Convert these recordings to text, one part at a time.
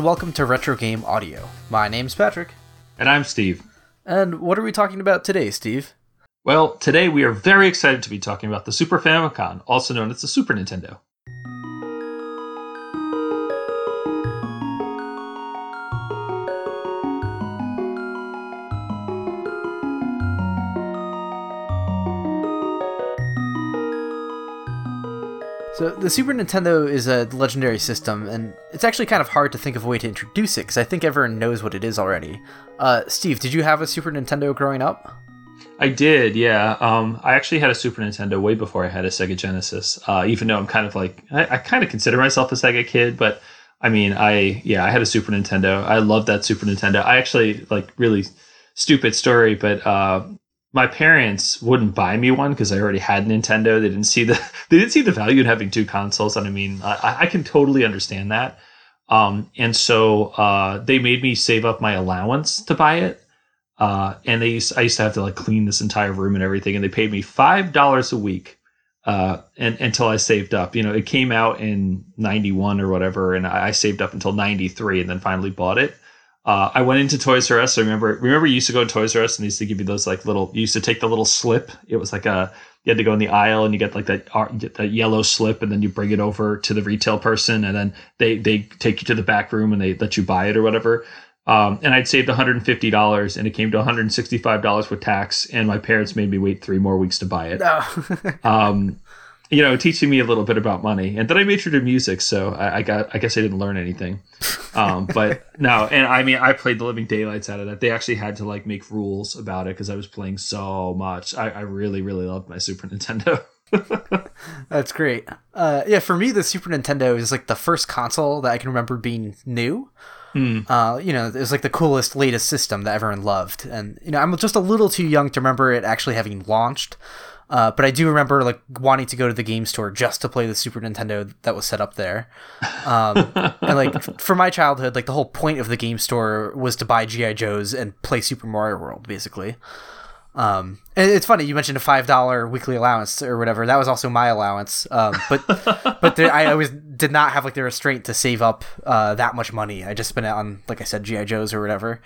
and welcome to Retro Game Audio. My name's Patrick. And I'm Steve. And what are we talking about today, Steve? Well, today we are very excited to be talking about the Super Famicom, also known as the Super Nintendo. So the Super Nintendo is a legendary system, and it's actually kind of hard to think of a way to introduce it because I think everyone knows what it is already. Uh, Steve, did you have a Super Nintendo growing up? I did, yeah. Um, I actually had a Super Nintendo way before I had a Sega Genesis. Uh, even though I'm kind of like I, I kind of consider myself a Sega kid, but I mean, I yeah, I had a Super Nintendo. I loved that Super Nintendo. I actually like really stupid story, but uh, my parents wouldn't buy me one because I already had Nintendo. They didn't see the they didn't see the value in having two consoles, and I mean, I, I can totally understand that. Um, and so uh, they made me save up my allowance to buy it. Uh, and they used, I used to have to like clean this entire room and everything, and they paid me five dollars a week, uh, and until I saved up. You know, it came out in '91 or whatever, and I, I saved up until '93, and then finally bought it. Uh, I went into Toys R Us. I remember remember you used to go to Toys R Us and they used to give you those like little. You used to take the little slip. It was like a you had to go in the aisle and you get like that you get that yellow slip and then you bring it over to the retail person and then they they take you to the back room and they let you buy it or whatever. Um, and I'd saved $150 and it came to $165 with tax and my parents made me wait three more weeks to buy it. No. um, you know, teaching me a little bit about money. And then I majored in music, so I, I got I guess I didn't learn anything. Um, but no, and I mean I played the living daylights out of that. They actually had to like make rules about it because I was playing so much. I, I really, really loved my Super Nintendo. That's great. Uh, yeah, for me, the Super Nintendo is like the first console that I can remember being new. Hmm. Uh, you know, it was like the coolest, latest system that everyone loved, and you know, I'm just a little too young to remember it actually having launched. Uh, but I do remember like wanting to go to the game store just to play the Super Nintendo that was set up there. Um, and like for my childhood, like the whole point of the game store was to buy GI Joes and play Super Mario World, basically. Um, and it's funny you mentioned a five dollar weekly allowance or whatever. That was also my allowance. Um, but but there, I always did not have like the restraint to save up uh, that much money. I just spent it on like I said GI Joes or whatever.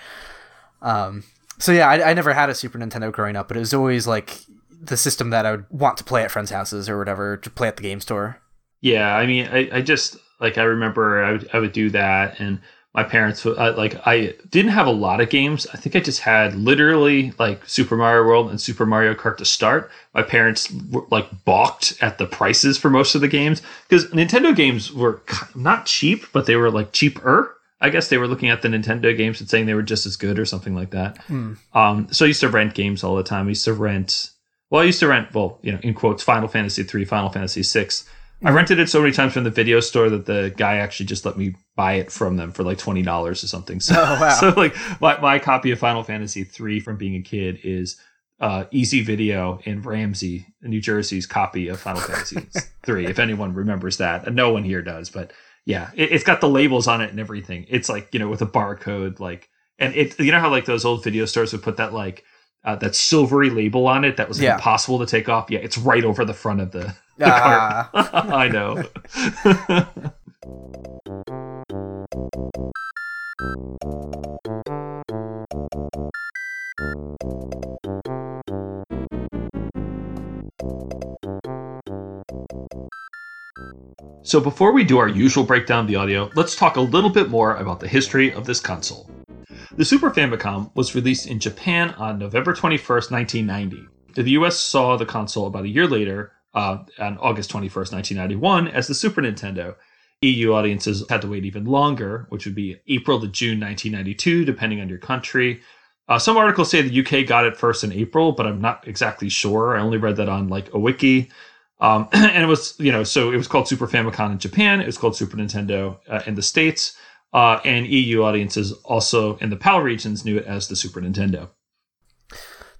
Um, so yeah, I, I never had a Super Nintendo growing up, but it was always like the system that I would want to play at friends' houses or whatever to play at the game store. Yeah, I mean, I, I just like I remember I would I would do that, and my parents would uh, like I didn't have a lot of games. I think I just had literally like Super Mario World and Super Mario Kart to start. My parents were, like balked at the prices for most of the games because Nintendo games were not cheap, but they were like cheaper. I guess they were looking at the Nintendo games and saying they were just as good or something like that. Hmm. Um, so I used to rent games all the time. I used to rent well, I used to rent, well, you know, in quotes, Final Fantasy three, Final Fantasy six. I rented it so many times from the video store that the guy actually just let me buy it from them for like twenty dollars or something. So, Oh, wow. so like my, my copy of Final Fantasy three from being a kid is uh, Easy Video in Ramsey, New Jersey's copy of Final Fantasy three. If anyone remembers that, and no one here does, but yeah, it, it's got the labels on it and everything. It's like you know with a barcode, like, and it you know how like those old video stores would put that like uh, that silvery label on it that was Yeah. impossible to take off. Yeah, it's right over the front of the, the Ah. cart. I know. So before we do our usual breakdown of the audio, let's talk a little bit more about the history of this console. The Super Famicom was released in Japan on November 21st, 1990. The US saw the console about a year later, uh, on August 21st, 1991, as the Super Nintendo. EU audiences had to wait even longer, which would be April to June 1992, depending on your country. Uh, some articles say the UK got it first in April, but I'm not exactly sure. I only read that on like a wiki. Um, and it was, you know, so it was called Super Famicom in Japan. It was called Super Nintendo uh, in the States. Uh, and EU audiences also in the PAL regions knew it as the Super Nintendo.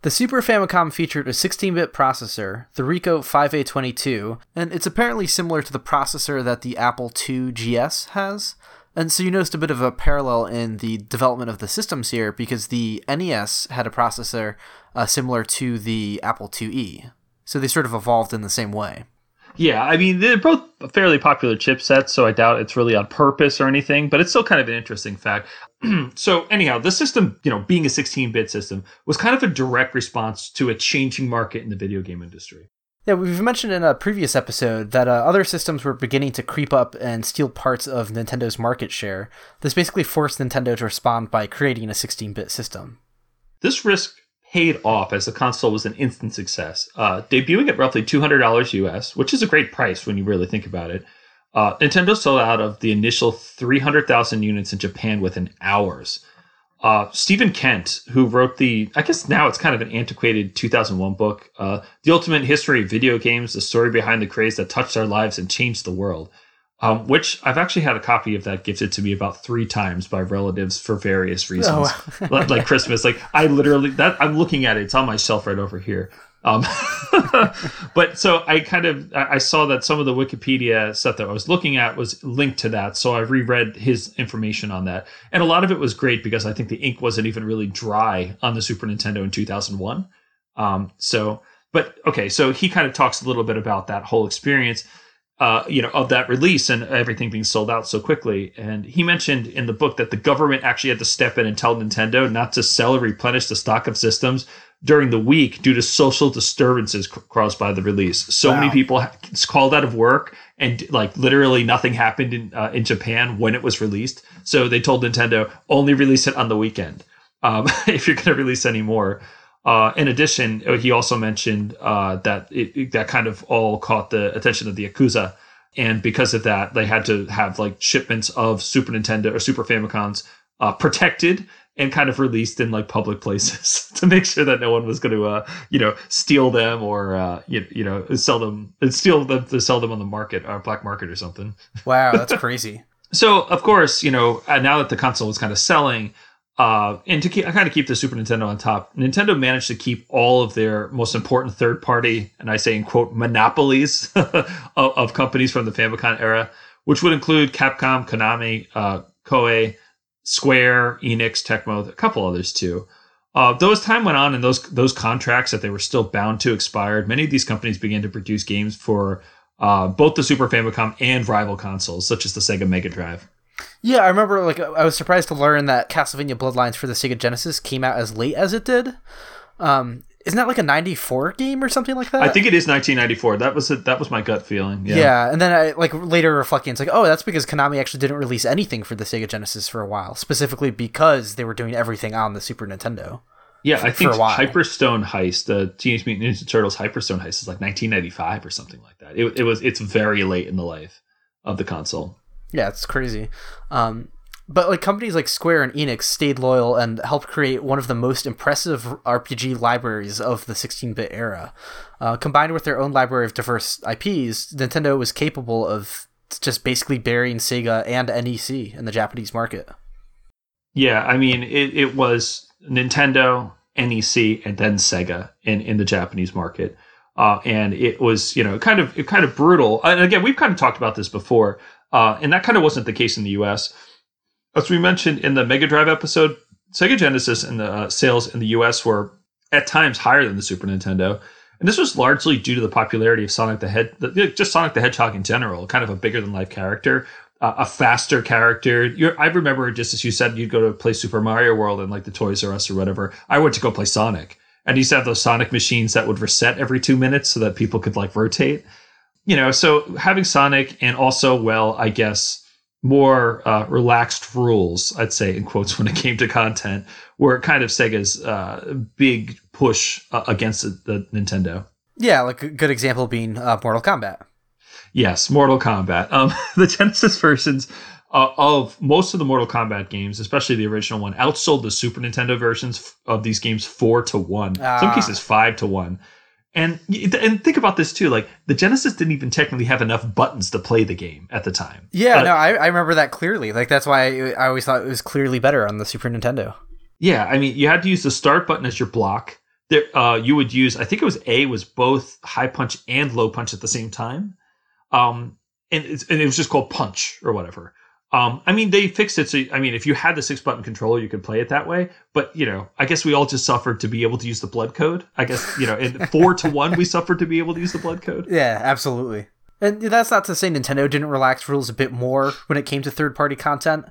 The Super Famicom featured a 16-bit processor, the Ricoh 5A22, and it's apparently similar to the processor that the Apple II GS has. And so you noticed a bit of a parallel in the development of the systems here because the NES had a processor uh, similar to the Apple IIe. So they sort of evolved in the same way. Yeah, I mean they're both fairly popular chipsets, so I doubt it's really on purpose or anything, but it's still kind of an interesting fact. so anyhow, the system, you know, being a 16-bit system, was kind of a direct response to a changing market in the video game industry. Yeah, we've mentioned in a previous episode that uh, other systems were beginning to creep up and steal parts of Nintendo's market share. This basically forced Nintendo to respond by creating a 16-bit system. This risk paid off as the console was an instant success, uh, debuting at roughly $200 US, which is a great price when you really think about it. Uh, Nintendo sold out of the initial 300,000 units in Japan within hours. Uh, Steven Kent, who wrote the, I guess now it's kind of an antiquated 2001 book, uh, The Ultimate History of Video Games, the story behind the craze that touched our lives and changed the world, um, which I've actually had a copy of that gifted to me about three times by relatives for various reasons, oh. like Christmas. Like I literally, that I'm looking at it, it's on my shelf right over here. Um, but so I kind of I saw that some of the Wikipedia stuff that I was looking at was linked to that, so I reread his information on that, and a lot of it was great because I think the ink wasn't even really dry on the Super Nintendo in 2001. Um, so, but okay, so he kind of talks a little bit about that whole experience uh, you know, of that release and everything being sold out so quickly. And he mentioned in the book that the government actually had to step in and tell Nintendo not to sell or replenish the stock of systems during the week due to social disturbances caused by the release. So wow. many people called out of work, and like literally nothing happened in uh, in Japan when it was released. So they told Nintendo only release it on the weekend um, if you're going to release any more. Uh, in addition, uh, he also mentioned uh, that it, it, that kind of all caught the attention of the Yakuza, and because of that, they had to have like shipments of Super Nintendo or Super Famicom's uh, protected and kind of released in like public places to make sure that no one was going to, uh, you know, steal them or uh, you, you know sell them and steal them to sell them on the market or black market or something. Wow, that's crazy. so of course, you know, now that the console was kind of selling uh, and to keep, kind of keep the Super Nintendo on top, Nintendo managed to keep all of their most important third party, and I say in quote, monopolies of, of, companies from the Famicom era, which would include Capcom, Konami, uh, Koei, Square, Enix, Tecmo, a couple others too. Uh, though as time went on and those those contracts that they were still bound to expired, many of these companies began to produce games for uh, both the Super Famicom and rival consoles, such as the Sega Mega Drive. Yeah, I remember. Like, I was surprised to learn that Castlevania Bloodlines for the Sega Genesis came out as late as it did. Um, isn't that like a '94 game or something like that? I think it is 1994. That was a, that was my gut feeling. Yeah. yeah, and then I like later reflecting, it's like, oh, that's because Konami actually didn't release anything for the Sega Genesis for a while, specifically because they were doing everything on the Super Nintendo. Yeah, I think Hyperstone Heist, the Teenage Mutant Ninja Turtles Hyperstone Heist, is like 1995 or something like that. It, it was it's very late in the life of the console. Yeah, it's crazy. Um, but like companies like Square and Enix stayed loyal and helped create one of the most impressive RPG libraries of the 16-bit era. Uh, combined with their own library of diverse IPs, Nintendo was capable of just basically burying Sega and NEC in the Japanese market. Yeah, I mean it, it was Nintendo, NEC, and then Sega in, in the Japanese market. Uh, and it was, you know, kind of kind of brutal. And again, we've kind of talked about this before. Uh, and that kind of wasn't the case in the US. As we mentioned in the Mega Drive episode, Sega Genesis and the uh, sales in the US were at times higher than the Super Nintendo. And this was largely due to the popularity of Sonic the Head, just Sonic the Hedgehog in general, kind of a bigger than life character, uh, a faster character. You're, I remember just as you said, you'd go to play Super Mario World and like the Toys R Us or whatever. I went to go play Sonic, and he used to have those Sonic machines that would reset every two minutes so that people could like rotate you know, so having Sonic and also, well, I guess more uh, relaxed rules, I'd say in quotes when it came to content, were kind of Sega's uh, big push uh, against the, the, Nintendo. Yeah, like a good example being uh, Mortal Kombat. Yes, Mortal Kombat. Um, the Genesis versions uh, of most of the Mortal Kombat games, especially the original one, outsold the Super Nintendo versions of these games four to one. Ah. Some cases five to one. And and think about this too. Like the Genesis didn't even technically have enough buttons to play the game at the time. Yeah, but, no, I, I remember that clearly. Like that's why I, I always thought it was clearly better on the Super Nintendo. Yeah, I mean, you had to use the start button as your block. There, uh, you would use. I think it was A was both high punch and low punch at the same time. Um, and, and it was just called punch or whatever. Um, I mean, they fixed it. So, I mean, if you had the six button controller, you could play it that way. But, you know, I guess we all just suffered to be able to use the blood code. I guess, you know, in four to one, we suffered to be able to use the blood code. Yeah, absolutely. And that's not to say Nintendo didn't relax rules a bit more when it came to third party content,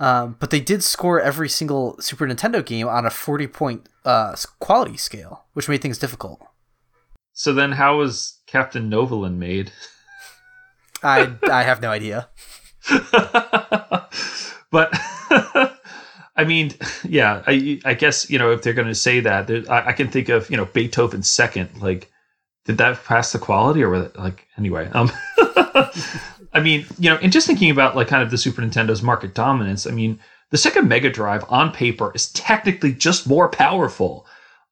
um, but they did score every single Super Nintendo game on a 40 point uh, quality scale, which made things difficult. So then, how was Captain Novolin made? I I have no idea. but I mean, yeah, I I guess you know if they're going to say that, I, I, can think of you know Beethoven's second. Like, did that pass the quality or like anyway? Um, I mean, you know, and just thinking about like kind of the Super Nintendo's market dominance. I mean, the second Mega Drive on paper is technically just more powerful,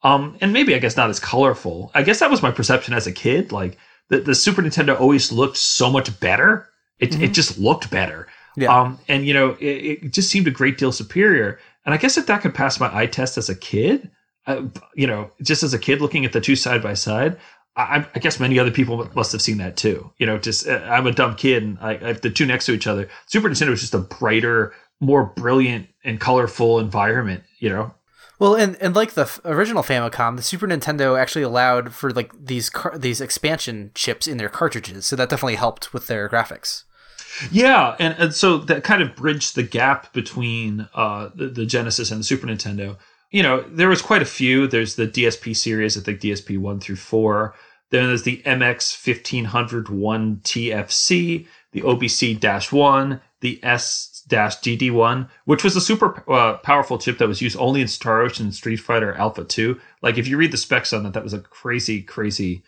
um, and maybe I guess not as colorful. I guess that was my perception as a kid. Like the the Super Nintendo always looked so much better. It mm-hmm. it just looked better. Yeah. Um, and you know, it, it, just seemed a great deal superior. And I guess if that could pass my eye test as a kid, uh, you know, just as a kid looking at the two side by side, I, I, guess many other people must have seen that too. You know, just uh, I'm a dumb kid, and I, I the two next to each other. Super Nintendo was just a brighter, more brilliant and colorful environment. You know. Well, and, and like the f- original Famicom, the Super Nintendo actually allowed for like these car- these expansion chips in their cartridges, so that definitely helped with their graphics. Yeah, and, and so that kind of bridged the gap between uh, the, the Genesis and the Super Nintendo. You know, there was quite a few. There's the DSP series, I think DSP one through four. Then there's the MX 1501 TFC, the OBC 1, the S DD1, which was a super uh, powerful chip that was used only in Star Ocean Street Fighter Alpha 2. Like, if you read the specs on that, that was a crazy, crazy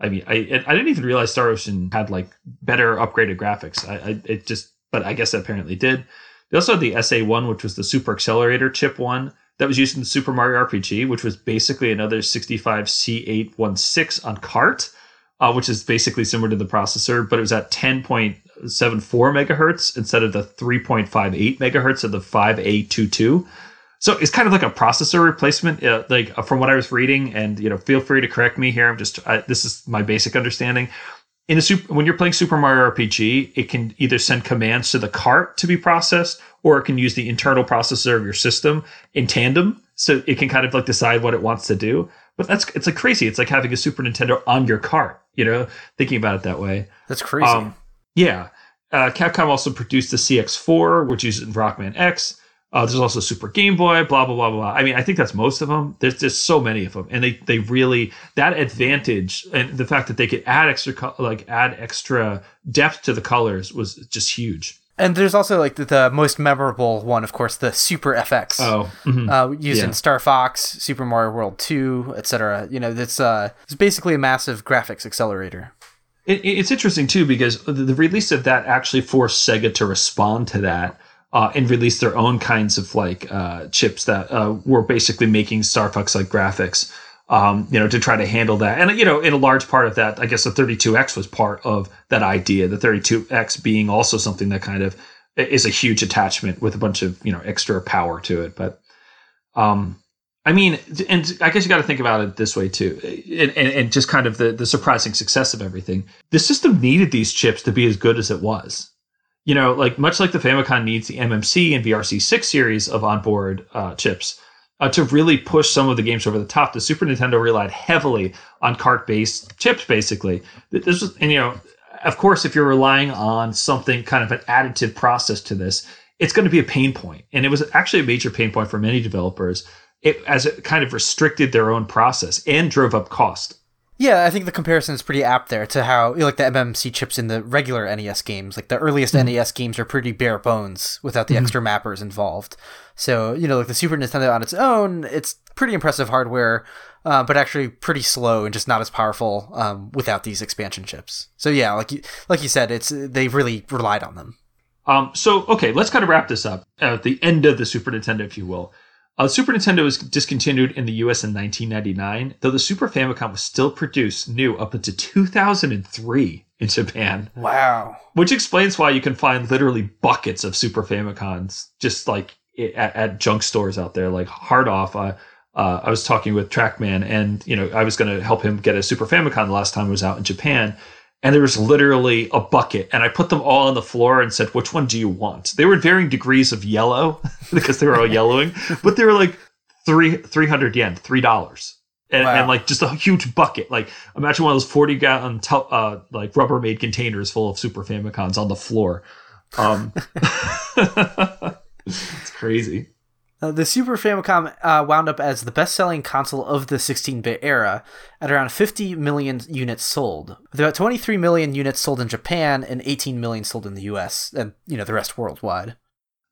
I mean, I I didn't even realize Star Ocean had like better upgraded graphics. I, I it just, but I guess it apparently did. They also had the SA1, which was the Super Accelerator chip one that was used in the Super Mario RPG, which was basically another 65C816 on cart, uh, which is basically similar to the processor, but it was at 10.74 megahertz instead of the 3.58 megahertz of the 5A22. So it's kind of like a processor replacement, uh, like uh, from what I was reading. And you know, feel free to correct me here. I'm just this is my basic understanding. In a super, when you're playing Super Mario RPG, it can either send commands to the cart to be processed, or it can use the internal processor of your system in tandem. So it can kind of like decide what it wants to do. But that's it's like crazy. It's like having a Super Nintendo on your cart. You know, thinking about it that way. That's crazy. Um, yeah. Uh, Capcom also produced the CX4, which uses Rockman X. Uh, there's also Super Game Boy, blah blah blah blah. I mean, I think that's most of them. There's just so many of them, and they they really that advantage and the fact that they could add extra like add extra depth to the colors was just huge. And there's also like the, the most memorable one, of course, the Super FX. Oh, mm-hmm. uh, using yeah. Star Fox, Super Mario World Two, etc. You know, it's uh, it's basically a massive graphics accelerator. It, it's interesting too because the release of that actually forced Sega to respond to that uh, and release their own kinds of like uh, chips that uh, were basically making Star Fox like graphics. Um, you know, to try to handle that, and you know, in a large part of that, I guess the 32x was part of that idea. The 32x being also something that kind of is a huge attachment with a bunch of you know extra power to it. But, um, I mean, and I guess you got to think about it this way too, and, and, and just kind of the the surprising success of everything. The system needed these chips to be as good as it was you know, like much like the Famicom needs the MMC and VRC6 series of onboard uh, chips uh, to really push some of the games over the top, the Super Nintendo relied heavily on cart-based chips. Basically, this was, and you know, of course, if you're relying on something kind of an additive process to this, it's going to be a pain point, and it was actually a major pain point for many developers. It, as it kind of restricted their own process and drove up cost. Yeah, I think the comparison is pretty apt there to how you know, like the MMC chips in the regular NES games. Like the earliest mm-hmm. NES games are pretty bare bones without the mm-hmm. extra mappers involved. So you know, like the Super Nintendo on its own, it's pretty impressive hardware, uh, but actually pretty slow and just not as powerful um, without these expansion chips. So yeah, like you, like you said, it's they've really relied on them. Um, so okay, let's kind of wrap this up at the end of the Super Nintendo, if you will. Uh, Super Nintendo was discontinued in the US in 1999, though the Super Famicom was still produced new up until 2003 in Japan. Wow. Which explains why you can find literally buckets of Super Famicoms just like at, at junk stores out there, like hard off. Uh, uh, I was talking with Trackman, and you know I was going to help him get a Super Famicom the last time I was out in Japan, and there was literally a bucket and i put them all on the floor and said which one do you want they were in varying degrees of yellow because they were all yellowing but they were like three 300 yen three dollars and, Wow. and like just a huge bucket. Like imagine one of those forty gallon tu- uh, like Rubbermaid containers full of Super Famicoms on the floor. Um, it's crazy. Uh, the Super Famicom uh, wound up as the best-selling console of the 16-bit era at around 50 million units sold, with about 23 million units sold in Japan and 18 million sold in the U.S. and you know the rest worldwide.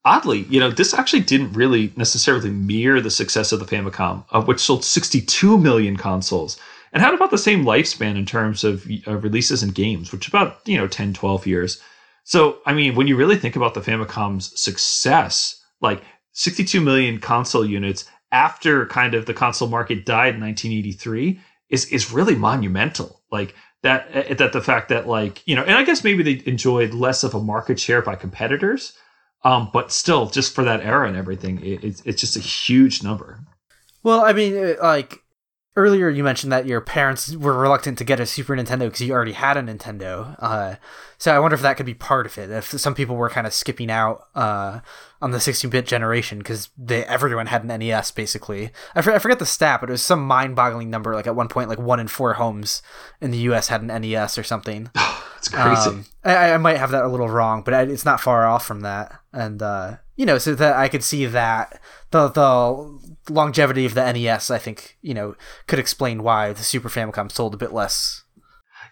Oddly, you know, this actually didn't really necessarily mirror the success of the Famicom, of which sold 62 million consoles and had about the same lifespan in terms of uh, releases and games, which about, you know, 10, 12 years. So, I mean, when you really think about the Famicom's success, like 62 million console units after kind of the console market died in 1983 is is really monumental. Like that uh, that the fact that like, you know, and I guess maybe they enjoyed less of a market share by competitors, um, but still just for that era and everything, it, it's it's just a huge number. Well, I mean, uh, like earlier you mentioned that your parents were reluctant to get a Super Nintendo because you already had a Nintendo. Uh, so I wonder if that could be part of it. If some people were kind of skipping out uh, on the 16-bit generation because everyone had an NES basically. I, for, I forget the stat, but it was some mind-boggling number. Like at one point, like one in four homes in the U.S. had an NES or something. It's crazy. Um, I, I might have that a little wrong, but I, it's not far off from that. And uh, you know, so that I could see that the the longevity of the NES, I think, you know, could explain why the Super Famicom sold a bit less.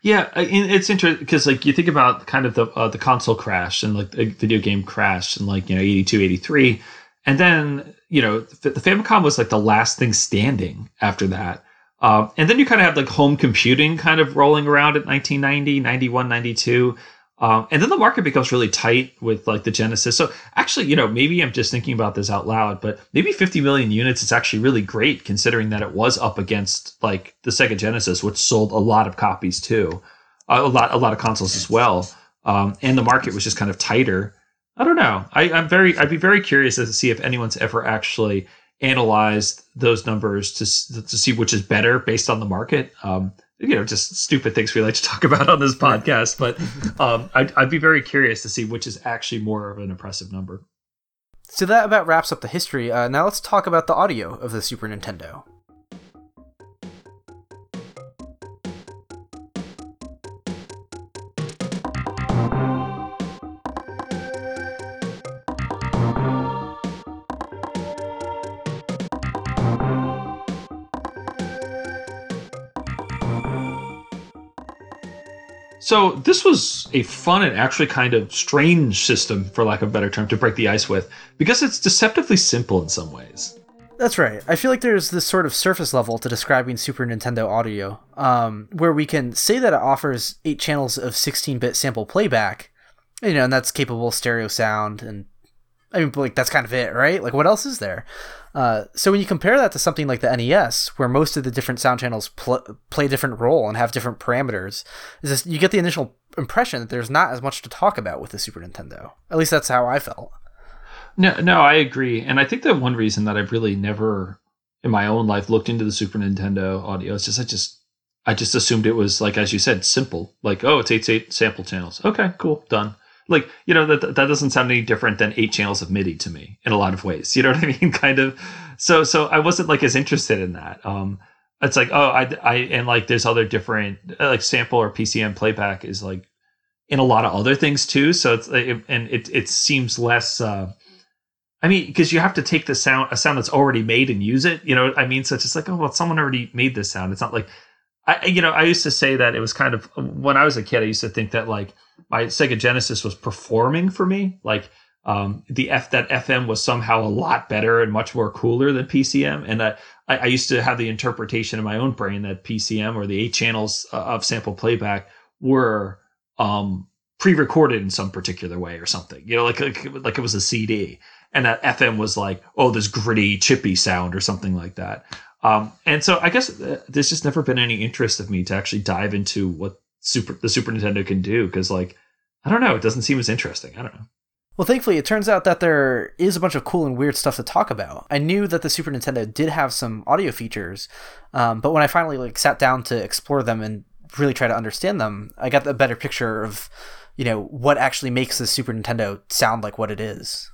Yeah, it's interesting because like you think about kind of the uh, the console crash and like the video game crash in like you know 82, 83. and then you know the the Famicom was like the last thing standing after that. Um, and then you kind of have like home computing kind of rolling around at 1990, 91, 92. Um, and then the market becomes really tight with like the Genesis. So actually, you know, maybe I'm just thinking about this out loud, but maybe 50 million units is actually really great considering that it was up against like the Sega Genesis, which sold a lot of copies too, a lot a lot of consoles as well. Um, and the market was just kind of tighter. I don't know. I, I'm very I'd be very curious to see if anyone's ever actually analyzed those numbers to to see which is better based on the market. Um, you know, just stupid things we like to talk about on this podcast. But um, I'd, I'd be very curious to see which is actually more of an impressive number. So that about wraps up the history. Uh, now let's talk about the audio of the Super Nintendo. So this was a fun and actually kind of strange system, for lack of a better term, to break the ice with, because it's deceptively simple in some ways. That's right. I feel like there's this sort of surface level to describing Super Nintendo audio, um, where we can say that it offers eight channels of 16-bit sample playback, you know, and that's capable stereo sound, and I mean, like that's kind of it, right? Like, what else is there? Uh, so when you compare that to something like the NES, where most of the different sound channels pl- play a different role and have different parameters, is this, you get the initial impression that there's not as much to talk about with the Super Nintendo. At least that's how I felt. No, no, I agree, and I think that one reason that I've really never, in my own life, looked into the Super Nintendo audio is just I just I just assumed it was like as you said, simple. Like, oh, it's eight eight sample channels. Okay, cool, done. Like, you know, that that doesn't sound any different than eight channels of MIDI to me in a lot of ways. You know what I mean? kind of. So so I wasn't like as interested in that. Um, it's like oh I I and like there's other different uh, like sample or PCM playback is like in a lot of other things too. So it's like, and it it seems less. Uh, I mean, because you have to take the sound, a sound that's already made, and use it. You know, I mean, so it's just like, oh well, someone already made this sound. It's not like, I, you know, I used to say that it was kind of when I was a kid. I used to think that like my Sega Genesis was performing for me, like um, the F that FM was somehow a lot better and much more cooler than PCM. And I, I, used to have the interpretation in my own brain that PCM or the eight channels uh, of sample playback were um, pre-recorded in some particular way or something. You know, like like, like it was a CD and that FM was like, oh, this gritty, chippy sound or something like that. Um, and so I guess uh, there's just never been any interest of me to actually dive into what super the Super Nintendo can do because like I don't know, it doesn't seem as interesting. I don't know. Well, thankfully, it turns out that there is a bunch of cool and weird stuff to talk about. I knew that the Super Nintendo did have some audio features, um, but when I finally like sat down to explore them and really try to understand them, I got a better picture of, you know, what actually makes the Super Nintendo sound like what it is.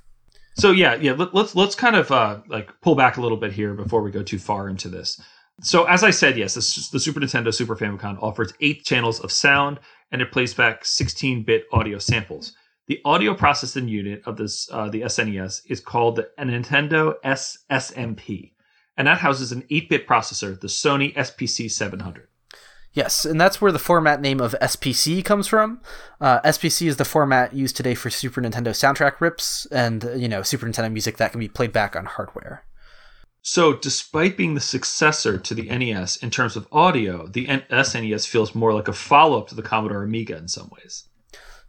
So yeah, yeah. Let, let's let's kind of uh, like pull back a little bit here before we go too far into this. So as I said, yes, this, the Super Nintendo Super Famicom offers eight channels of sound, and it plays back 16-bit audio samples. The audio processing unit of this, uh, the SNES, is called the Nintendo SSMP, and that houses an 8-bit processor, the Sony SPC 700. Yes, and that's where the format name of SPC comes from. Uh, SPC is the format used today for Super Nintendo soundtrack rips and you know Super Nintendo music that can be played back on hardware. So, despite being the successor to the NES in terms of audio, the SNES feels more like a follow up to the Commodore Amiga in some ways.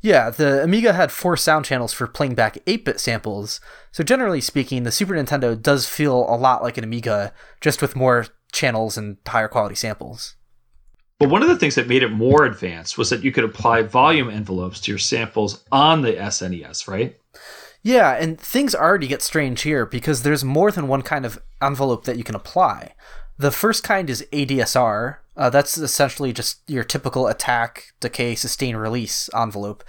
Yeah, the Amiga had four sound channels for playing back 8 bit samples, so generally speaking, the Super Nintendo does feel a lot like an Amiga, just with more channels and higher quality samples. But one of the things that made it more advanced was that you could apply volume envelopes to your samples on the SNES, right? Yeah, and things already get strange here because there's more than one kind of envelope that you can apply. The first kind is ADSR. Uh, that's essentially just your typical attack, decay, sustain, release envelope.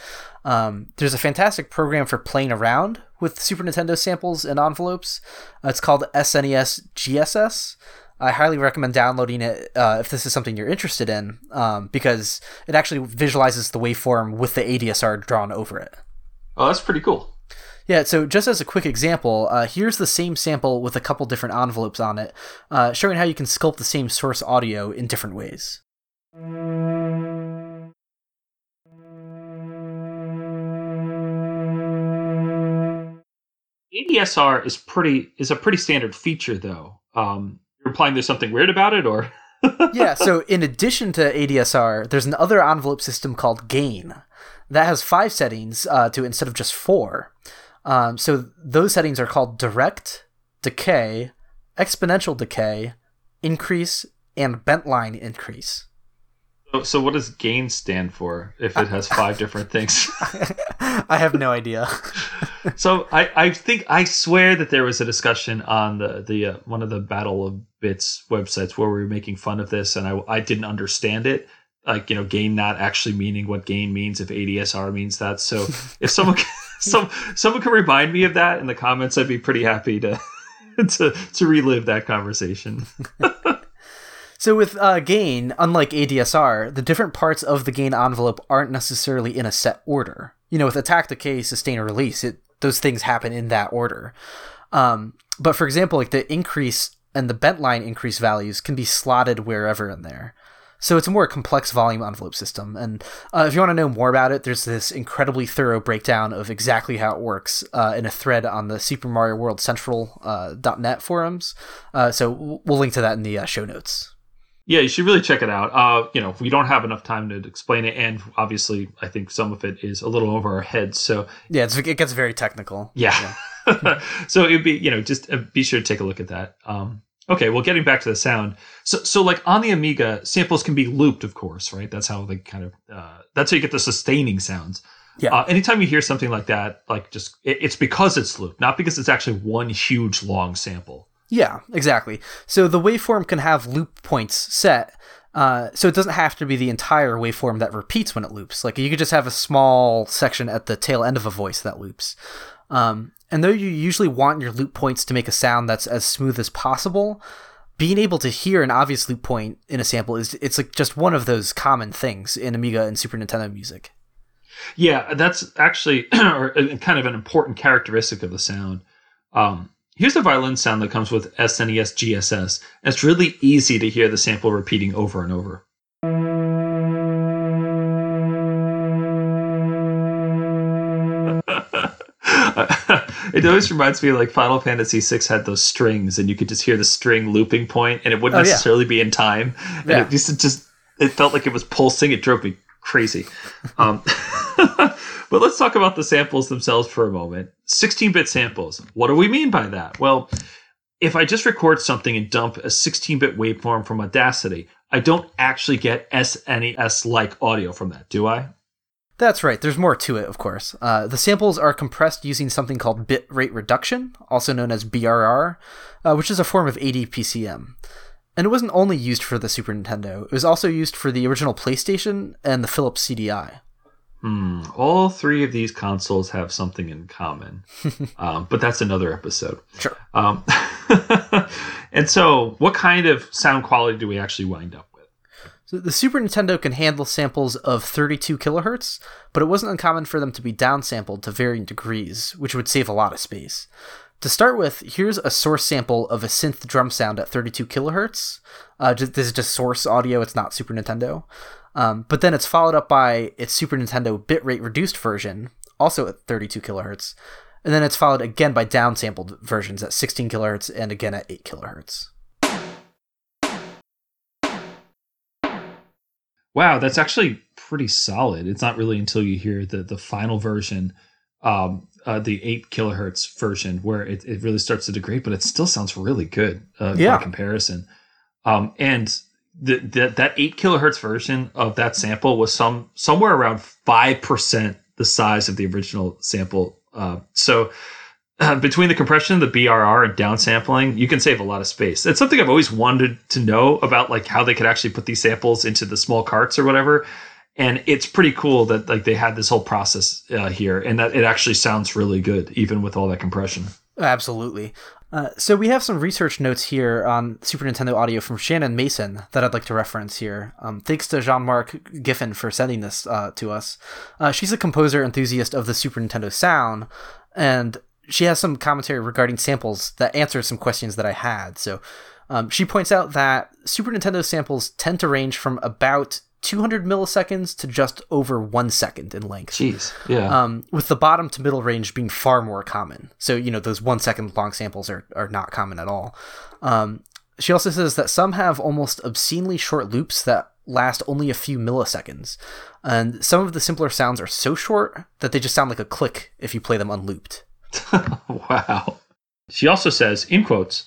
Um, there's a fantastic program for playing around with Super Nintendo samples and envelopes. Uh, it's called SNES GSS. I highly recommend downloading it uh, if this is something you're interested in, um, because it actually visualizes the waveform with the ADSR drawn over it. Oh, that's pretty cool. Yeah, so just as a quick example, uh, here's the same sample with a couple different envelopes on it, uh, showing how you can sculpt the same source audio in different ways. ADSR is pretty is a pretty standard feature though. Um, you're implying there's something weird about it, or? yeah. So in addition to ADSR, there's another envelope system called Gain that has five settings uh, to instead of just four. Um, so those settings are called direct, decay, exponential decay, increase, and bent line increase. So, so what does gain stand for if it has five different things? I have no idea. so I, I think I swear that there was a discussion on the the uh, one of the Battle of Bits websites where we were making fun of this, and I I didn't understand it. Like you know, gain not actually meaning what gain means if ADSR means that. So if someone some someone can remind me of that in the comments, I'd be pretty happy to to to relive that conversation. So with uh, gain, unlike ADSR, the different parts of the gain envelope aren't necessarily in a set order. You know, with attack, decay, sustain, or release, it those things happen in that order. Um, but for example, like the increase and the bent line increase values can be slotted wherever in there. So it's a more complex volume envelope system. And uh, if you want to know more about it, there's this incredibly thorough breakdown of exactly how it works uh, in a thread on the Super Mario World Central uh, .net forums. Uh, so we'll link to that in the uh, show notes. Yeah, you should really check it out. Uh, you know, we don't have enough time to explain it, and obviously, I think some of it is a little over our heads. So yeah, it gets very technical. Yeah. yeah. so it'd be you know just be sure to take a look at that. Um, okay, well, getting back to the sound. So so like on the Amiga, samples can be looped, of course, right? That's how they kind of uh, that's how you get the sustaining sounds. Yeah. Uh, anytime you hear something like that, like just it, it's because it's looped, not because it's actually one huge long sample. Yeah, exactly. So the waveform can have loop points set. Uh, so it doesn't have to be the entire waveform that repeats when it loops. Like you could just have a small section at the tail end of a voice that loops. Um, and though you usually want your loop points to make a sound that's as smooth as possible, being able to hear an obvious loop point in a sample is it's like just one of those common things in Amiga and Super Nintendo music. Yeah, that's actually kind of an important characteristic of the sound. Um, Here's the violin sound that comes with SNES GSS. It's really easy to hear the sample repeating over and over. It always reminds me like Final Fantasy VI had those strings, and you could just hear the string looping point, and it wouldn't oh, necessarily yeah. be in time. And yeah. it just, just it felt like it was pulsing. It drove me crazy. Um, but let's talk about the samples themselves for a moment. 16 bit samples. What do we mean by that? Well, if I just record something and dump a 16 bit waveform from Audacity, I don't actually get SNES like audio from that, do I? That's right. There's more to it, of course. Uh, the samples are compressed using something called bit rate reduction, also known as BRR, uh, which is a form of ADPCM. And it wasn't only used for the Super Nintendo, it was also used for the original PlayStation and the Philips CDI. Hmm. All three of these consoles have something in common, um, but that's another episode. Sure. Um, and so, what kind of sound quality do we actually wind up with? So the Super Nintendo can handle samples of 32 kilohertz, but it wasn't uncommon for them to be downsampled to varying degrees, which would save a lot of space. To start with, here's a source sample of a synth drum sound at 32 kilohertz. Uh, this is just source audio; it's not Super Nintendo. Um, but then it's followed up by its Super Nintendo bitrate reduced version, also at 32 kilohertz, and then it's followed again by downsampled versions at 16 kilohertz and again at 8 kilohertz. Wow, that's actually pretty solid. It's not really until you hear the the final version, um, uh, the eight kilohertz version, where it, it really starts to degrade, but it still sounds really good uh, Yeah. by comparison. Um, and the, the, that eight kilohertz version of that sample was some somewhere around five percent the size of the original sample. Uh, so between the compression, the BRR, and downsampling, you can save a lot of space. It's something I've always wanted to know about, like how they could actually put these samples into the small carts or whatever. And it's pretty cool that like they had this whole process uh, here, and that it actually sounds really good, even with all that compression. Absolutely. Uh, so we have some research notes here on Super Nintendo audio from Shannon Mason that I'd like to reference here. Um, thanks to Jean-Marc Giffen for sending this uh, to us. Uh, she's a composer enthusiast of the Super Nintendo sound, and she has some commentary regarding samples that answers some questions that I had. So um, she points out that Super Nintendo samples tend to range from about 200 milliseconds to just over one second in length Jeez, yeah, um, with the bottom to middle range being far more common. So, you know, those one second long samples are, are not common at all. Um, she also says that some have almost obscenely short loops that last only a few milliseconds. And some of the simpler sounds are so short that they just sound like a click if you play them unlooped. wow. She also says, in quotes,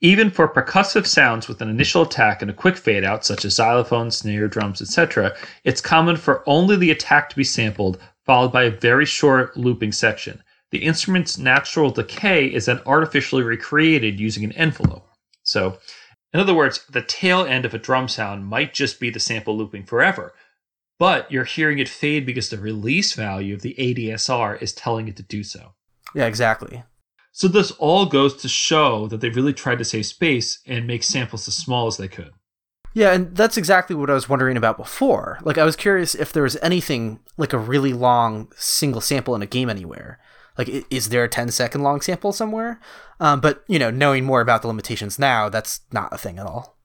even for percussive sounds with an initial attack and a quick fade out, such as xylophone, snare, drums, etc., it's common for only the attack to be sampled, followed by a very short looping section. The instrument's natural decay is then artificially recreated using an envelope. So, in other words, the tail end of a drum sound might just be the sample looping forever, but you're hearing it fade because the release value of the ADSR is telling it to do so. Yeah, exactly. So this all goes to show that they really tried to save space and make samples as small as they could. Yeah, and that's exactly what I was wondering about before. Like, I was curious if there was anything like a really long single sample in a game anywhere. Like, is there a 10 second long sample somewhere? Um, but, you know, knowing more about the limitations now, that's not a thing at all.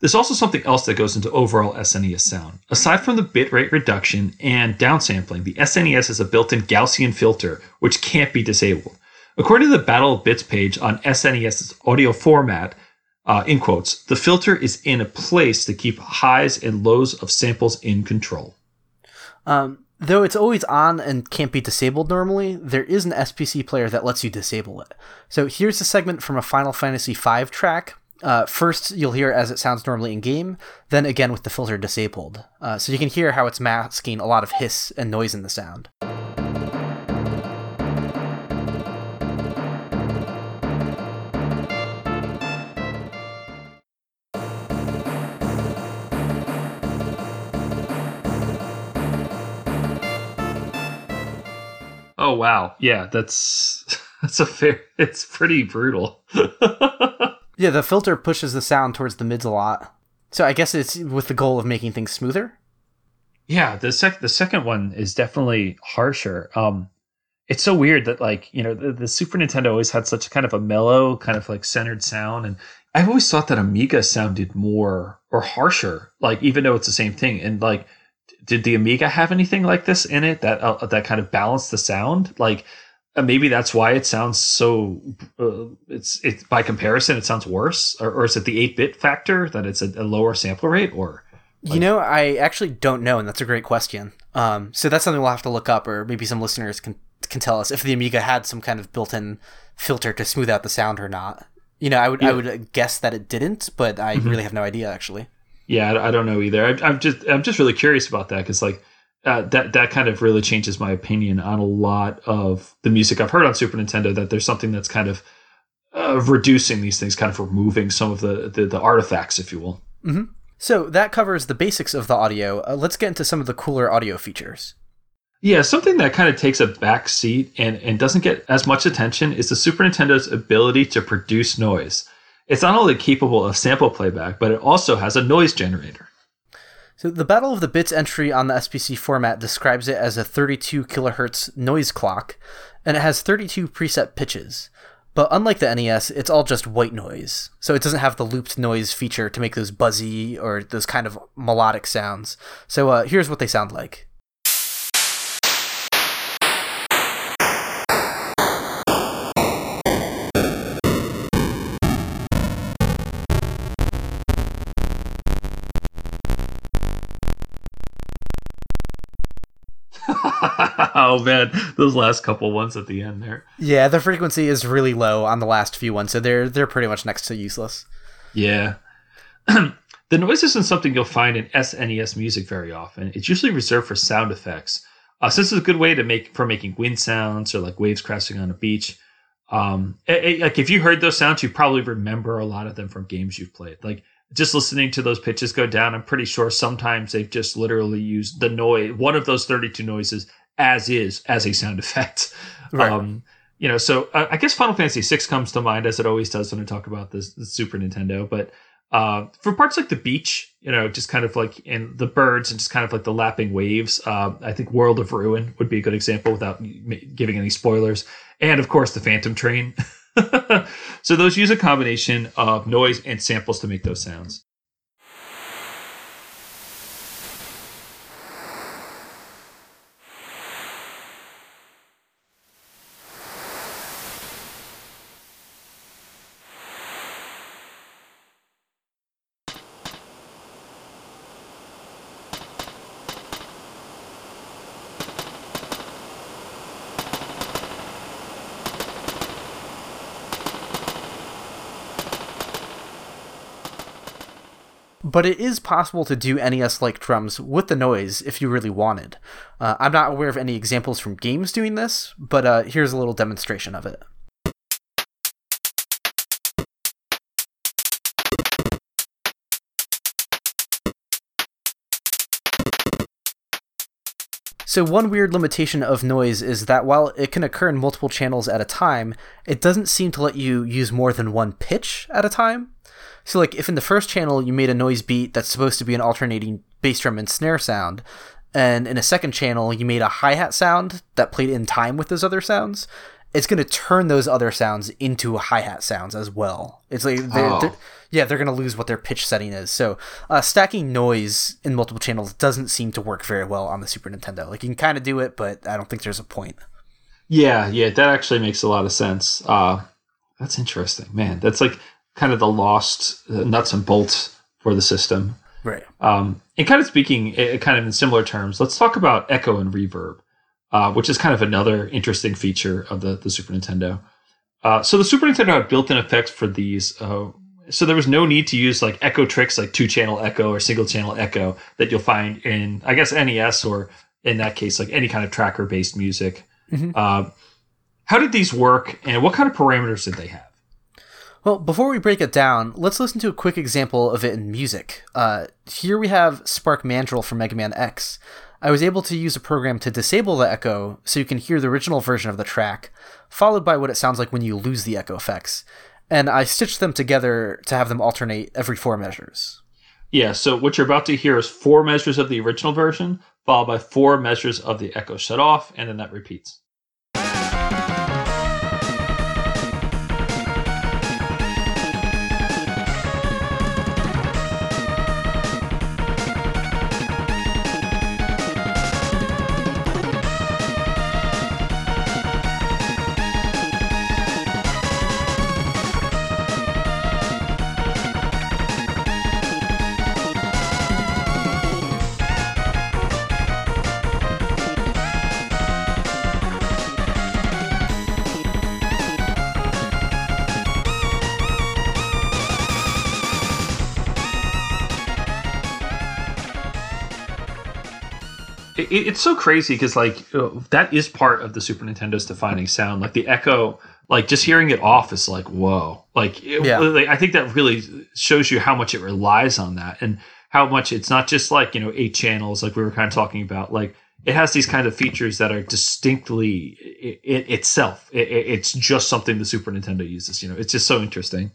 There's also something else that goes into overall SNES sound. Aside from the bitrate reduction and downsampling, the SNES has a built-in Gaussian filter, which can't be disabled. According to the Battle of Bits page on SNES's audio format, uh, in quotes, the filter is in a place to keep highs and lows of samples in control. Um, though it's always on and can't be disabled normally, there is an SPC player that lets you disable it. So here's a segment from a Final Fantasy V track. Uh, first, you'll hear as it sounds normally in game, then again with the filter disabled. Uh, so you can hear how it's masking a lot of hiss and noise in the sound. Oh wow, yeah, that's that's a fair. It's pretty brutal. Yeah, the filter pushes the sound towards the mids a lot. So I guess it's with the goal of making things smoother. Yeah, the sec the second one is definitely harsher. Um, it's so weird that like you know the, the Super Nintendo always had such a kind of a mellow, kind of like centered sound, and I've always thought that Amiga sounded more or harsher. Like even though it's the same thing, and like did the Amiga have anything like this in it that uh, that kind of balanced the sound? Like uh, maybe that's why it sounds so. Uh, it's it's by comparison, it sounds worse, or, or is it the eight bit factor that it's a, a lower sample rate, or You know, I actually don't know, and that's a great question. Um, so that's something we'll have to look up, or maybe some listeners can can tell us if the Amiga had some kind of built-in filter to smooth out the sound or not. You know, I would I would guess that it didn't, but I really have no idea actually. Yeah, I, I don't know either. I, I'm just I'm just really curious about that because like uh, that that kind of really changes my opinion on a lot of the music I've heard on Super Nintendo. That there's something that's kind of uh, reducing these things, kind of removing some of the the, the artifacts, if you will. So that covers the basics of the audio. Uh, let's get into some of the cooler audio features. Yeah, something that kind of takes a back seat and, and doesn't get as much attention is the Super Nintendo's ability to produce noise. It's not only capable of sample playback, but it also has a noise generator. So the Battle of the Bits entry on the SPC format describes it as a 32 kilohertz noise clock, and it has 32 preset pitches. But unlike the NES, it's all just white noise. So it doesn't have the looped noise feature to make those buzzy or those kind of melodic sounds. So uh, here's what they sound like. Oh man, those last couple ones at the end there. Yeah, the frequency is really low on the last few ones, so they're they're pretty much next to useless. Yeah. the noise isn't something you'll find in SNES music very often. It's usually reserved for sound effects. Uh, since it's a good way to make for making wind sounds or like waves crashing on a beach. Um, it, it, like if you heard those sounds, you probably remember a lot of them from games you've played. Like just listening to those pitches go down, I'm pretty sure sometimes they've just literally used the noise, one of those 32 noises as is as a sound effect. Right. Um, you know, so uh, I guess Final Fantasy VI comes to mind as it always does when I talk about this, the Super Nintendo. But uh, for parts like the beach, you know, just kind of like in the birds and just kind of like the lapping waves, uh, I think World of Ruin would be a good example without giving any spoilers. And of course, the Phantom Train. so those use a combination of noise and samples to make those sounds. But it is possible to do NES like drums with the noise if you really wanted. Uh, I'm not aware of any examples from games doing this, but uh, here's a little demonstration of it. So, one weird limitation of noise is that while it can occur in multiple channels at a time, it doesn't seem to let you use more than one pitch at a time. So like if in the first channel you made a noise beat that's supposed to be an alternating bass drum and snare sound, and in a second channel you made a hi-hat sound that played in time with those other sounds, it's going to turn those other sounds into hi-hat sounds as well. It's like they're, oh. they're, yeah, they're going to lose what their pitch setting is. So uh, stacking noise in multiple channels doesn't seem to work very well on the Super Nintendo. Like you can kind of do it, but I don't think there's a point. Yeah, yeah, that actually makes a lot of sense. Uh, that's interesting, man. That's like kind of the lost uh, nuts and bolts for the system. Right. Um, and kind of speaking, it, kind of in similar terms, let's talk about echo and reverb, uh, which is kind of another interesting feature of the, the Super Nintendo. Uh, so the Super Nintendo had built-in effects for these. Uh, so there was no need to use like echo tricks like two-channel echo or single-channel echo that you'll find in, I guess, NES or in that case, like any kind of tracker-based music. Mm-hmm. Uh, how did these work, and what kind of parameters did they have? Well, before we break it down, let's listen to a quick example of it in music. Uh, here we have Spark Mandrill from Mega Man X. I was able to use a program to disable the echo so you can hear the original version of the track, followed by what it sounds like when you lose the echo effects. And I stitched them together to have them alternate every four measures. Yeah, so what you're about to hear is four measures of the original version, followed by four measures of the echo shut off, and then that repeats. It, it's so crazy because like uh, that is part of the Super Nintendo's defining sound. Like the echo, like just hearing it off is like whoa. Like, it, yeah. like I think that really shows you how much it relies on that and how much it's not just like you know eight channels like we were kind of talking about. Like it has these kind of features that are distinctly it, it itself. it's just something the Super Nintendo uses. You know, it's just so interesting.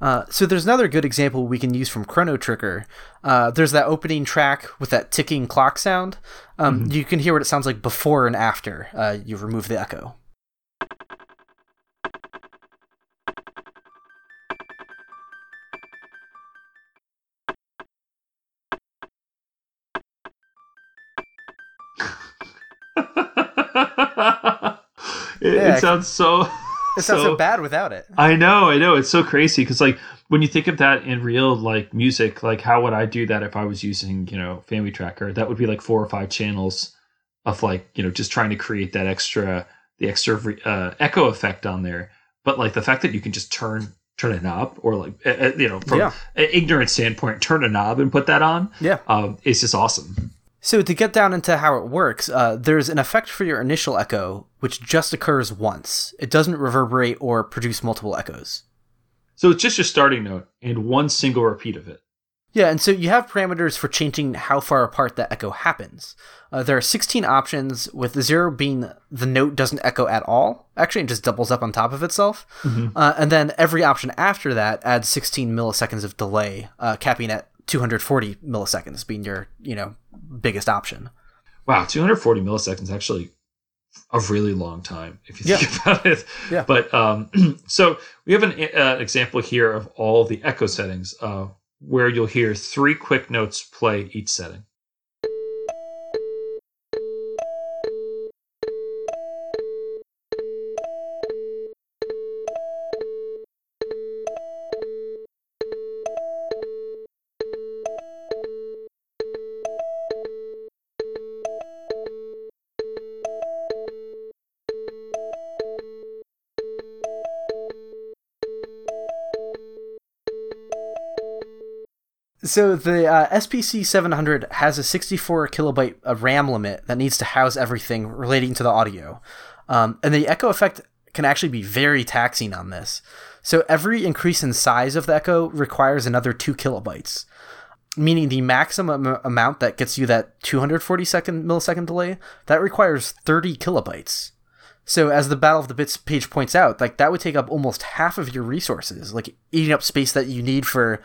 Uh, so there's another good example we can use from Chrono Trigger. Uh, there's that opening track with that ticking clock sound. Um, You can hear what it sounds like before and after uh, you remove the echo. it, Yeah. it sounds so. It sounds so, bad without it. I know, I know. It's so crazy because, like, when you think of that in real like music, like, how would I do that if I was using, you know, FamiTracker? That would be like four or five channels of like, you know, just trying to create that extra, the extra uh, echo effect on there. But like the fact that you can just turn turn a knob or like, uh, you know, from Yeah. an ignorant standpoint, turn a knob and put that on. Yeah. Um, it's just awesome. So to get down into how it works, uh, there's an effect for your initial echo, which just occurs once. It doesn't reverberate or produce multiple echoes. So it's just your starting note and one single repeat of it. Yeah, and so you have parameters for changing how far apart that echo happens. Uh, there are 16 options, with zero being the note doesn't echo at all. Actually, it just doubles up on top of itself. Uh, and then every option after that adds 16 milliseconds of delay, uh, capping at 240 milliseconds, being your you know biggest option. Wow, 240 milliseconds actually a really long time if you Yeah. think about it. Yeah. But um, so we have an uh, example here of all the echo settings uh, where you'll hear three quick notes play each setting. So the uh, SPC 700 has a 64 kilobyte RAM limit that needs to house everything relating to the audio, um, and the echo effect can actually be very taxing on this. So every increase in size of the echo requires another two kilobytes, meaning the maximum amount that gets you that 240 second millisecond delay that requires 30 kilobytes. So as the Battle of the Bits page points out, like that would take up almost half of your resources, like eating up space that you need for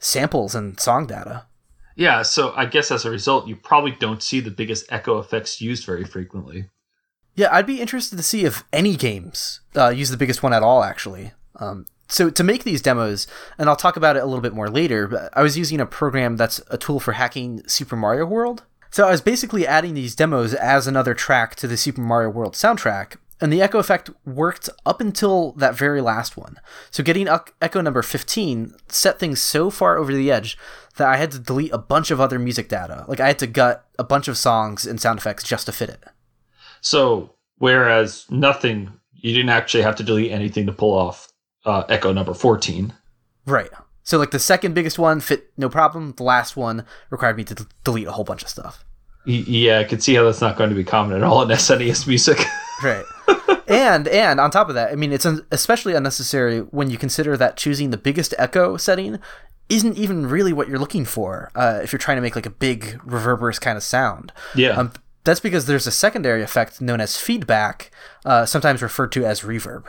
samples and song data. Yeah, so I guess as a result, you probably don't see the biggest echo effects used very frequently. Yeah, I'd be interested to see if any games uh, use the biggest one at all, actually. Um, so to make these demos, and I'll talk about it a little bit more later, but I was using a program that's a tool for hacking Super Mario World. So I was basically adding these demos as another track to the Super Mario World soundtrack, and the echo effect worked up until that very last one. So getting ec- echo number 15 set things so far over the edge that I had to delete a bunch of other music data. Like I had to gut a bunch of songs and sound effects just to fit it. So whereas nothing, you didn't actually have to delete anything to pull off uh, echo number 14. Right. So like the second biggest one fit no problem. The last one required me to d- delete a whole bunch of stuff. Yeah, I can see how that's not going to be common at all in SNES music. Right. and and on top of that, I mean it's un- especially unnecessary when you consider that choosing the biggest echo setting isn't even really what you're looking for uh, if you're trying to make like a big reverberous kind of sound. yeah. Um, that's because there's a secondary effect known as feedback, uh, sometimes referred to as reverb.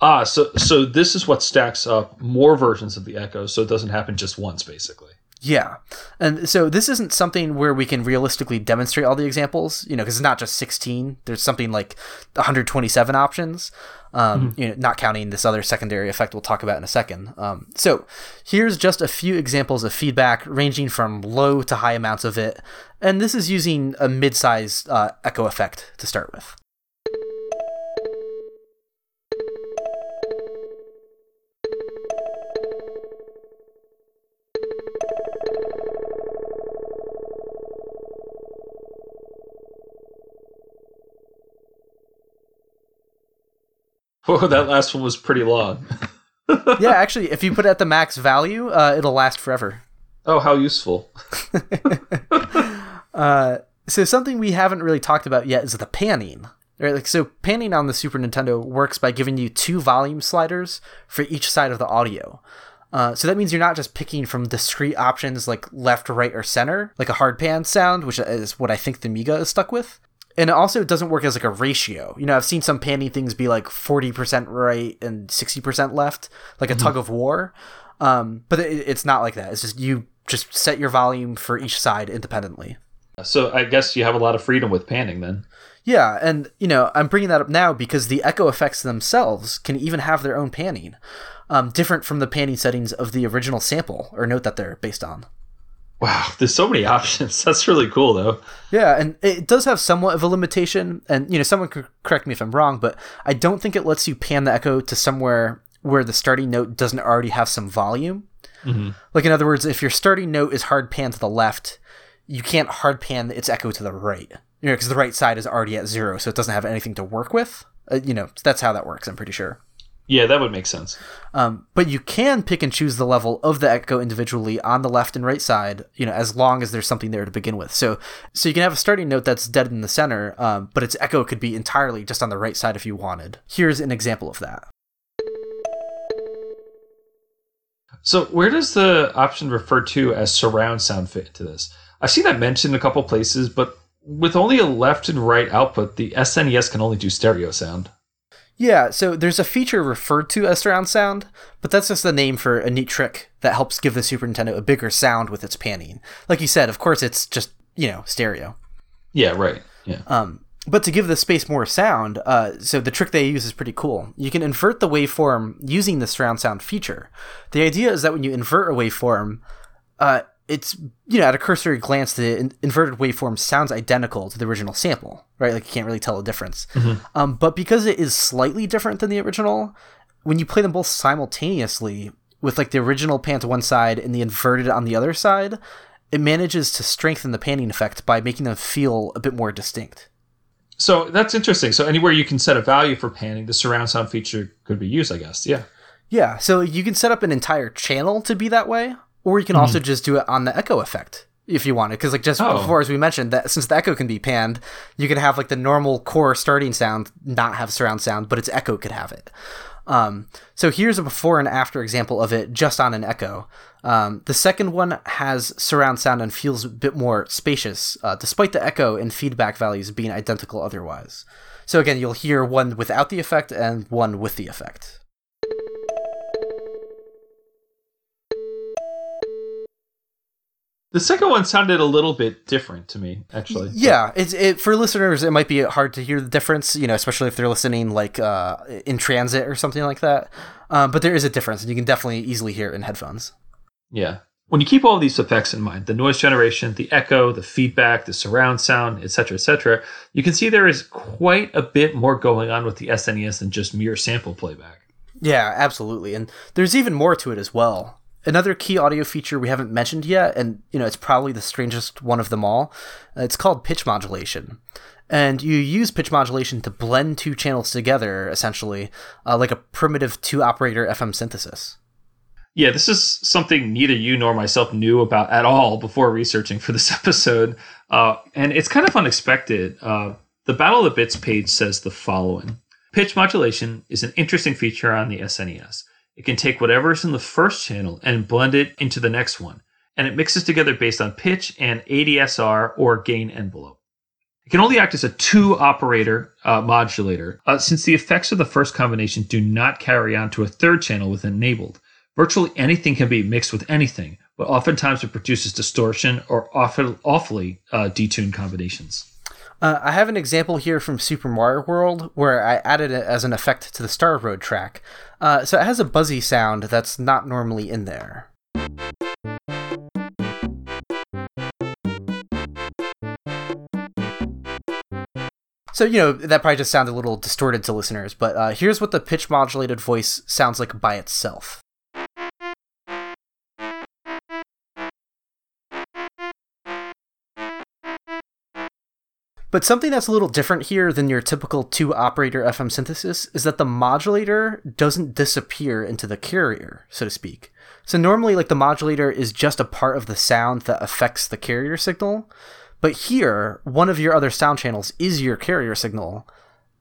ah, so so this is what stacks up more versions of the echo, so it doesn't happen just once, basically. Yeah. And so this isn't something where we can realistically demonstrate all the examples, you know, because it's not just 16. There's something like 127 options, um, you know, not counting this other secondary effect we'll talk about in a second. Um, so here's just a few examples of feedback ranging from low to high amounts of it. And this is using a mid sized uh, echo effect to start with. Oh, that last one was pretty long. yeah, actually, if you put it at the max value, uh, it'll last forever. Oh, how useful. Uh, so something we haven't really talked about yet is the panning. Right, like so, panning on the Super Nintendo works by giving you two volume sliders for each side of the audio. Uh, so that means you're not just picking from discrete options like left, right, or center, like a hard pan sound, which is what I think the Amiga is stuck with. And also it also doesn't work as like a ratio. You know, I've seen some panning things be like 40% right and 60% left, like a mm-hmm. tug of war. Um, but it, it's not like that. It's just you just set your volume for each side independently. So I guess you have a lot of freedom with panning then. Yeah, and you know, I'm bringing that up now because the echo effects themselves can even have their own panning, um, different from the panning settings of the original sample or note that they're based on. Wow, there's so many options. That's really cool, though. Yeah, and it does have somewhat of a limitation, and you know, someone could correct me if I'm wrong, but I don't think it lets you pan the echo to somewhere where the starting note doesn't already have some volume. Mm-hmm. Like in other words, if your starting note is hard pan to the left, you can't hard pan its echo to the right. You know, because the right side is already at zero, so it doesn't have anything to work with. Uh, you know, that's how that works. I'm pretty sure. Yeah, that would make sense. Um, but you can pick and choose the level of the echo individually on the left and right side, you know, as long as there's something there to begin with. So, so you can have a starting note that's dead in the center, um, but its echo could be entirely just on the right side if you wanted. Here's an example of that. So, where does the option referred to as surround sound fit into this? I've seen that mentioned a couple places, but with only a left and right output, the SNES can only do stereo sound. Yeah, so there's a feature referred to as surround sound, but that's just the name for a neat trick that helps give the Super Nintendo a bigger sound with its panning. Like you said, of course, it's just you know stereo. Yeah, right. Yeah. Um, but to give the space more sound, uh, so the trick they use is pretty cool. You can invert the waveform using the surround sound feature. The idea is that when you invert a waveform, uh, it's you know at a cursory glance the in- inverted waveform sounds identical to the original sample right? Like you can't really tell a difference. Mm-hmm. um, but because it is slightly different than the original when you play them both simultaneously with like the original pan to one side and the inverted on the other side it manages to strengthen the panning effect by making them feel a bit more distinct. So that's interesting. So anywhere you can set a value for panning the surround sound feature could be used i guess. Yeah. Yeah. So you can set up an entire channel to be that way or you can mm-hmm. also just do it on the echo effect if you want it. because like just oh. before as we mentioned that since the echo can be panned you can have like the normal core starting sound not have surround sound but its echo could have it um, so here's a before and after example of it just on an echo um, the second one has surround sound and feels a bit more spacious uh, despite the echo and feedback values being identical otherwise so again you'll hear one without the effect and one with the effect The second one sounded a little bit different to me, actually. Yeah, it's it for listeners. It might be hard to hear the difference, you know, especially if they're listening like uh, in transit or something like that. Um, but there is a difference, and you can definitely easily hear it in headphones. Yeah, when you keep all these effects in mind, the noise generation, the echo, the feedback, the surround sound, etc., etc., you can see there is quite a bit more going on with the SNES than just mere sample playback. Yeah, absolutely, and there's even more to it as well. Another key audio feature we haven't mentioned yet, and you know it's probably the strangest one of them all. Uh, it's called pitch modulation, and you use pitch modulation to blend two channels together, essentially, uh, like a primitive two-operator FM synthesis. Yeah, this is something neither you nor myself knew about at all before researching for this episode, uh, and it's kind of unexpected. Uh, the Battle of the Bits page says the following: Pitch modulation is an interesting feature on the SNES. It can take whatever is in the first channel and blend it into the next one, and it mixes together based on pitch and ADSR or gain envelope. It can only act as a two operator uh, modulator uh, since the effects of the first combination do not carry on to a third channel with enabled. Virtually anything can be mixed with anything, but oftentimes it produces distortion or awful, awfully uh, detuned combinations. Uh, I have an example here from Super Mario World where I added it as an effect to the Star Road track. Uh, so it has a buzzy sound that's not normally in there. So, you know, that probably just sounded a little distorted to listeners, but uh, here's what the pitch modulated voice sounds like by itself. But something that's a little different here than your typical two operator FM synthesis is that the modulator doesn't disappear into the carrier, so to speak. So normally, like the modulator is just a part of the sound that affects the carrier signal. But here, one of your other sound channels is your carrier signal,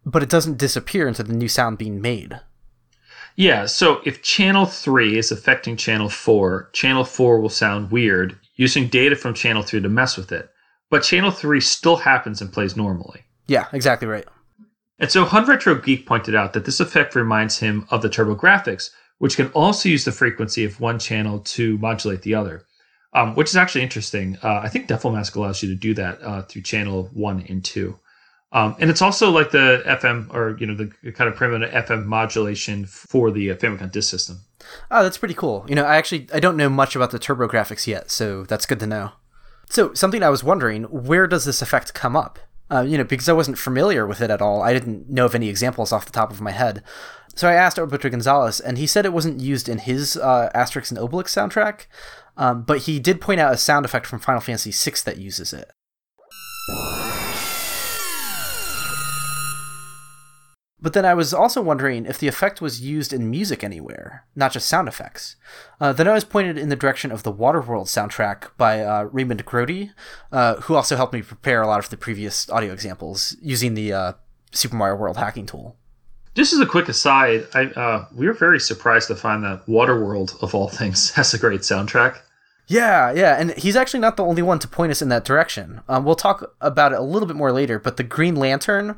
but it doesn't disappear into the new sound being made. Yeah, so if channel 3 is affecting channel 4, channel 4 will sound weird using data from channel 3 to mess with it but channel 3 still happens and plays normally. Yeah, exactly right. And so Hun Retro Geek pointed out that this effect reminds him of the TurboGrafx, which can also use the frequency of one channel to modulate the other, um, which is actually interesting. Uh, I think Mask allows you to do that uh, through channel one and two. Um, and it's also like the FM or you know the kind of primitive FM modulation for the uh, Famicom Disk System. Oh, that's pretty cool. You know, I actually I don't know much about the TurboGrafx yet, so that's good to know. So something I was wondering, where does this effect come up? Uh, you know, because I wasn't familiar with it at all. I didn't know of any examples off the top of my head. So I asked Alberto Gonzalez, and he said it wasn't used in his uh, Asterix and Obelix soundtrack, um, but he did point out a sound effect from Final Fantasy VI that uses it. But then I was also wondering if the effect was used in music anywhere, not just sound effects. Uh, then I was pointed in the direction of the Waterworld soundtrack by uh, Raymond Grody, uh, who also helped me prepare a lot of the previous audio examples using the uh, Super Mario World hacking tool. Just as a quick aside, I, uh, we were very surprised to find that Waterworld, of all things, has a great soundtrack. Yeah, yeah, and he's actually not the only one to point us in that direction. Um, we'll talk about it a little bit more later, but the Green Lantern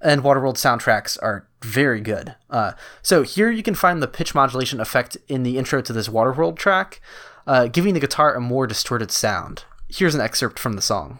and Waterworld soundtracks are very good. Uh, so here you can find the pitch modulation effect in the intro to this Waterworld track, uh, giving the guitar a more distorted sound. Here's an excerpt from the song.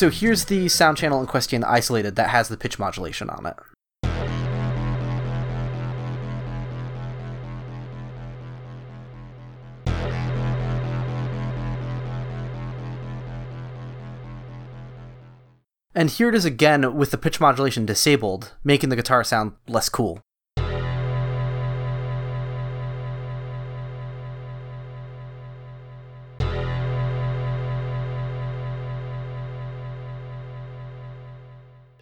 So here's the sound channel in question isolated that has the pitch modulation on it. And here it is again with the pitch modulation disabled, making the guitar sound less cool.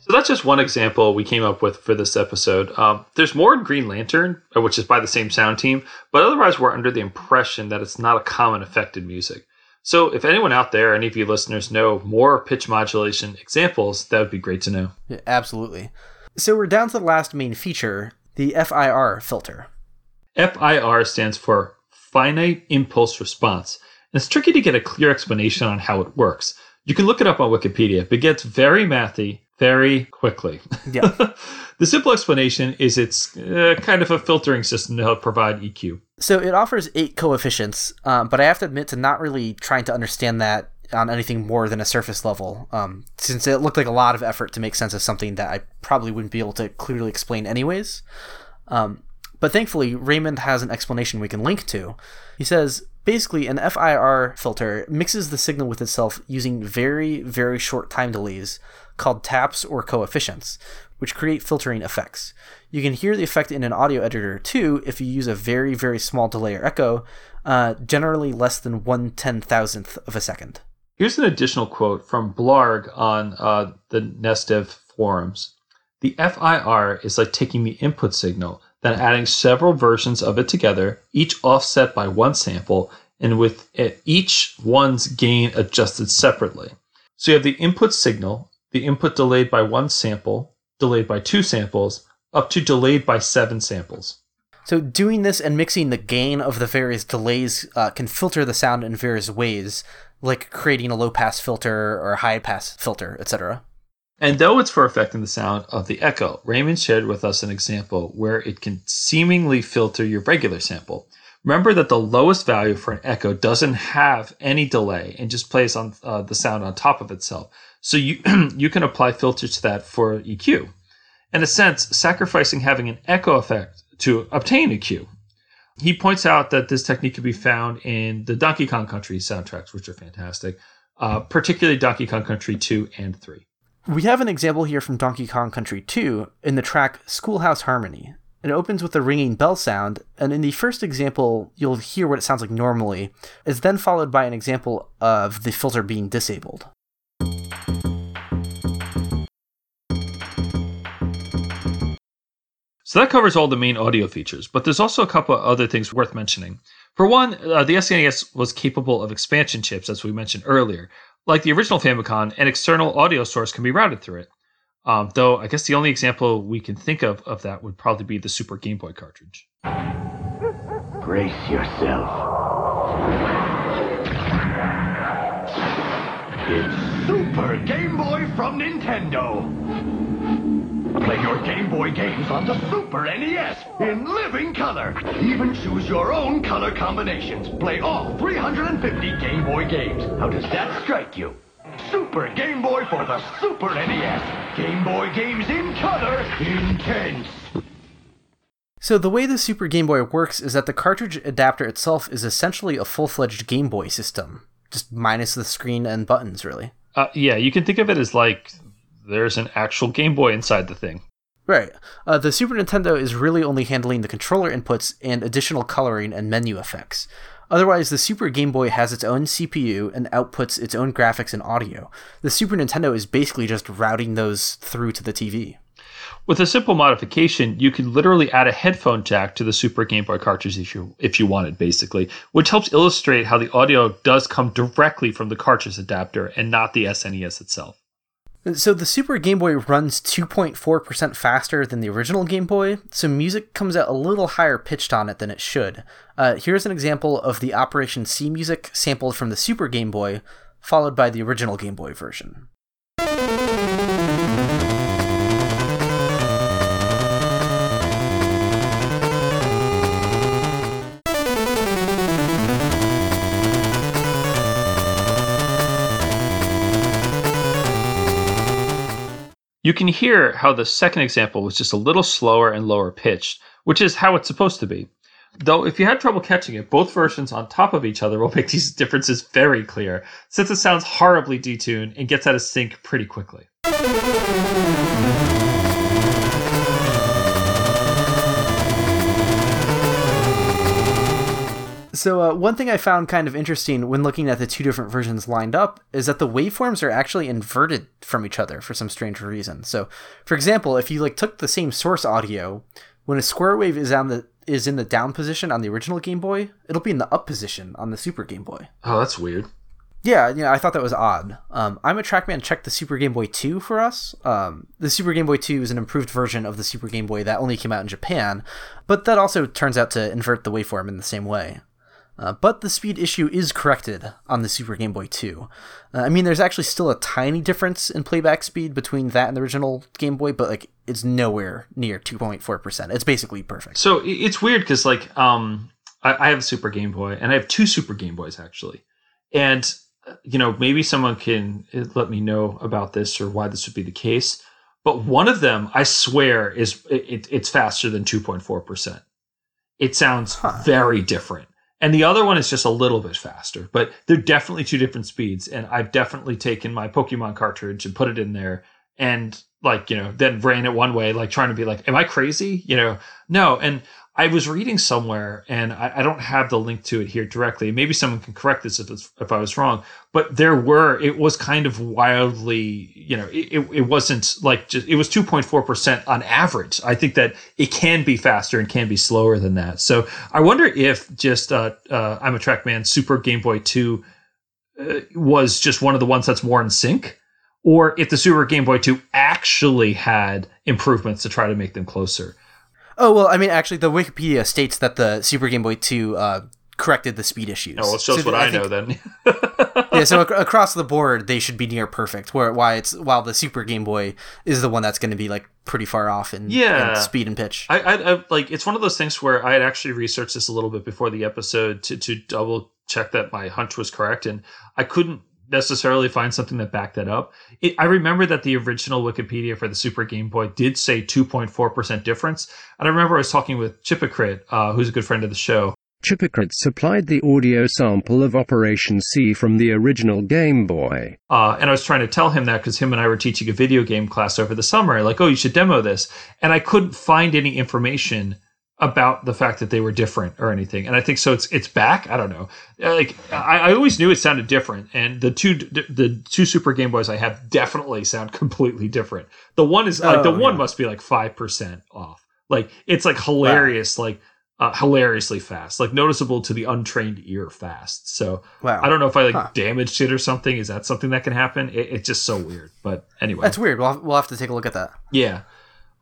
So that's just one example we came up with for this episode. Um, there's more in Green Lantern, uh, which is by the same sound team, but otherwise we're under the impression that it's not a common effect in music. So if anyone out there, any of you listeners, know more pitch modulation examples, that would be great to know. Yeah, absolutely. So we're down to the last main feature, the FIR filter. FIR stands for Finite Impulse Response. And it's tricky to get a clear explanation on how it works. You can look it up on Wikipedia, but it gets very mathy very quickly. Yeah. the simple explanation is it's uh, kind of a filtering system to help provide EQ. So it offers eight coefficients, um, but I have to admit to not really trying to understand that on anything more than a surface level, um, since it looked like a lot of effort to make sense of something that I probably wouldn't be able to clearly explain anyways. Um, but thankfully, Raymond has an explanation we can link to. He says basically, an FIR filter mixes the signal with itself using very, very short time delays called taps or coefficients, which create filtering effects. You can hear the effect in an audio editor too if you use a very, very small delay or echo, uh, generally less than one ten thousandth of a second. Here's an additional quote from blargg on uh, the NESDEV forums. The FIR is like taking the input signal, then adding several versions of it together, each offset by one sample, and with each one's gain adjusted separately. So you have the input signal, the input delayed by one sample, delayed by two samples, up to delayed by seven samples. So doing this and mixing the gain of the various delays uh, can filter the sound in various ways, like creating a low pass filter or a high pass filter, etc. And though it's for affecting the sound of the echo, Raymond shared with us an example where it can seemingly filter your regular sample. Remember that the lowest value for an echo doesn't have any delay and just plays on uh, the sound on top of itself. So you you can apply filters to that for EQ. In a sense, sacrificing having an echo effect to obtain EQ. He points out that this technique can be found in the Donkey Kong Country soundtracks, which are fantastic, uh, particularly Donkey Kong Country 2 and 3. We have an example here from Donkey Kong Country 2 in the track Schoolhouse Harmony. It opens with a ringing bell sound, and in the first example, you'll hear what it sounds like normally. It's then followed by an example of the filter being disabled. So that covers all the main audio features, but there's also a couple of other things worth mentioning. For one, uh, the SNES was capable of expansion chips, as we mentioned earlier. Like the original Famicom, an external audio source can be routed through it. Um, though I guess the only example we can think of of that would probably be the Super Game Boy cartridge. Brace yourself. It's Super Game Boy from Nintendo. Play your Game Boy games on the Super NES in living color. Even choose your own color combinations. Play all 350 Game Boy games. How does that strike you? Super Game Boy for the Super NES. Game Boy games in color, intense. So the way the Super Game Boy works is that the cartridge adapter itself is essentially a full-fledged Game Boy system, just minus the screen and buttons, really. Uh, yeah, you can think of it as like there's an actual Game Boy inside the thing. Right. Uh, the Super Nintendo is really only handling the controller inputs and additional coloring and menu effects. Otherwise, the Super Game Boy has its own CPU and outputs its own graphics and audio. The Super Nintendo is basically just routing those through to the TV. With a simple modification, you can literally add a headphone jack to the Super Game Boy cartridge if you if you wanted, basically, which helps illustrate how the audio does come directly from the cartridge adapter and not the SNES itself. So the Super Game Boy runs 2.4% faster than the original Game Boy, so music comes out a little higher pitched on it than it should. Uh, here's an example of the Operation C music sampled from the Super Game Boy, followed by the original Game Boy version. You can hear how the second example was just a little slower and lower pitched, which is how it's supposed to be. Though, if you had trouble catching it, both versions on top of each other will make these differences very clear, since it sounds horribly detuned and gets out of sync pretty quickly. So, uh, one thing I found kind of interesting when looking at the two different versions lined up is that the waveforms are actually inverted from each other for some strange reason. So, for example, if you like took the same source audio, when a square wave is on the is in the down position on the original Game Boy, it'll be in the up position on the Super Game Boy. Oh, that's weird. Yeah, you know, I thought that was odd. Um, Imatrackman checked the Super Game Boy 2 for us. Um, the Super Game Boy 2 is an improved version of the Super Game Boy that only came out in Japan, but that also turns out to invert the waveform in the same way. Uh, but the speed issue is corrected on the Super Game Boy 2. Uh, I mean, there's actually still a tiny difference in playback speed between that and the original Game Boy, but like it's nowhere near 2.4%. It's basically perfect. So it's weird because like um, I, I have a Super Game Boy and I have two Super Game Boys actually, and uh, you know maybe someone can uh, let me know about this or why this would be the case. But one of them, I swear, is it, it's faster than 2.4%. It sounds huh. very different and the other one is just a little bit faster but they're definitely two different speeds. And i've definitely taken my pokemon cartridge and put it in there and like you know then ran it one way like trying to be like am i crazy? You know? No. And I was reading somewhere, and I, I, don't have the link to it here directly. Maybe someone can correct this if if I was wrong. But there were it was kind of wildly, you know, it, it wasn't like just it was two point four percent on average. I think that it can be faster and can be slower than that. So I wonder if just uh, uh, Imatrackman Super Game Boy Two uh, was just one of the ones that's more in sync, or if the Super Game Boy Two actually had improvements to try to make them closer. Oh well, I mean, actually, the Wikipedia states that the Super Game Boy Two uh, corrected the speed issues. Oh, well, it shows so what I, I think, know then. yeah, so ac- across the board, they should be near perfect. Where why it's while the Super Game Boy is the one that's going to be like pretty far off in, yeah. In speed and pitch. I, I, I like it's one of those things where I had actually researched this a little bit before the episode to to double check that my hunch was correct, and I couldn't necessarily find something that backed that up. It, I remember that the original Wikipedia for the Super Game Boy did say 2.4% difference. And I remember I was talking with Chipocrite, uh, who's a good friend of the show. Chipocrite supplied the audio sample of Operation C from the original Game Boy. Uh, and I was trying to tell him that because him and I were teaching a video game class over the summer. Like, oh, you should demo this. And I couldn't find any information about the fact that they were different or anything. And I think so. It's it's back. I don't know. Like I, I always knew it sounded different, and the two the two Super Game Boys I have definitely sound completely different. The one is like the oh, one must be like five percent off, Like it's like hilarious, like uh, hilariously fast, like noticeable to the untrained ear fast. So Wow. I don't know if I like Huh. damaged it or something. Is that something that can happen? It, it's just so weird. But anyway, That's weird. We'll have, we'll have to take a look at that. yeah.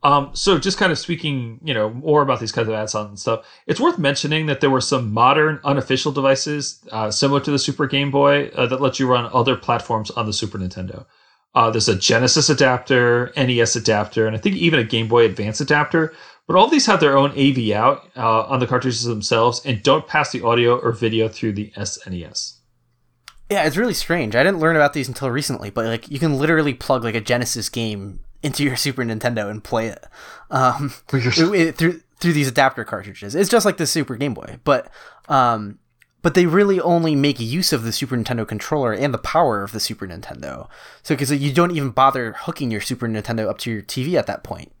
Um, so just kind of speaking, you know, more about these kinds of ad sounds and stuff. It's worth mentioning that there were some modern unofficial devices uh, similar to the Super Game Boy uh, that let you run other platforms on the Super Nintendo. Uh, there's a Genesis adapter, NES adapter, and I think even a Game Boy Advance adapter. But all these have their own AV out uh, on the cartridges themselves and don't pass the audio or video through the SNES. Yeah, it's really strange. I didn't learn about these until recently, but like you can literally plug like a Genesis game into your Super Nintendo and play it um, it- through through these adapter cartridges. It's just like the Super Game Boy, but um, but they really only make use of the Super Nintendo controller and the power of the Super Nintendo. So because you don't even bother hooking your Super Nintendo up to your TV at that point.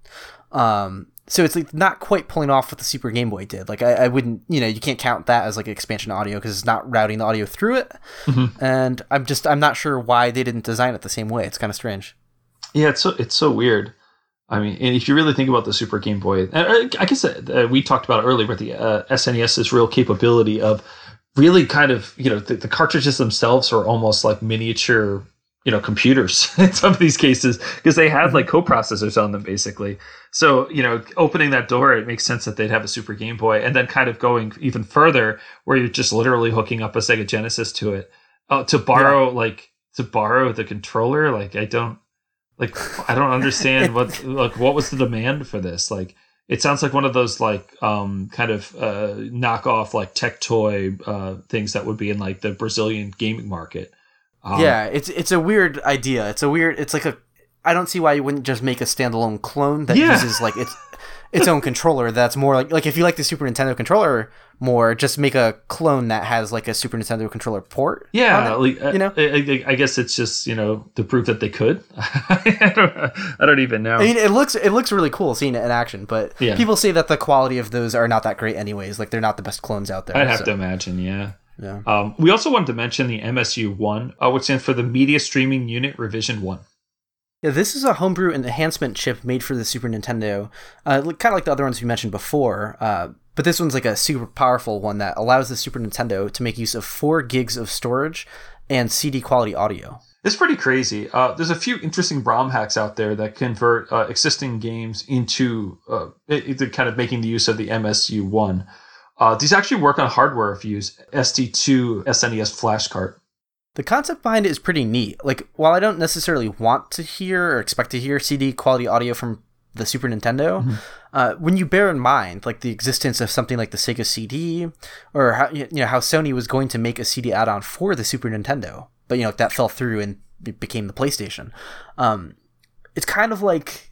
Um, so it's like not quite pulling off what the Super Game Boy did. Like I, I wouldn't, you know, you can't count that as like expansion audio because it's not routing the audio through it. And I'm just, I'm not sure why they didn't design it the same way. It's kind of strange. Yeah, it's so it's so weird. I mean, and if you really think about the Super Game Boy, uh, I guess uh, we talked about it earlier, but the uh, SNES's real capability of really kind of, you know, the, the cartridges themselves are almost like miniature, you know, computers in some of these cases because they had like coprocessors on them basically. So, you know, opening that door, it makes sense that they'd have a Super Game Boy, and then kind of going even further where you're just literally hooking up a Sega Genesis to it uh, to borrow like to borrow the controller. Like, I don't like I don't understand what like what was the demand for this? Like it sounds like one of those like um kind of uh knockoff like tech toy uh things that would be in like the Brazilian gaming market. Um, yeah, it's it's a weird idea. It's a weird. It's like a. I don't see why you wouldn't just make a standalone clone that Yeah. uses like its its own controller. That's more like like if you like the Super Nintendo controller more, just make a clone that has like a Super Nintendo controller port. Yeah, it, like, you know? I, I, I guess it's just you know the proof that they could. I don't, I don't even know. I mean, it looks it looks really cool seeing it in action, but Yeah. people say that the quality of those are not that great, anyways. Like they're not the best clones out there. I'd have so, to imagine, yeah. Yeah. Um, we also wanted to mention the MSU one, uh, which stands for the Media Streaming Unit Revision One. Yeah, this is a homebrew enhancement chip made for the Super Nintendo, uh, kind of like the other ones we mentioned before. Uh, but this one's like a super powerful one that allows the Super Nintendo to make use of four gigs of storage and CD quality audio. It's pretty crazy. Uh, there's a few interesting ROM hacks out there that convert uh, existing games into uh, it, it- kind of making the use of the MSU one. Uh, these actually work on hardware if you use SD2SNES flash cart. The concept behind it is pretty neat. Like, while I don't necessarily want to hear or expect to hear CD quality audio from the Super Nintendo, uh, when you bear in mind like the existence of something like the Sega CD, or how you know how Sony was going to make a CD add-on for the Super Nintendo, but you know that fell through and it became the PlayStation. Um, it's kind of like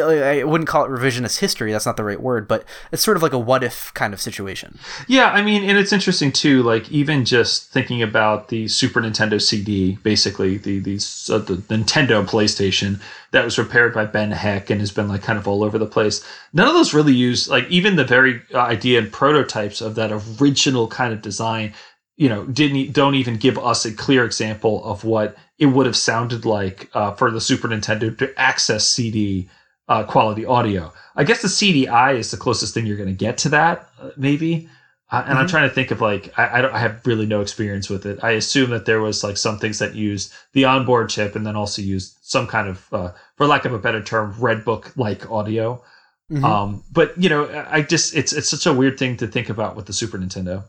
I wouldn't call it revisionist history. That's not the right word, but it's sort of like a what if kind of situation. Yeah, I mean, and it's interesting too. Like even just thinking about the Super Nintendo CD, basically the uh, the Nintendo PlayStation that was repaired by Ben Heck and has been like kind of all over the place. None of those really use like even the very uh, idea and prototypes of that original kind of design. You know, didn't don't even give us a clear example of what it would have sounded like uh, for the Super Nintendo to access CD uh, quality audio. I guess the CDI is the closest thing you're going to get to that, uh, maybe. Uh, and I'm trying to think of like I, I don't I have really no experience with it. I assume that there was like some things that used the onboard chip and then also used some kind of, uh, for lack of a better term, red book like audio. Mhm. Um, but you know, I just it's it's such a weird thing to think about with the Super Nintendo.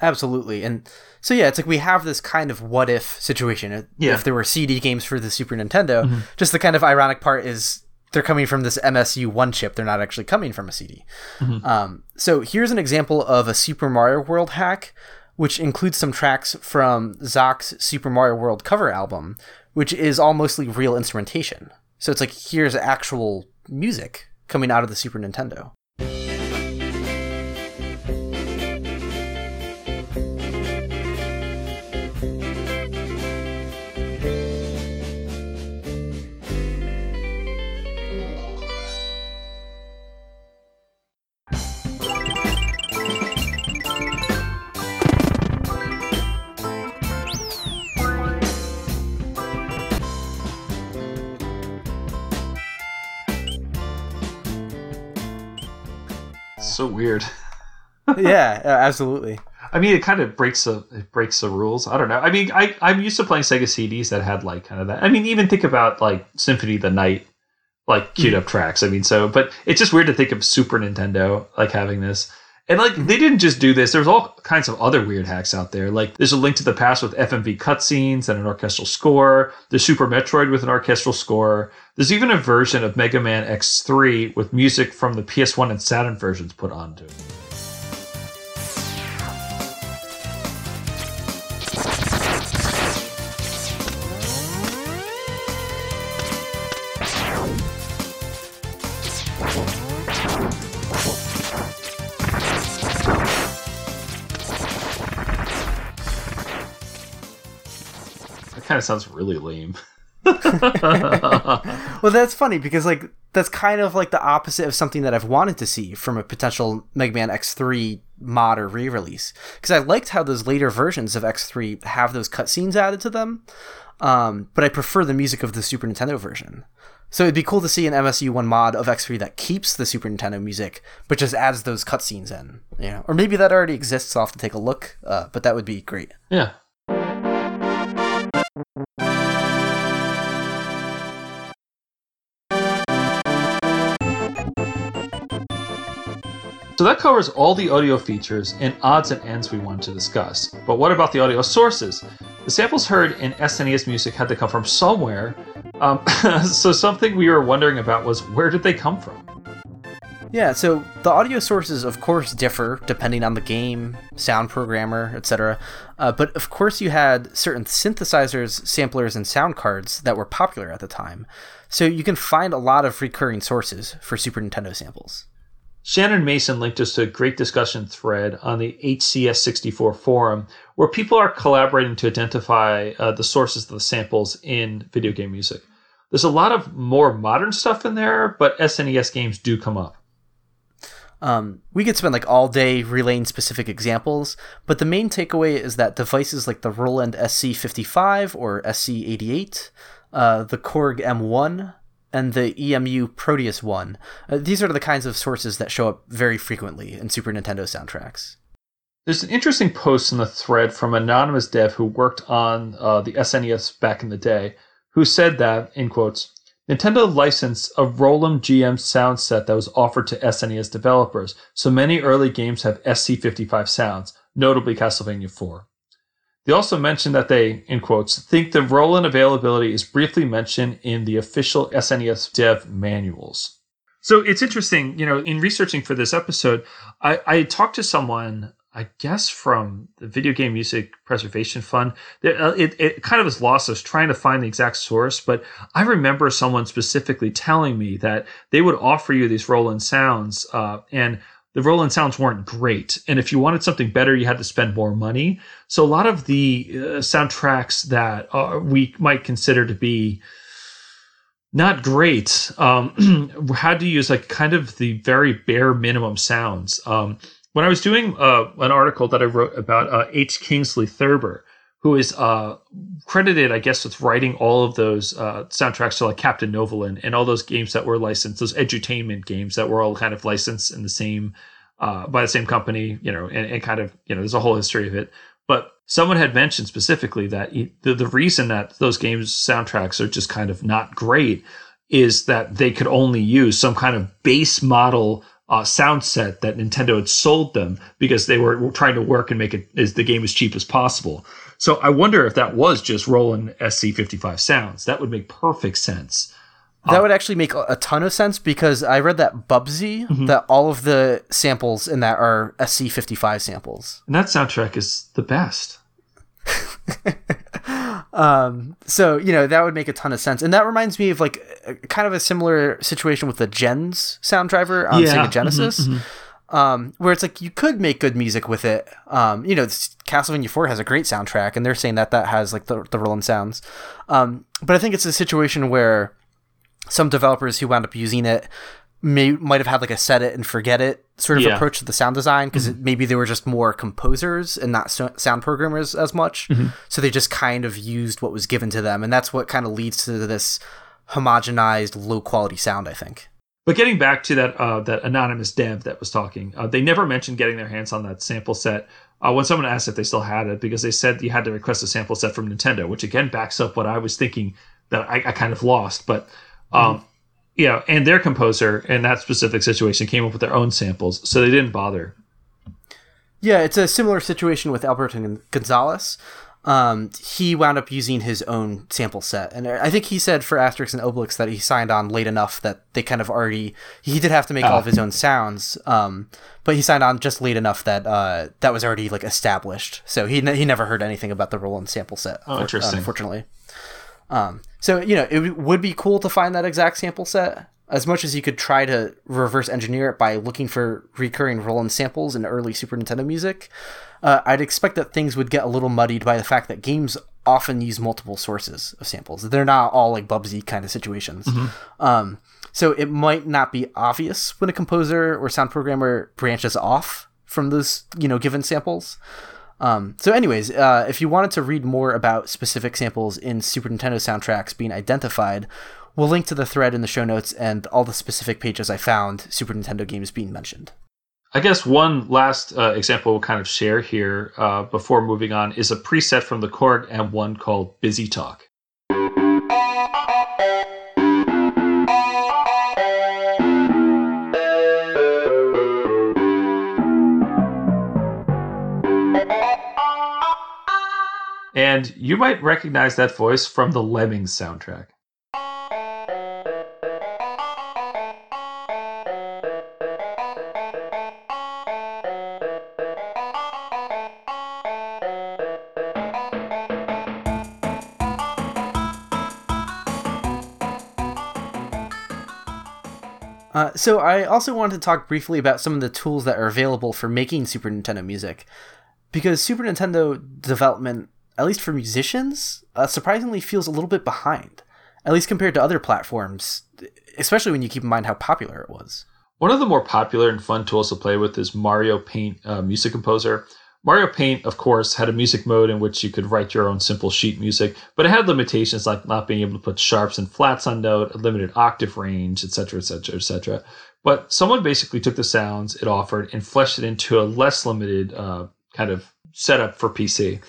Absolutely. And so yeah, it's like we have this kind of what if situation. If- Yeah. If there were CD games for the Super Nintendo, Mhm. just the kind of ironic part is they're coming from this MSU one chip. They're not actually coming from a CD. Mhm. Um, so here's an example of a Super Mario World hack, which includes some tracks from Zock's Super Mario World cover album, which is all mostly real instrumentation. So it's like here's actual music coming out of the Super Nintendo. So weird. yeah, absolutely. I mean, it kind of breaks the it breaks the rules. I don't know. I mean, I I'm used to playing Sega CDs that had like kind of that. I mean, even think about like Symphony of the Night, like queued hmm. up tracks. I mean, so but it's just weird to think of Super Nintendo like having this. And like they didn't just do this. There's all kinds of other weird hacks out there. Like there's a link to the past with FMV cutscenes and an orchestral score. There's Super Metroid with an orchestral score. There's even a version of Mega Man X3 with music from the PS1 and Saturn versions put onto it. Kind of sounds really lame. Well, that's funny because like that's kind of like the opposite of something that I've wanted to see from a potential Mega Man X3 mod or re-release. Because I liked how those later versions of X3 have those cutscenes added to them, um, but I prefer the music of the Super Nintendo version. So it'd be cool to see an MSU1 mod of X3 that keeps the Super Nintendo music, but just adds those cutscenes in. You know, or maybe that already exists. So I'll have to take a look, uh, but that would be great. Yeah. So that covers all the audio features and odds and ends we wanted to discuss. But what about the audio sources? The samples heard in SNES music had to come from somewhere. Um, so something we were wondering about was where did they come from? Yeah, so the audio sources, of course, differ depending on the game, sound programmer, etc. Uh, but of course, you had certain synthesizers, samplers, and sound cards that were popular at the time. So you can find a lot of recurring sources for Super Nintendo samples. Shannon Mason linked us to a great discussion thread on the HCS64 forum where people are collaborating to identify uh, the sources of the samples in video game music. There's a lot of more modern stuff in there, but SNES games do come up. Um, we could spend like all day relaying specific examples, but the main takeaway is that devices like the Roland SC55 or SC88, uh, the Korg M1, and the EMU Proteus 1, uh, these are the kinds of sources that show up very frequently in Super Nintendo soundtracks. There's an interesting post in the thread from an anonymous dev who worked on uh, the SNES back in the day, who said that, in quotes, Nintendo licensed a Roland GM sound set that was offered to SNES developers, so many early games have SC55 sounds, notably Castlevania 4. They also mentioned that they, in quotes, think the Roland availability is briefly mentioned in the official SNES dev manuals. So it's interesting, you know, in researching for this episode, I, I talked to someone, I guess from the Video Game Music Preservation Fund. It, it, it kind of is lost us trying to find the exact source, but I remember someone specifically telling me that they would offer you these Roland sounds, uh, and the Roland sounds weren't great. And if you wanted something better, you had to spend more money. So a lot of the uh, soundtracks that uh, we might consider to be not great um, had to use like kind of the very bare minimum sounds. Um, when I was doing uh, an article that I wrote about uh, H. Kingsley Thurber, who is uh, credited, I guess, with writing all of those uh, soundtracks to like Captain Novolin and all those games that were licensed, those edutainment games that were all kind of licensed in the same uh, by the same company, you know, and, and, kind of you know, there's a whole history of it. But someone had mentioned specifically that the the reason that those games soundtracks are just kind of not great is that they could only use some kind of base model uh, sound set that Nintendo had sold them because they were trying to work and make it as the game as cheap as possible. So I wonder if that was just Roland SC55 sounds. That would make perfect sense. That would actually make a ton of sense because I read that Bubsy mm-hmm. that all of the samples in that are SC55 samples. And that soundtrack is the best. um, so you know that would make a ton of sense, and that reminds me of like a, kind of a similar situation with the GEMS sound driver on yeah. Sega Genesis. Mm-hmm, mm-hmm. Um, where it's like you could make good music with it. Um, you know, Castlevania 4 has a great soundtrack, and they're saying that that has like the, the Roland sounds. Um, but I think it's a situation where some developers who wound up using it may might have had like a set it and forget it sort of yeah. approach to the sound design because mm-hmm. maybe they were just more composers and not so- sound programmers as much mm-hmm. so they just kind of used what was given to them and that's what kind of leads to this homogenized low quality sound i think But getting back to that uh, that anonymous dev that was talking, uh, they never mentioned getting their hands on that sample set. Uh, when someone asked if they still had it, because they said you had to request a sample set from Nintendo, which again backs up what I was thinking that I, I kind of lost. But um, mm-hmm. You know, and their composer in that specific situation came up with their own samples, so they didn't bother. Yeah, it's a similar situation with Alberto Gonzalez um, he wound up using his own sample set. And I think he said for Asterix and Obelix that he signed on late enough that they kind of already, he did have to make all of his own sounds. Um, but he signed on just late enough that uh, that was already like established. So he, he never heard anything about the Roland sample set. Oh, interesting. Unfortunately. Um, so, you know, it would be cool to find that exact sample set as much as you could try to reverse engineer it by looking for recurring Roland samples in early Super Nintendo music, uh, I'd expect that things would get a little muddied by the fact that games often use multiple sources of samples. They're not all like Bubsy kind of situations. Mm-hmm. Um, so it might not be obvious when a composer or sound programmer branches off from those, you know, given samples. Um, so, anyways, uh, if you wanted to read more about specific samples in Super Nintendo soundtracks being identified, we'll link to the thread in the show notes and all the specific pages I found Super Nintendo games being mentioned. I guess one last uh, example we'll kind of share here uh, before moving on is a preset from the Korg M1 called Busy Talk. And you might recognize that voice from the Lemmings soundtrack. Uh, so I also wanted to talk briefly about some of the tools that are available for making Super Nintendo music, because Super Nintendo development, at least for musicians, uh, surprisingly feels a little bit behind, at least compared to other platforms, especially when you keep in mind how popular it was. One of the more popular and fun tools to play with is Mario Paint uh, Music Composer. Mario Paint, of course, had a music mode in which you could write your own simple sheet music, but it had limitations like not being able to put sharps and flats on note, a limited octave range, etc., etc., etc. But someone basically took the sounds it offered and fleshed it into a less limited uh, kind of setup for PC.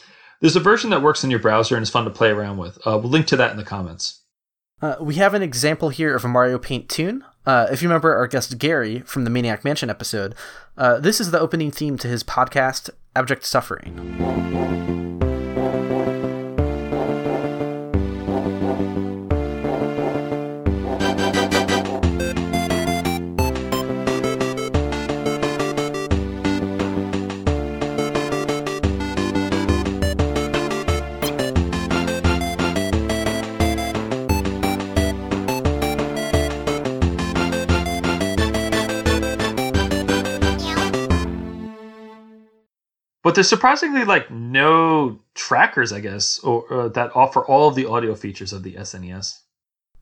There's a version that works in your browser and is fun to play around with. Uh, we'll link to that in the comments. Uh, we have an example here of a Mario Paint tune. Uh, if you remember our guest Gary from the Maniac Mansion episode, uh, this is the opening theme to his podcast, Abject Suffering. There's surprisingly like no trackers, I guess, or uh, that offer all of the audio features of the SNES.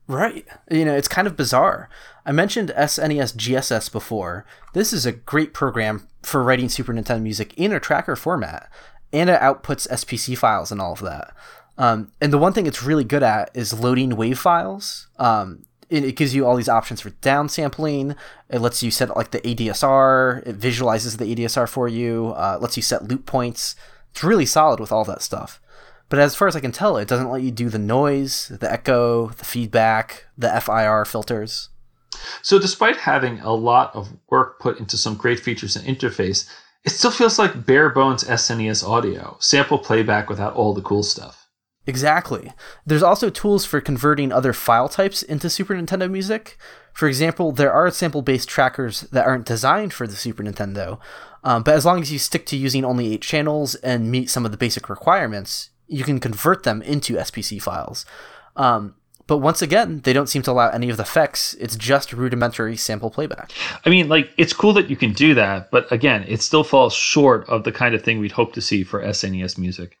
Right. You know, it's kind of bizarre. I mentioned SNES GSS before. This is a great program for writing Super Nintendo music in a tracker format, and it outputs SPC files and all of that. Um, and the one thing it's really good at is loading wave files. Um, it, it gives you all these options for downsampling. It lets you set like the ADSR. It visualizes the ADSR for you. Uh, lets you set loop points. It's really solid with all that stuff. But as far as I can tell, it doesn't let you do the noise, the echo, the feedback, the FIR filters. So, despite having a lot of work put into some great features and interface, it still feels like bare bones SNES audio, sample playback without all the cool stuff. Exactly. There's also tools for converting other file types into Super Nintendo music. For example, there are sample based trackers that aren't designed for the Super Nintendo, um, but as long as you stick to using only eight channels and meet some of the basic requirements, you can convert them into SPC files. Um, but once again, they don't seem to allow any of the effects. It's just rudimentary sample playback. I mean, like, it's cool that you can do that, but again, it still falls short of the kind of thing we'd hope to see for SNES music.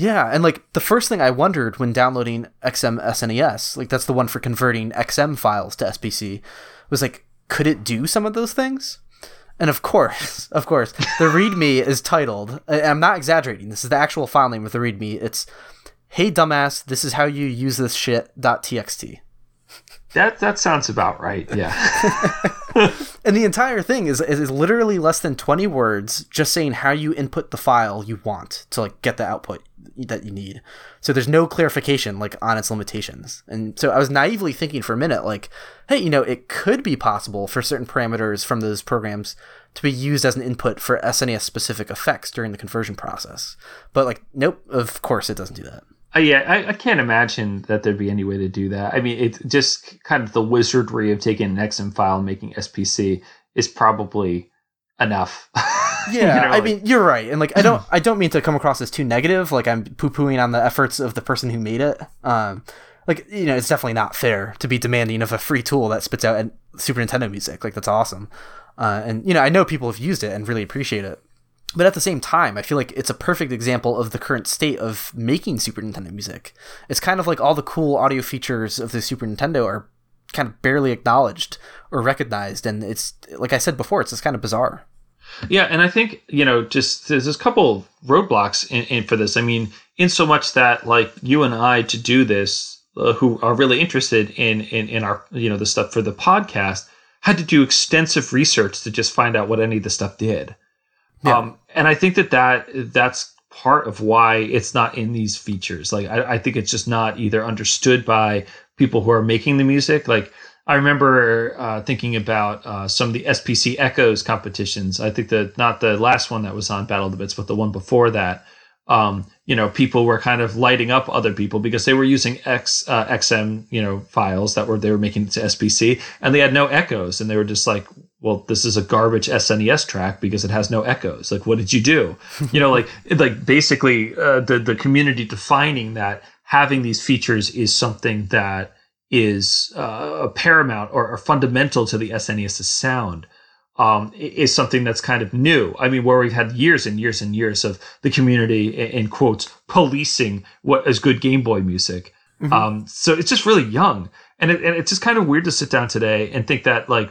Yeah, and like the first thing I wondered when downloading XM SNES, like that's the one for converting XM files to SPC, was like, could it do some of those things? And of course, of course, the README is titled. I'm not exaggerating. This is the actual file name of the README. It's "Hey dumbass, this is how you use this shit." .txt. That that sounds about right. Yeah. and the entire thing is, is is literally less than 20 words just saying how you input the file you want to like get the output that you need. So there's no clarification like on its limitations. And so I was naively thinking for a minute like, hey, you know, it could be possible for certain parameters from those programs to be used as an input for SNES specific effects during the conversion process. But like, nope, of course it doesn't do that. Uh, yeah, I, I, can't imagine that there'd be any way to do that. I mean, it's just kind of the wizardry of taking an XM file and making SPC is probably enough. yeah, you know, I like, mean, you're right, and like, I don't, I don't mean to come across as too negative. Like, I'm poo pooing on the efforts of the person who made it. Um, like, you know, it's definitely not fair to be demanding of a free tool that spits out Super Nintendo music. Like, that's awesome. Uh, and you know, I know people have used it and really appreciate it. But at the same time, I feel like it's a perfect example of the current state of making Super Nintendo music. It's kind of like all the cool audio features of the Super Nintendo are kind of barely acknowledged or recognized, and it's like I said before, it's just kind of bizarre. Yeah, and I think you know, just there's a couple roadblocks in, in, for this. I mean, in so much that like you and I to do this, uh, who are really interested in, in in our you know the stuff for the podcast, had to do extensive research to just find out what any of the stuff did. Yeah. Um, and I think that, that that's part of why it's not in these features. Like, I, I think it's just not either understood by people who are making the music. Like, I remember uh, thinking about uh, some of the SPC Echoes competitions. I think that not the last one that was on Battle of the Bits, but the one before that. Um, you know, people were kind of lighting up other people because they were using X uh, XM, you know, files that were they were making to SPC, and they had no echoes, and they were just like, well, this is a garbage SNES track because it has no echoes. Like, what did you do? you know, like like basically uh, the the community defining that having these features is something that is uh, paramount or, or, fundamental to the SNES's sound. Um, is something that's kind of new. I mean, where we've had years and years and years of the community, in quotes, policing what is good Game Boy music. Mm-hmm. Um, so it's just really young, and, it, and it's just kind of weird to sit down today and think that like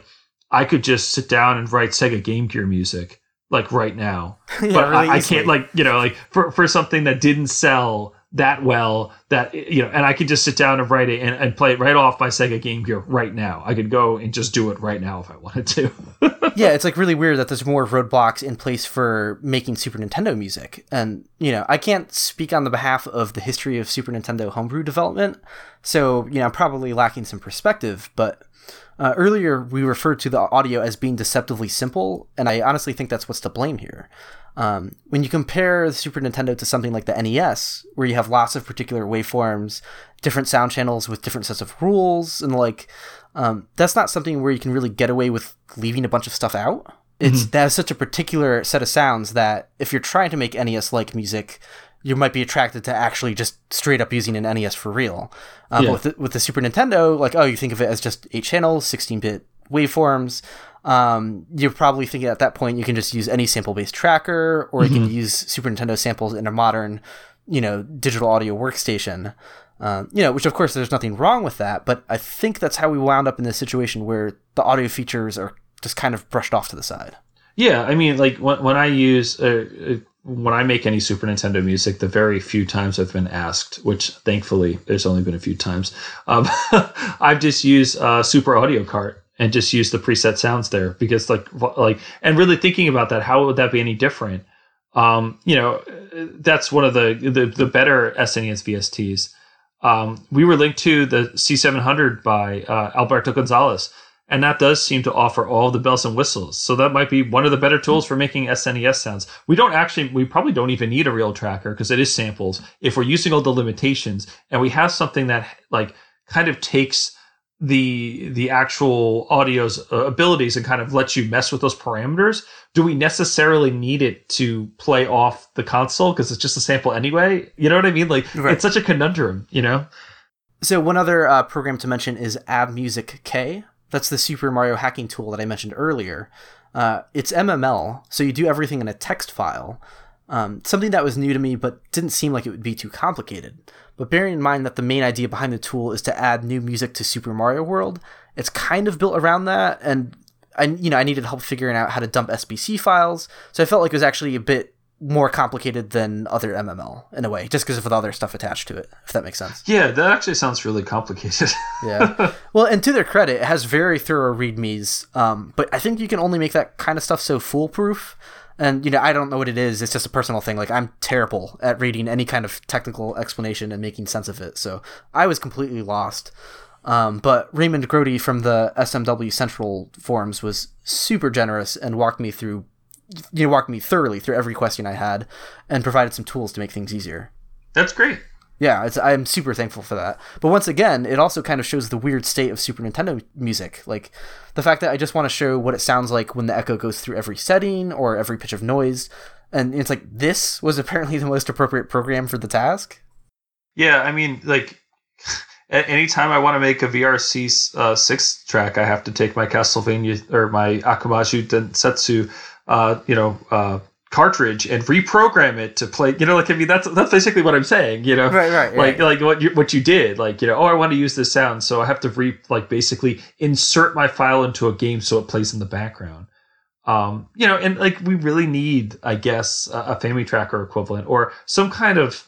I could just sit down and write Sega Game Gear music like right now. yeah, but really I, I, can't like you know like for for something that didn't sell that well that you know and I could just sit down and write it and, and play it right off my Sega Game Gear right now. I could go and just do it right now if I wanted to. yeah, it's like really weird that there's more roadblocks in place for making Super Nintendo music. And you know, I can't speak on the behalf of the history of Super Nintendo homebrew development. So, you know, I'm probably lacking some perspective, but uh, earlier, we referred to the audio as being deceptively simple, and I honestly think that's what's to blame here. Um, when you compare the Super Nintendo to something like the NES, where you have lots of particular waveforms, different sound channels with different sets of rules, and like, um, that's not something where you can really get away with leaving a bunch of stuff out. It's mm-hmm. that such a particular set of sounds that if you're trying to make NES like music, you might be attracted to actually just straight up using an NES for real. Um, yeah. But with the, with the Super Nintendo, like oh, you think of it as just eight channels, sixteen bit waveforms. Um, you're probably thinking at that point you can just use any sample based tracker, or mm-hmm. you can mm-hmm. use Super Nintendo samples in a modern, you know, digital audio workstation. Um, you know, which of course there's nothing wrong with that, but I think that's how we wound up in this situation where the audio features are just kind of brushed off to the side. Yeah, I mean, like when, when I use uh, uh when I make any Super Nintendo music, the very few times I've been asked, which thankfully there's only been a few times, um, I've just used uh, Super Audio Cart and just used the preset sounds there because like like and really thinking about that, how would that be any different? Um, you know, that's one of the the, the better SNES VSTs. Um, we were linked to the C700 by uh, Alberto Gonzalez and that does seem to offer all the bells and whistles. So that might be one of the better tools for making SNES sounds. We don't actually, we probably don't even need a real tracker because it is samples. If we're using all the limitations and we have something that like kind of takes the the actual audio's uh, abilities and kind of lets you mess with those parameters do we necessarily need it to play off the console because it's just a sample anyway you know what i mean like right. it's such a conundrum you know so one other uh, program to mention is AddmusicK, that's the Super Mario hacking tool that I mentioned earlier. Uh, it's MML, so you do everything in a text file. Um, something that was new to me, but didn't seem like it would be too complicated. But bearing in mind that the main idea behind the tool is to add new music to Super Mario World, it's kind of built around that. And I, you know, I needed help figuring out how to dump SPC files, so I felt like it was actually a bit more complicated than other MML in a way, just because of the other stuff attached to it. If that makes sense. Yeah, that actually sounds really complicated. yeah. Well, and to their credit, it has very thorough readmes. Um, but I think you can only make that kind of stuff so foolproof. And you know, I don't know what it is. It's just a personal thing. Like I'm terrible at reading any kind of technical explanation and making sense of it. So I was completely lost. Um, but Raymond Grody from the SMW Central forums was super generous and walked me through you know, walked me thoroughly through every question I had and provided some tools to make things easier. That's great. Yeah, I'm super thankful for that. But once again, it also kind of shows the weird state of Super Nintendo music. Like the fact that I just want to show what it sounds like when the echo goes through every setting or every pitch of noise. And it's like this was apparently the most appropriate program for the task. Yeah, I mean, like anytime I want to make a VRC uh, six track, I have to take my Castlevania or my Akumajou Densetsu uh, you know, uh, cartridge and reprogram it to play. You know, like I mean, that's that's basically what I'm saying. You know, right, right, like right. like what you what you did. Like you know, oh, I want to use this sound, so I have to re like basically insert my file into a game so it plays in the background. Um, you know, and like we really need, I guess, a, a FamiTracker equivalent or some kind of.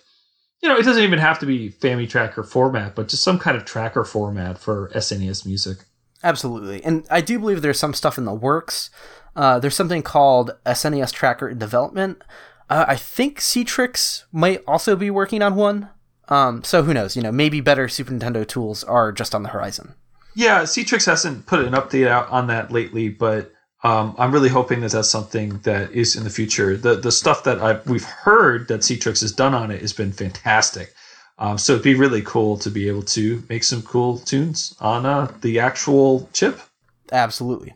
You know, it doesn't even have to be FamiTracker format, but just some kind of tracker format for SNES music. Absolutely. And I do believe there's some stuff in the works. Uh, there's something called SNES Tracker in development. Uh, I think Cetrix might also be working on one. Um, so who knows? You know, maybe better Super Nintendo tools are just on the horizon. Yeah, Cetrix hasn't put an update out on that lately, but um, I'm really hoping that that's something that is in the future. The the stuff that I've, we've heard that Cetrix has done on it has been fantastic. Um, so it'd be really cool to be able to make some cool tunes on uh, the actual chip. Absolutely.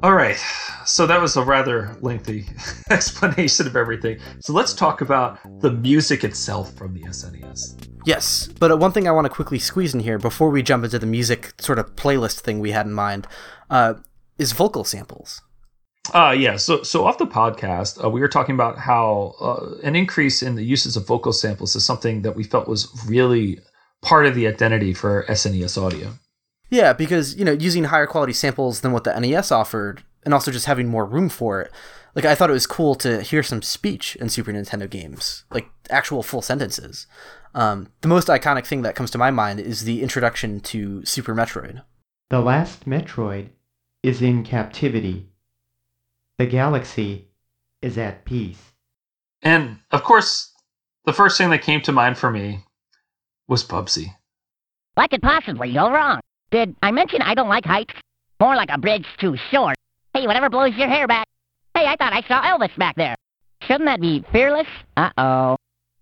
All right, so that was a rather lengthy explanation of everything. So let's talk about the music itself from the SNES. Yes, but one thing I want to quickly squeeze in here before we jump into the music sort of playlist thing we had in mind uh, is vocal samples. Uh, yeah. So, so off the podcast, uh, we were talking about how uh, an increase in the uses of vocal samples is something that we felt was really part of the identity for SNES audio. Yeah, because you know using higher quality samples than what the NES offered, and also just having more room for it. Like I thought it was cool to hear some speech in Super Nintendo games, like actual full sentences. Um, the most iconic thing that comes to my mind is the introduction to Super Metroid. The last Metroid is in captivity. The galaxy is at peace. And of course, the first thing that came to mind for me was Bubsy. What could possibly go wrong? Did I mention I don't like heights? More like a bridge too short. Hey, whatever blows your hair back. Hey, I thought I saw Elvis back there. Shouldn't that be fearless? Uh-oh.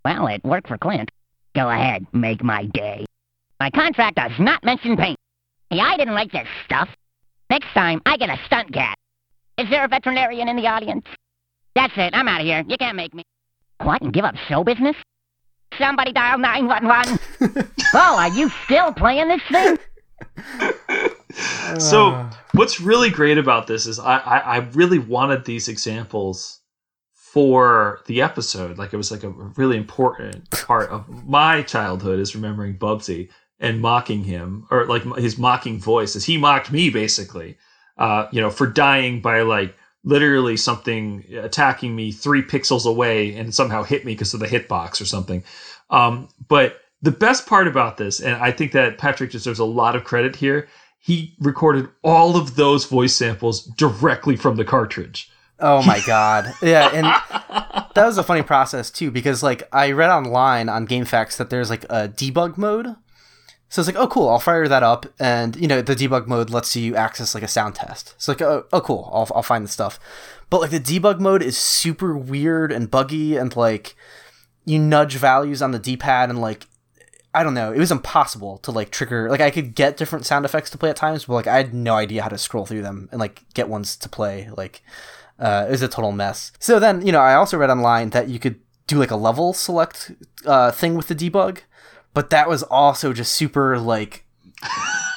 Well, it worked for Clint. Go ahead, make my day. My contract does not mention paint. Hey, I didn't like this stuff. Next time, I get a stunt cat. Is there a veterinarian in the audience? That's it, I'm out of here. You can't make me. Oh, what, and give up show business? Somebody dial 911. oh, are you still playing this thing? so what's really great about this is I, I, I really wanted these examples for the episode like it was like a really important part of my childhood is remembering bubsy and mocking him or like his mocking voice as he mocked me basically uh, you know for dying by like literally something attacking me three pixels away and somehow hit me because of the hitbox or something um, but the best part about this, and I think that Patrick deserves a lot of credit here, he recorded all of those voice samples directly from the cartridge. Oh my god. Yeah, and that was a funny process too because like I read online on GameFAQs that there's like a debug mode. So it's like, oh cool, I'll fire that up and you know, the debug mode lets you access like a sound test. It's like, oh, oh cool, I'll I'll find the stuff. But like the debug mode is super weird and buggy and like you nudge values on the D-pad and like I don't know. It was impossible to like trigger. Like I could get different sound effects to play at times, but like I had no idea how to scroll through them and like get ones to play. Like uh, it was a total mess. So then you know I also read online that you could do like a level select uh, thing with the debug, but that was also just super like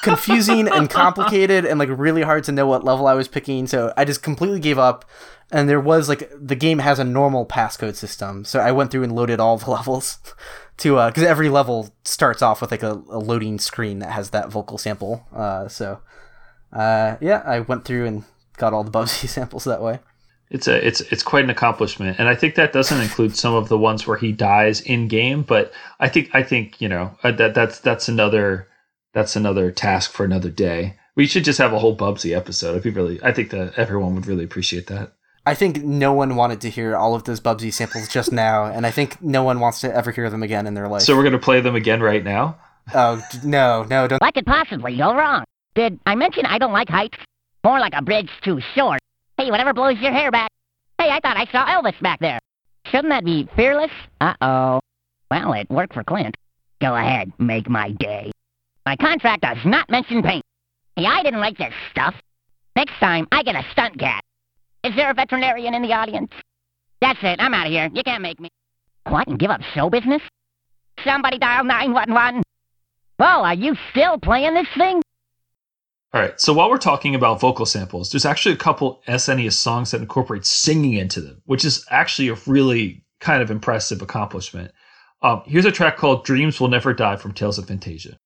confusing and complicated and like really hard to know what level I was picking. So I just completely gave up. And there was like the game has a normal passcode system, so I went through and loaded all the levels to because every level starts off with like a, a, loading screen that has that vocal sample. Uh, so uh, yeah, I went through and got all the Bubsy samples that way. It's a it's it's quite an accomplishment, and I think that doesn't include some of the ones where he dies in game. But I think I think you know uh, that that's that's another that's another task for another day. We should just have a whole Bubsy episode. I'd be really I think that everyone would really appreciate that. I think no one wanted to hear all of those Bubsy samples just now, and I think no one wants to ever hear them again in their life. So we're gonna play them again right now. Oh no, no, don't. What could possibly go wrong? Did I mention I don't like heights? More like a bridge too short. Hey, whatever blows your hair back. Hey, I thought I saw Elvis back there. Shouldn't that be fearless? Uh-oh. Well, it worked for Clint. Go ahead, make my day. My contract does not mention paint. Hey, I didn't like this stuff. Next time, I get a stunt cat. Is there a veterinarian in the audience? That's it, I'm out of here. You can't make me. What, and give up show business? Somebody dial 911. Whoa, are you still playing this thing? All right. So while we're talking about vocal samples, there's actually a couple SNES songs that incorporate singing into them, which is actually a really kind of impressive accomplishment. Um, here's a track called "Dreams Will Never Die" from Tales of Phantasia.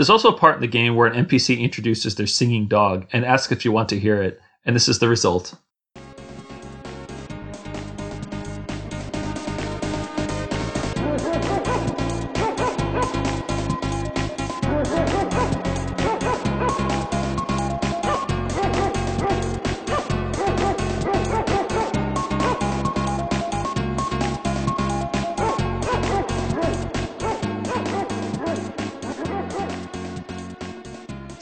There's also a part in the game where an NPC introduces their singing dog and asks if you want to hear it, and this is the result.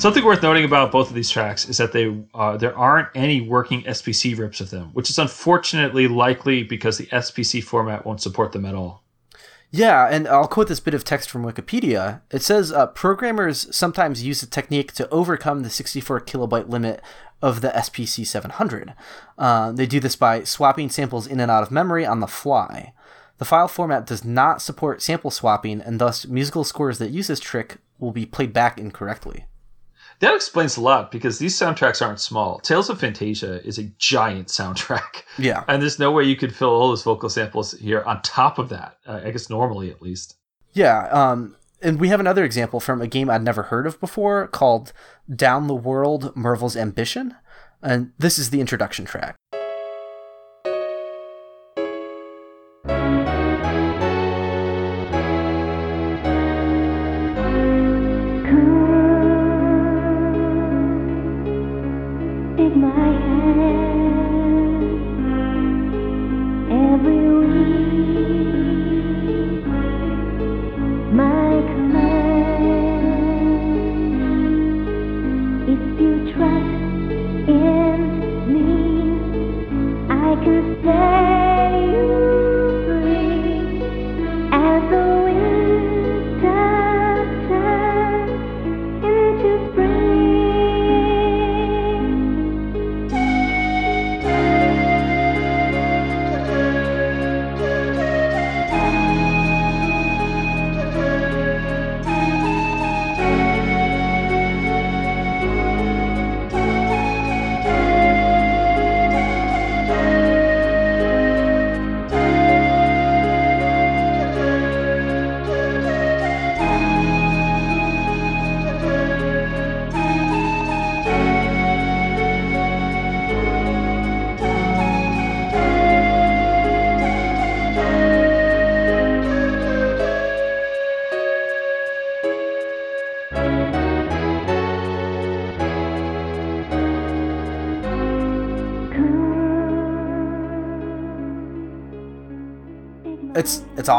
Something worth noting about both of these tracks is that they uh, there aren't any working SPC rips of them, which is unfortunately likely because the SPC format won't support them at all. Yeah, and I'll quote this bit of text from Wikipedia. It says uh, programmers sometimes use the technique to overcome the 64 kilobyte limit of the SPC 700. Uh, they do this by swapping samples in and out of memory on the fly. The file format does not support sample swapping, and thus musical scores that use this trick will be played back incorrectly. That explains a lot because these soundtracks aren't small. Tales of Phantasia is a giant soundtrack. Yeah. And there's no way you could fill all those vocal samples here on top of that. Uh, I guess normally at least. Yeah, um, and we have another example from a game I'd never heard of before called Down the World Mervil's Ambition. And this is the introduction track.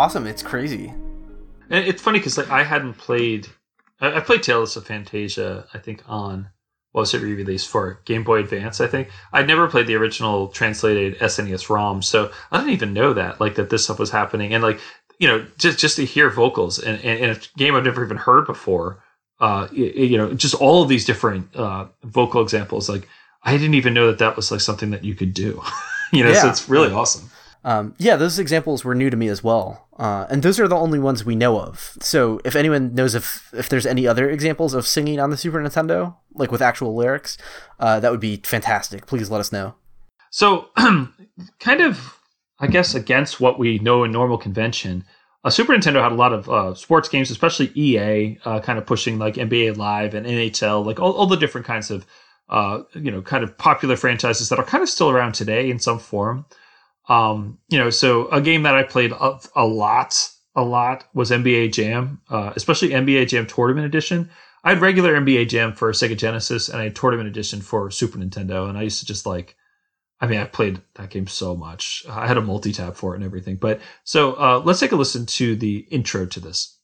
Awesome. It's crazy. And it's funny because like I hadn't played, I, I played Tales of Phantasia. I think on what was it re-released for Game Boy Advance? I think I'd never played the original translated SNES ROM, so I didn't even know that like that this stuff was happening. And like you know, just just to hear vocals in, in, a game I've never even heard before, uh, y- y- you know, just all of these different uh, vocal examples. Like I didn't even know that that was like something that you could do. you know, so it's really awesome. Um, yeah, those examples were new to me as well, uh, and those are the only ones we know of. So, if anyone knows if if there's any other examples of singing on the Super Nintendo, like with actual lyrics, uh, that would be fantastic. Please let us know. So, kind of, I guess, against what we know in normal convention, uh, Super Nintendo had a lot of uh, sports games, especially EA, uh, kind of pushing like NBA Live and NHL, like all, all the different kinds of, uh, you know, kind of popular franchises that are kind of still around today in some form. Um, you know, so a game that I played a, a lot, a lot was NBA Jam, uh, especially NBA Jam Tournament Edition. I had regular NBA Jam for Sega Genesis, and I had Tournament Edition for Super Nintendo, and I used to just like I mean, I played that game so much. I had a multi tap for it and everything. But so uh, let's take a listen to the intro to this.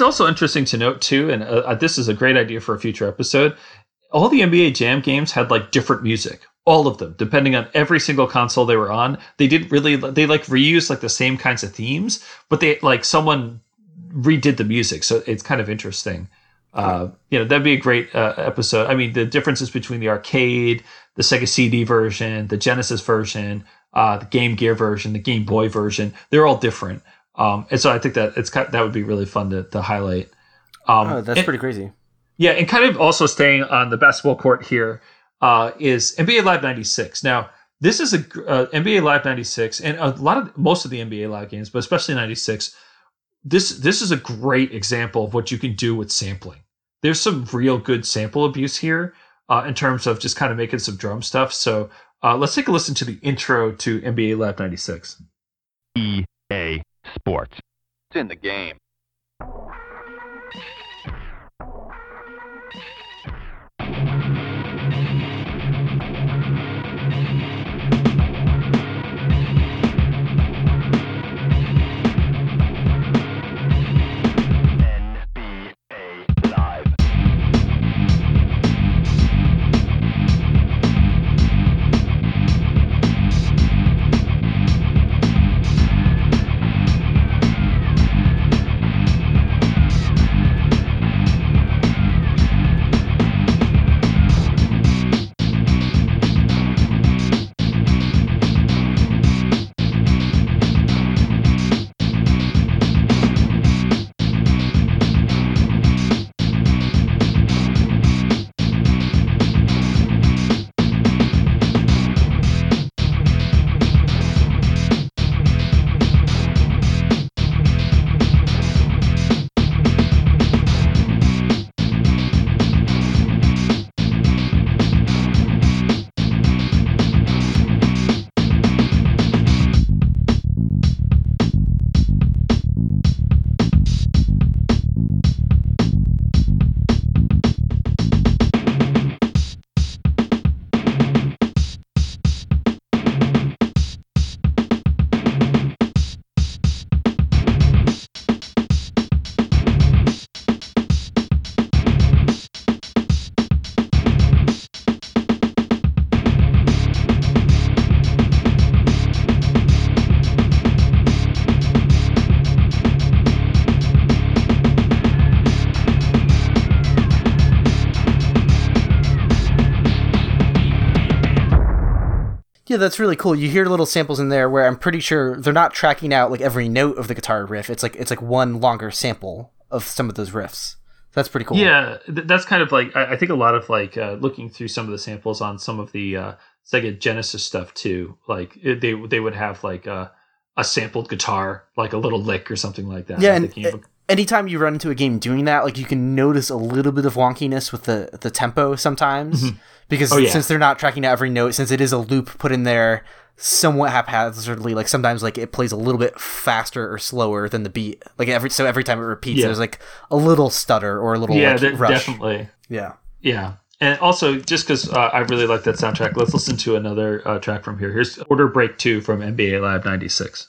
What's also interesting to note too, and uh, this is a great idea for a future episode. All the NBA Jam games had like different music, all of them, depending on every single console they were on. They didn't really they like reuse like the same kinds of themes, but they like someone redid the music, so it's kind of interesting. Uh, you know, that'd be a great uh, episode. I mean, the differences between the arcade, the Sega CD version, the Genesis version, uh, the Game Gear version, the Game Boy version, they're all different. Um, and so I think that it's kind that would be really fun to, to highlight. Um, Oh, that's and- pretty crazy. yeah, and kind of also staying on the basketball court here uh, is NBA Live '96. Now, this is a uh, NBA Live '96, and a lot of most of the NBA Live games, but especially '96. This this is a great example of what you can do with sampling. There's some real good sample abuse here uh, in terms of just kind of making some drum stuff. So uh, let's take a listen to the intro to NBA Live '96. EA E Sports. It's in the game. That's really cool. You hear little samples in there where I'm pretty sure they're not tracking out like every note of the guitar riff. It's like it's like one longer sample of some of those riffs. That's pretty cool. Yeah, th- that's kind of like I, I think a lot of like uh, looking through some of the samples on some of the uh, Sega Genesis stuff too. Like it, they they would have like a, a sampled guitar, like a little lick or something like that. Yeah, and thinking of a- anytime you run into a game doing that, like you can notice a little bit of wonkiness with the the tempo sometimes because Oh, yeah. since they're not tracking out every note, since it is a loop put in there somewhat haphazardly, like sometimes like it plays a little bit faster or slower than the beat. Like every so every time it repeats, Yeah. there's like a little stutter or a little yeah, like, rush. definitely. Yeah. Yeah. And also, just because uh, I really like that soundtrack, let's listen to another uh, track from here. Here's Quarter Break 2 from NBA Live 96.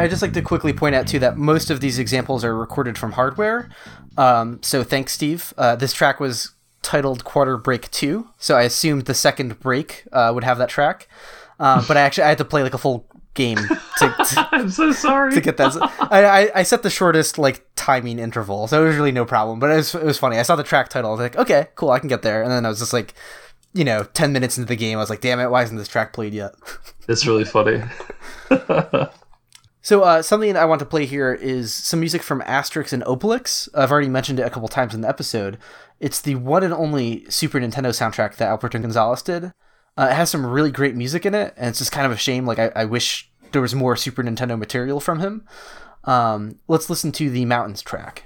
I just like to quickly point out too that most of these examples are recorded from hardware. Um, so thanks, Steve. Uh, this track was titled Quarter Break Two, so I assumed the second break uh, would have that track. Uh, but I actually I had to play like a full game to, to, I'm so sorry. to get that. I, I, I set the shortest like timing interval, so it was really no problem. But it was it was funny. I saw the track title. I was like, okay, cool, I can get there. And then I was just like, you know, ten minutes into the game, I was like, damn it, why isn't this track played yet? It's really funny. So uh, something I want to play here is some music from Asterix and Obelix. I've already mentioned it a couple times in the episode. It's the one and only Super Nintendo soundtrack that Alberto Gonzalez did. Uh, it has some really great music in it, and it's just kind of a shame. Like I, I wish there was more Super Nintendo material from him. Um, let's listen to the Mountains track.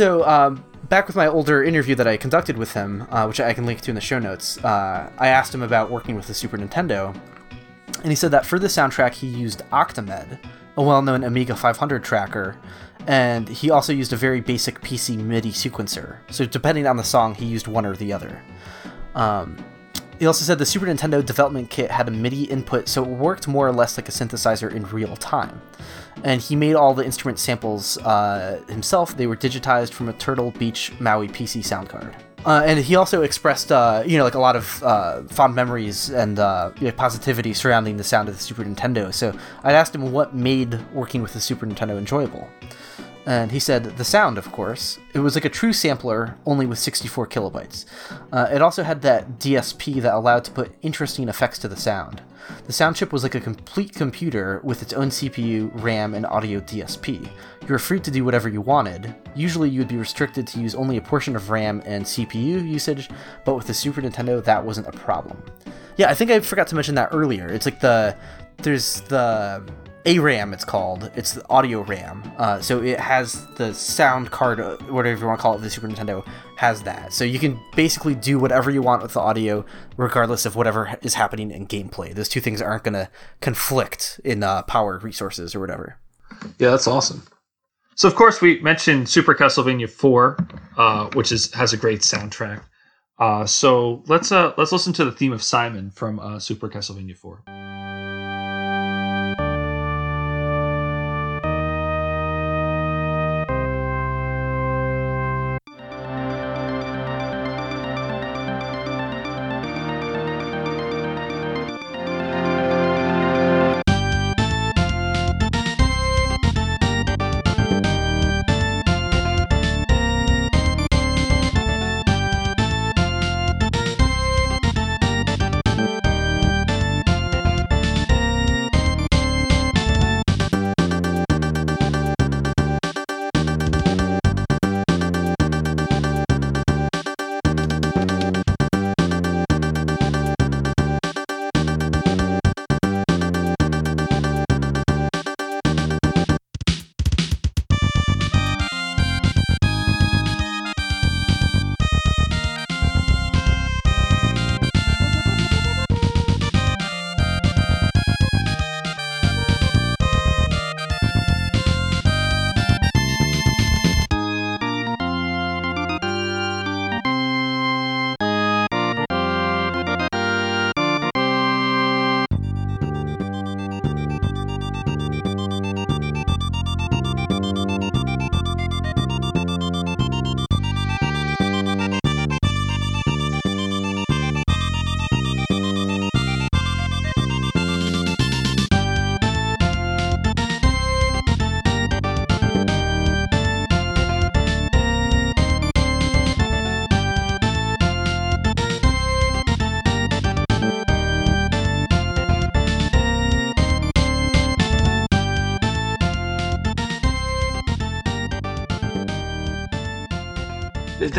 So, um, back with my older interview that I conducted with him, uh, which I can link to in the show notes, uh, I asked him about working with the Super Nintendo, and he said that for the soundtrack he used Octamed, a well-known Amiga 500 tracker, and he also used a very basic PC MIDI sequencer. So depending on the song, he used one or the other. Um, he also said the Super Nintendo development kit had a MIDI input, so it worked more or less like a synthesizer in real time. And he made all the instrument samples uh, himself. They were digitized from a Turtle Beach Maui PC sound card. Uh, and he also expressed, uh, you know, like a lot of uh, fond memories and uh, you know, positivity surrounding the sound of the Super Nintendo. So I asked him what made working with the Super Nintendo enjoyable. And he said, the sound, of course. It was like a true sampler, only with 64 kilobytes. Uh, it also had that DSP that allowed to put interesting effects to the sound. The sound chip was like a complete computer with its own CPU, RAM, and audio DSP. You were free to do whatever you wanted. Usually, you would be restricted to use only a portion of RAM and CPU usage, but with the Super Nintendo, that wasn't a problem. Yeah, I think I forgot to mention that earlier. It's like the. There's the ARAM it's called. It's the audio RAM. Uh, so it has the sound card, uh, whatever you want to call it, the Super Nintendo has that. So you can basically do whatever you want with the audio, regardless of whatever is happening in gameplay. Those two things aren't going to conflict in uh, power resources or whatever. Yeah, that's awesome. So of course we mentioned Super Castlevania 4, uh, which is has a great soundtrack. Uh, so let's uh, let's listen to the theme of Simon from uh, Super Castlevania 4.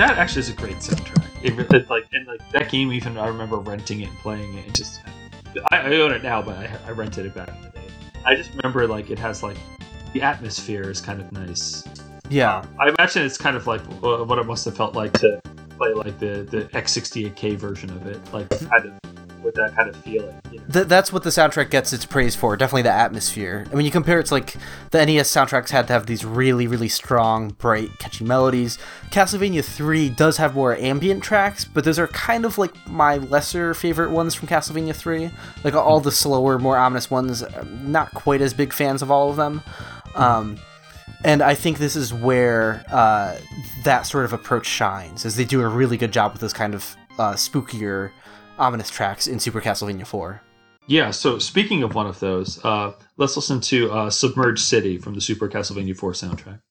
That actually is a great soundtrack. It, it, like and like that game, even I remember renting it and playing it. And just I, I own it now, but I, I rented it back in the day. I just remember like it has like the atmosphere is kind of nice. Yeah. I imagine it's kind of like uh, what it must have felt like to play like the the X68K version of it, like kind of with that kind of feeling. You know? Th- that's what the soundtrack gets its praise for. Definitely the atmosphere. I mean, you compare it to like the NES soundtracks had to have these really, really strong, bright, catchy melodies. Castlevania 3 does have more ambient tracks, but those are kind of like my lesser favorite ones from Castlevania 3. Like all the slower, more ominous ones, I'm not quite as big fans of all of them. Um, and I think this is where uh, that sort of approach shines, as they do a really good job with those kind of uh, spookier, ominous tracks in Super Castlevania 4. Yeah. So speaking of one of those, uh, let's listen to uh, "Submerged City" from the Super Castlevania 4 soundtrack.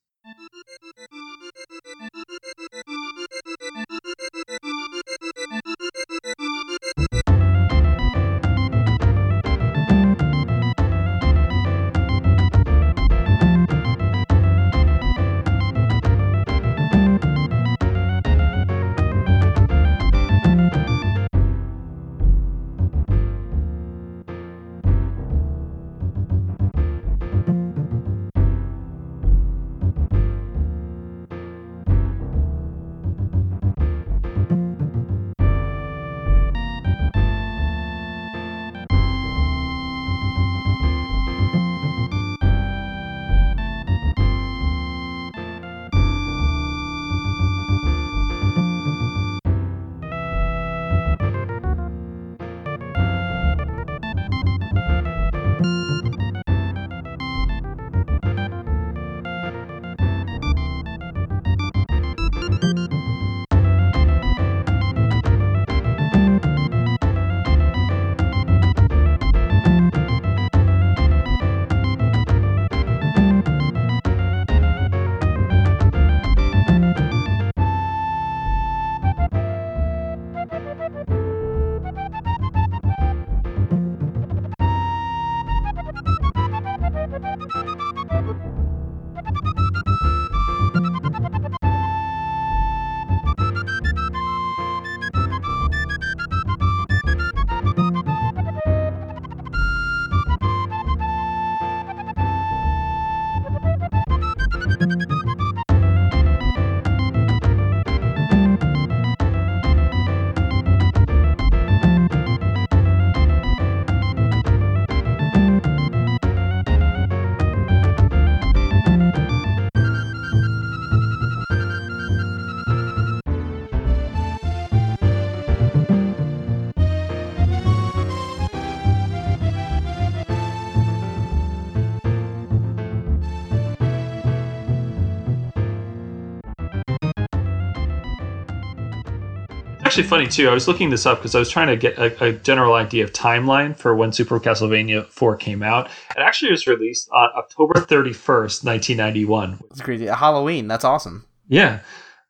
Actually funny too. I was looking this up because I was trying to get a, a general idea of timeline for when Super Castlevania 4 came out. It actually was released on October 31st, 1991. It's crazy. Halloween. That's awesome. Yeah.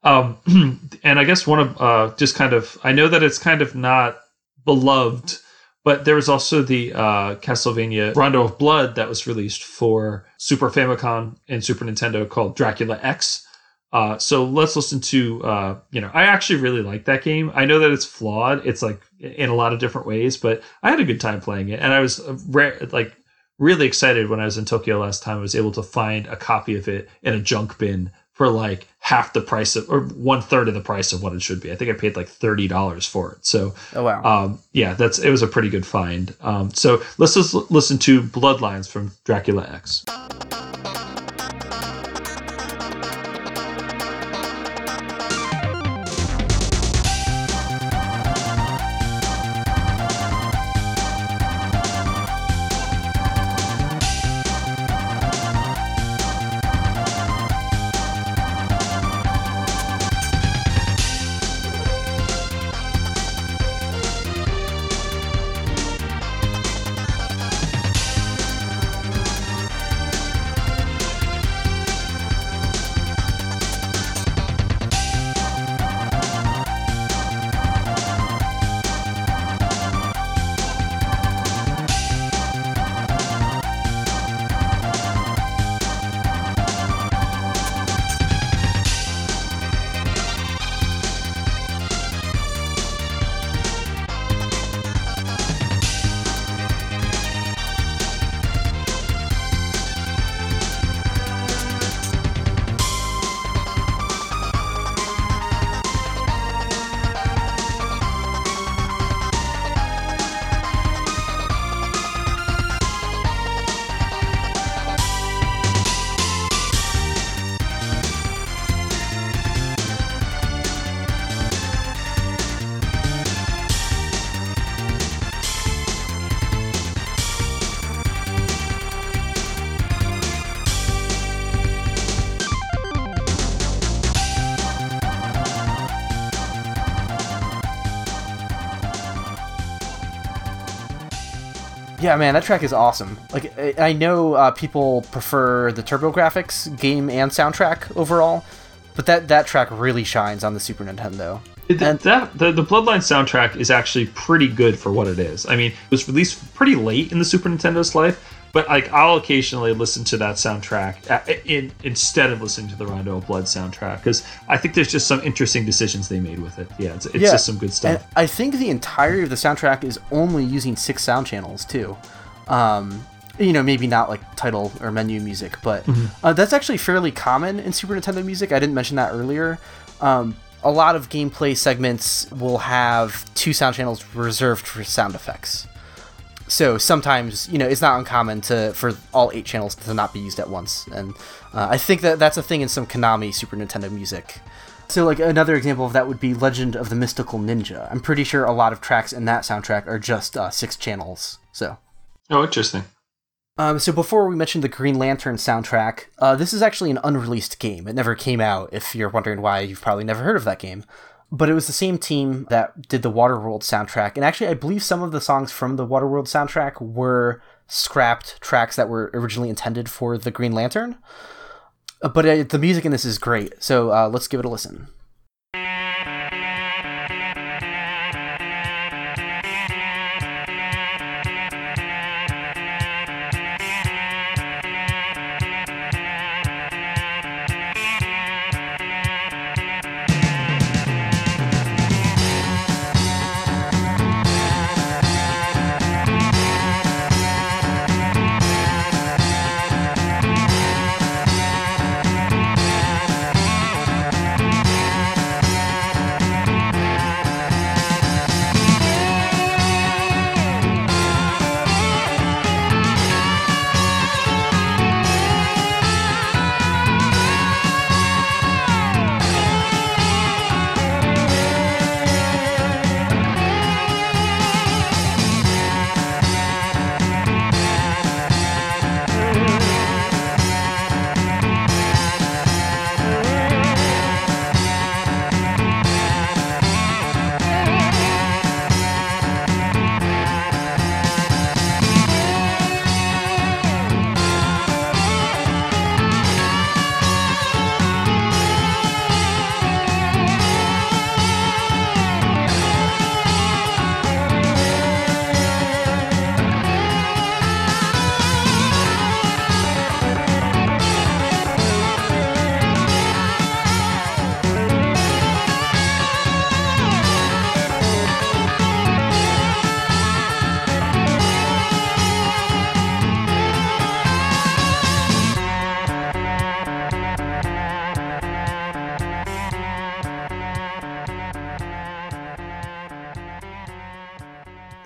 Um, and I guess one of uh, just kind of, I know that it's kind of not beloved, but there was also the uh, Castlevania Rondo of Blood that was released for Super Famicom and Super Nintendo called Dracula X. Uh, so let's listen to, uh, you know, I actually really like that game. I know that it's flawed. It's like in a lot of different ways, but I had a good time playing it. And I was uh, re- like really excited when I was in Tokyo last time. I was able to find a copy of it in a junk bin for like half the price of, or one third of the price of what it should be. I think I paid like thirty dollars for it. So, Oh wow. um, yeah, that's it was a pretty good find. Um, so let's just listen to Bloodlines from Dracula X. Yeah, man, that track is awesome. Like, I- know uh, people prefer the TurboGrafx game and soundtrack overall, but that that track really shines on the Super Nintendo. It- And- that the, the Bloodline soundtrack is actually pretty good for what it is. I mean, it was released pretty late in the Super Nintendo's life, but like I'll occasionally listen to that soundtrack uh, in instead of listening to the Rondo of Blood soundtrack because I think there's just some interesting decisions they made with it. Yeah, it's, it's Yeah, just some good stuff. I think the entirety of the soundtrack is only using six sound channels too. Um, you know, maybe not like title or menu music, but uh, that's actually fairly common in Super Nintendo music. I didn't mention that earlier. Um, a lot of gameplay segments will have two sound channels reserved for sound effects. So sometimes, you know, it's not uncommon to for all eight channels to not be used at once, and uh, I think that that's a thing in some Konami Super Nintendo music. So, like another example of that would be Legend of the Mystical Ninja. I'm pretty sure a lot of tracks in that soundtrack are just uh, six channels. So, oh, interesting. um, so before we mentioned the Green Lantern soundtrack, uh, this is actually an unreleased game. It never came out. If you're wondering why, you've probably never heard of that game. But it was the same team that did the Waterworld soundtrack, and actually, I believe some of the songs from the Waterworld soundtrack were scrapped tracks that were originally intended for the Green Lantern. Uh, But uh, the music in this is great, so uh, let's give it a listen.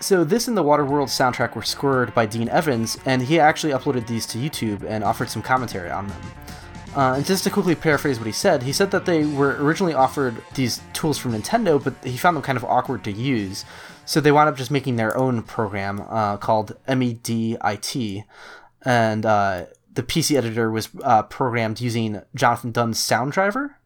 So this and the Waterworld soundtrack were scored by Dean Evans, and he actually uploaded these to YouTube and offered some commentary on them. Uh, and just to quickly paraphrase what he said, he said that they were originally offered these tools from Nintendo, but he found them kind of awkward to use. So they wound up just making their own program uh, called MEDIT, and uh, the PC editor was uh, programmed using Jonathan Dunn's Sound Driver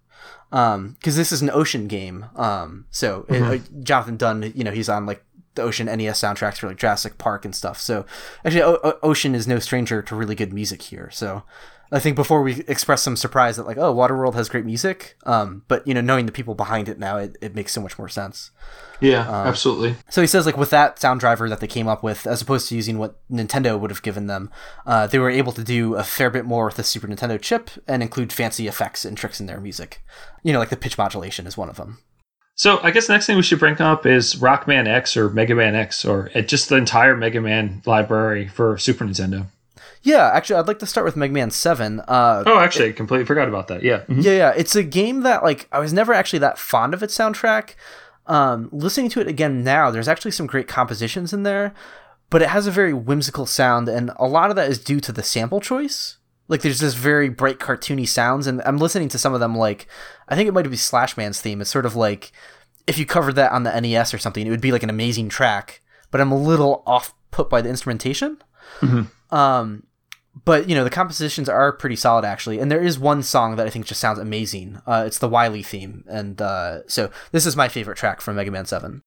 because this is an Ocean game. Um, so it, uh, Jonathan Dunn, you know, he's on like the Ocean NES soundtracks for like Jurassic Park and stuff. So actually, o- Ocean is no stranger to really good music here. So I think before we express some surprise that like, oh, Waterworld has great music, um, but you know, knowing the people behind it now, it, it makes so much more sense. Yeah, absolutely. So he says, like, with that sound driver that they came up with, as opposed to using what Nintendo would have given them, uh, they were able to do a fair bit more with the Super Nintendo chip and include fancy effects and tricks in their music. You know, like the pitch modulation is one of them. So I guess the next thing we should bring up is Rockman X or Mega Man X or uh, just the entire Mega Man library for Super Nintendo. Yeah, actually, I'd like to start with Mega Man 7. Uh, Oh, actually, I completely forgot about that. Yeah. Mhm. Yeah, yeah. It's a game that like I was never actually that fond of its soundtrack. Um, listening to it again now, there's actually some great compositions in there, but it has a very whimsical sound, and a lot of that is due to the sample choice. Like there's this very bright cartoony sounds, and I'm listening to some of them like I think it might be Slash Man's theme. It's sort of like if you covered that on the NES or something, it would be like an amazing track. But I'm a little off put by the instrumentation. Um, but you know the compositions are pretty solid actually, and there is one song that I think just sounds amazing. Uh, it's the Wily theme, and uh, so this is my favorite track from Mega Man Seven.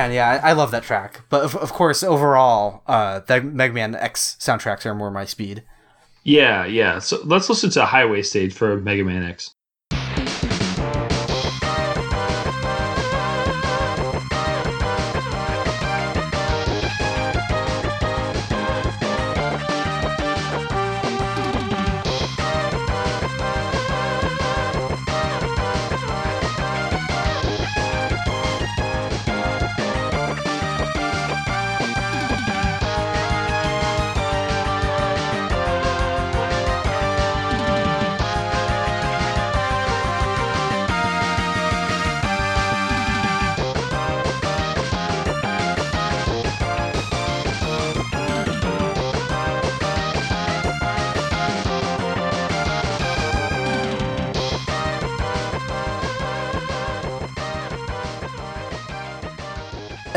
Man, yeah, I, I love that track. But of, of course, overall, uh, the Mega Man X soundtracks are more my speed. Yeah, yeah. So let's listen to Highway Stage for Mega Man X.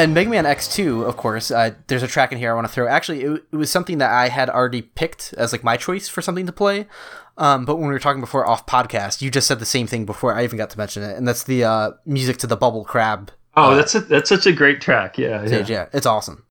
And Mega Man X2, of course, uh, there's a track in here I want to throw. Actually, it, it was something that I had already picked as like my choice for something to play. Um, but when we were talking before off podcast, you just said the same thing before I even got to mention it, and that's the uh, music to the Bubble Crab. Oh, uh, that's a, that's such a great track. Yeah, stage. yeah. Yeah, it's awesome.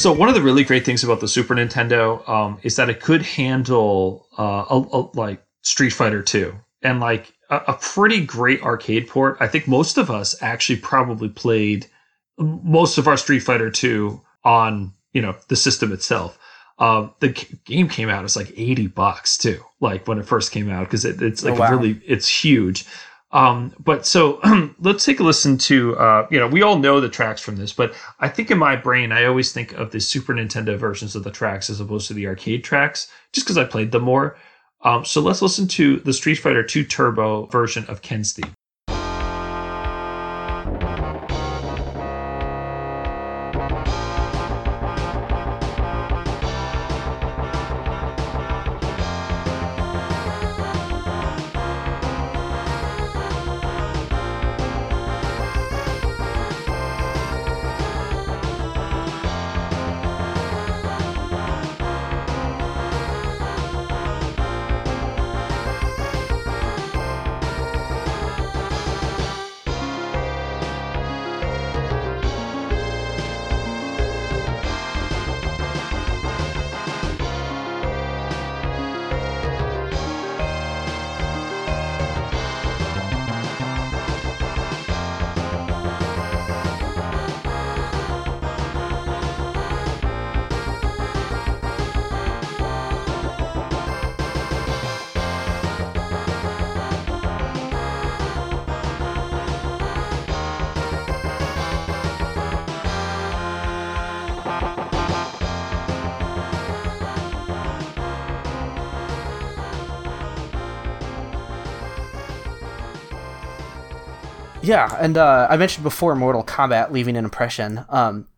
So one of the really great things about the Super Nintendo um, is that it could handle uh, a, a, like Street Fighter 2 and like a, a pretty great arcade port. I think most of us actually probably played most of our Street Fighter 2 on you know the system itself. Uh, the g- game came out as like 80 bucks too, like when it first came out, because it, it's like Oh, wow. really, it's huge. Um, but so let's take a listen to, uh, you know, we all know the tracks from this, but I think in my brain, I always think of the Super Nintendo versions of the tracks as opposed to the arcade tracks, just because I played them more. Um, so let's listen to the Street Fighter 2 Turbo version of Ken's theme. Yeah, and uh, I mentioned before Mortal Kombat leaving an impression. Um,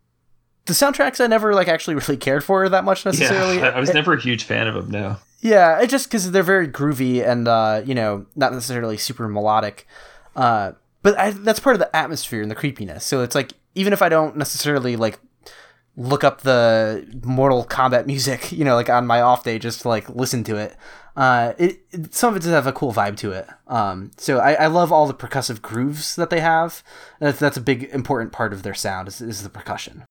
the soundtracks I never like actually really cared for that much necessarily. Yeah, I was never a huge fan of them. No. Yeah, it just because they're very groovy and uh, you know not necessarily super melodic, uh, but I, that's part of the atmosphere and the creepiness. So it's like even if I don't necessarily like look up the Mortal Kombat music, you know, like on my off day just to like listen to it, uh, it, it some of it does have a cool vibe to it. Um, so I, I love all the percussive grooves that they have. That's that's a big important part of their sound is, is the percussion.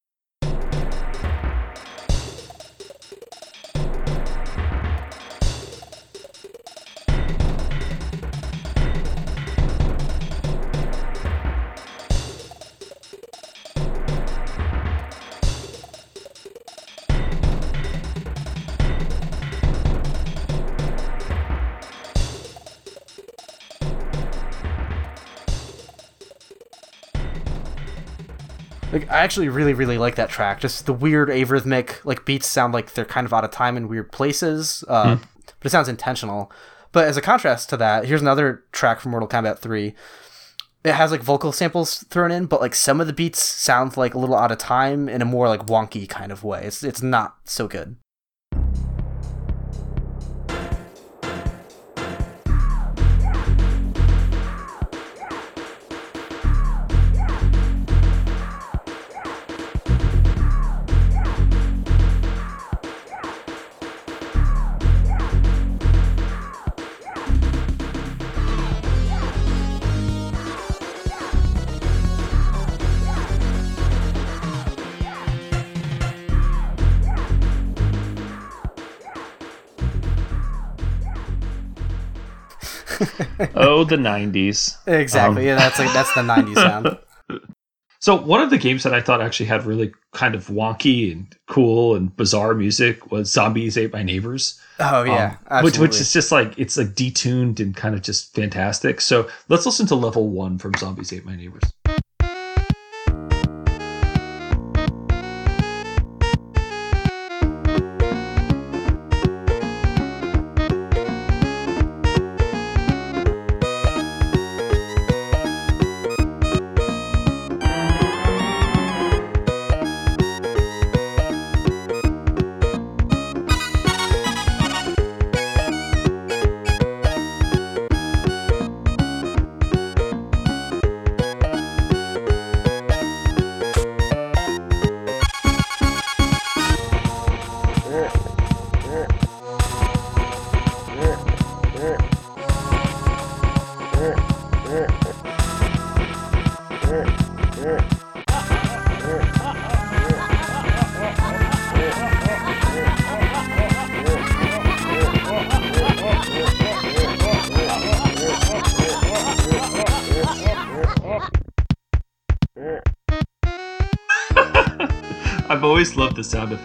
Actually really really like that track. Just the weird arrhythmic like beats sound like they're kind of out of time in weird places, uh, but it sounds intentional. But as a contrast to that, here's another track from Mortal Kombat 3. It has like vocal samples thrown in, but like some of the beats sound like a little out of time in a more like wonky kind of way. It's it's not so good. Oh, the '90s. Exactly. Um, yeah, that's like that's the 90s sound. So one of the games that I thought actually had really kind of wonky and cool and bizarre music was Zombies Ate My Neighbors. Oh yeah, Um, which which is just like it's like detuned and kind of just fantastic. So let's listen to level one from Zombies Ate My Neighbors.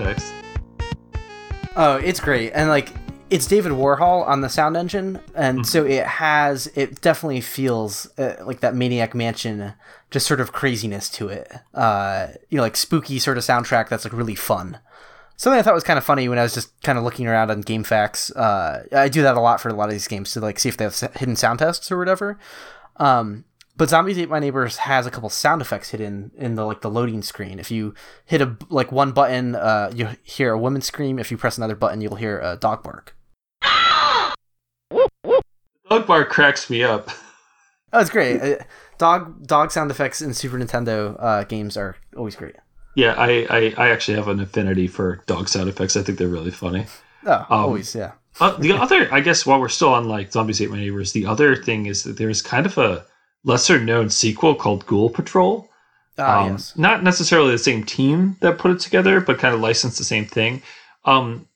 Effects. Oh, it's great. And like it's David Warhol on the sound engine, and so it has it definitely feels uh, like that Maniac Mansion just sort of craziness to it. Uh, you know, like spooky sort of soundtrack that's like really fun. Something I thought was kind of funny when I was just kind of looking around on GameFAQs. Uh, I do that a lot for a lot of these games to like see if they have hidden sound tests or whatever. Um, but Zombies Ate My Neighbors has a couple sound effects hidden in the like the loading screen. If you hit a like one button, uh, you hear a woman scream. If you press another button, you'll hear a dog bark. Dog bark cracks me up. Oh, it's great. Uh, dog dog sound effects in Super Nintendo uh, games are always great. Yeah, I, I I actually have an affinity for dog sound effects. I think they're really funny. Oh, Um, always, yeah. Uh, the other, I guess, while we're still on like Zombies Ate My Neighbors, the other thing is that there's kind of a lesser known sequel called Ghoul Patrol. Ah, Um, yes. Not necessarily the same team that put it together, but kind of licensed the same thing. Um,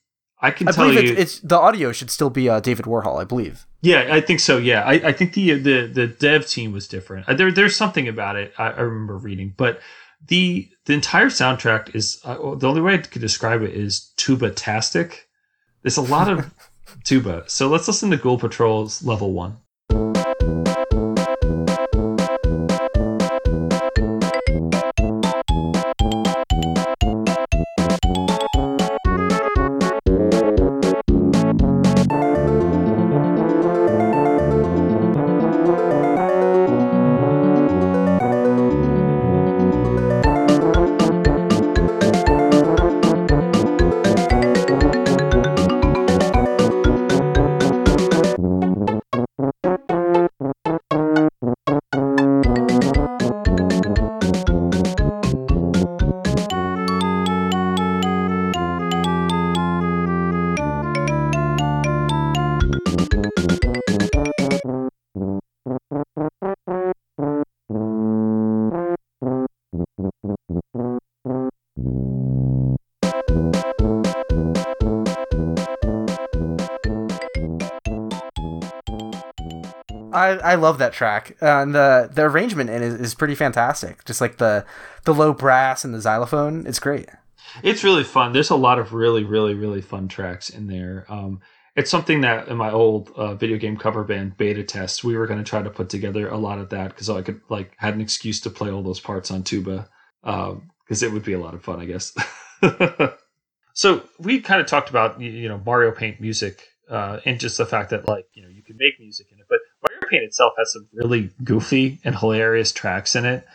I can I tell believe you, it's, it's the audio should still be uh, David Warhol. I believe. yeah, I think so. Yeah, I, I think the the the dev team was different. Uh, There there's something about it I, I remember reading, but the the entire soundtrack is uh, the only way I could describe it is tuba tastic. There's a lot of tuba. So let's listen to Ghoul Patrol's level one. I, love that track, and the the arrangement in is, pretty fantastic. Just like the the low brass and the xylophone, it's great. It's really fun. There's a lot of really, really, really fun tracks in there. Um, it's something that in my old uh, video game cover band beta test, we were going to try to put together a lot of that because I could like had an excuse to play all those parts on tuba because it would be a lot of fun, I guess. so we kind of talked about you know Mario Paint music uh, and just the fact that like you know you can make music in Paint itself has some really goofy and hilarious tracks in it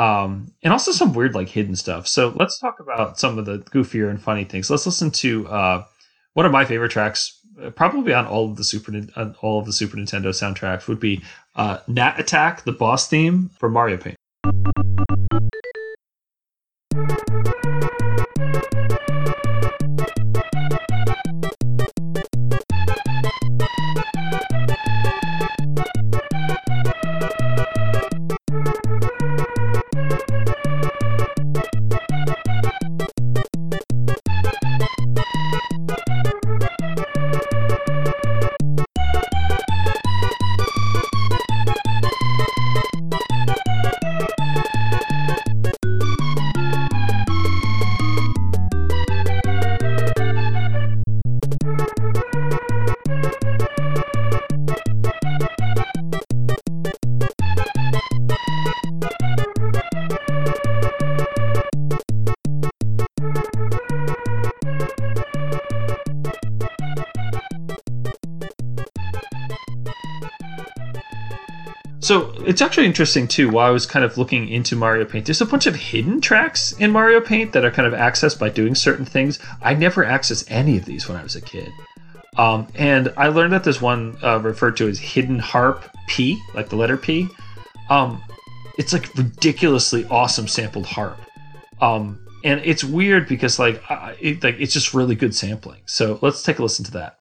um, and also some weird like hidden stuff. So let's talk about some of the goofier and funny things. Let's listen to uh, one of my favorite tracks, uh, probably on all of the Super on all of the Super Nintendo soundtracks, would be uh, Gnat Attack, the boss theme for Mario Paint. It's actually interesting too. While I was kind of looking into Mario Paint, there's a bunch of hidden tracks in Mario Paint that are kind of accessed by doing certain things. I never accessed any of these when I was a kid. Um, and I learned that there's one uh, referred to as Hidden Harp P, like the letter P. Um, it's like ridiculously awesome sampled harp. Um, and it's weird because like uh, it, like it's just really good sampling. So let's take a listen to that.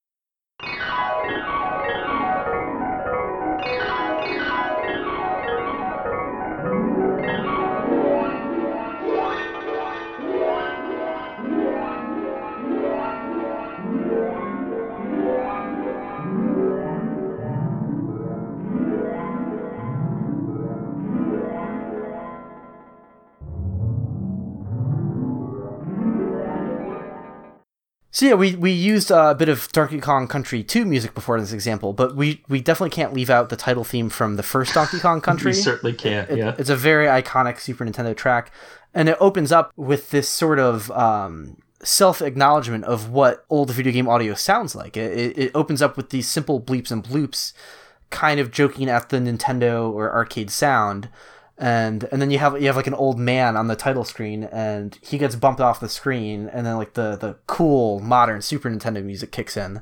So yeah, we, we used a bit of Donkey Kong Country 2 music before in this example, but we, we definitely can't leave out the title theme from the first Donkey Kong Country. We certainly can't. It- yeah. It's a very iconic Super Nintendo track, and it opens up with this sort of um, self acknowledgement of what old video game audio sounds like. It, it, it opens up with these simple bleeps and bloops, kind of joking at the Nintendo or arcade sound. And and then you have you have like an old man on the title screen, and he gets bumped off the screen, and then like the the cool modern Super Nintendo music kicks in.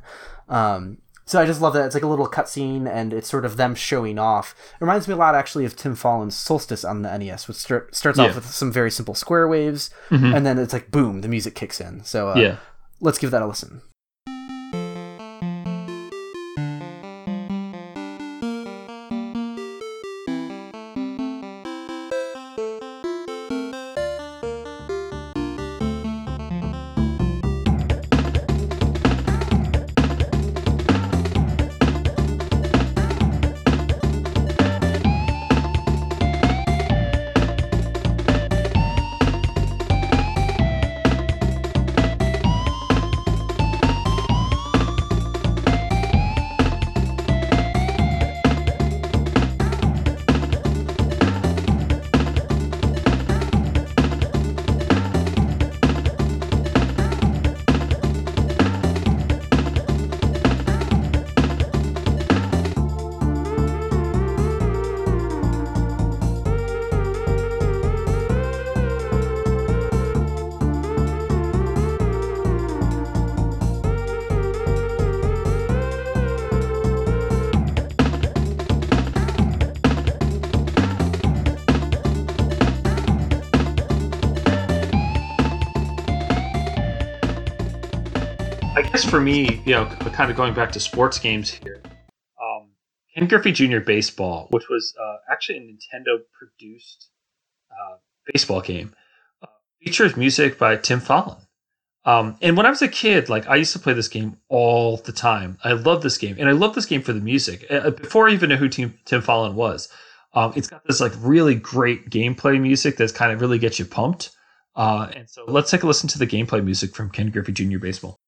Um, so I just love that it's like a little cutscene, and it's sort of them showing off. It reminds me a lot actually of Tim Follin's Solstice on the NES, which start, starts Yeah. off with some very simple square waves, and then it's like boom, the music kicks in. So uh, yeah. let's give that a listen. Me, you know, kind of going back to sports games here, um, Ken Griffey Jr. Baseball, which was uh, actually a Nintendo produced uh, baseball game, uh, features music by Tim Follin. Um, and when I was a kid, like I used to play this game all the time. I love this game, and I love this game for the music. Before I even knew who Tim, Tim Follin was, um, it's got this like really great gameplay music that's kind of really gets you pumped. Uh, and so let's take a listen to the gameplay music from Ken Griffey Jr. Baseball.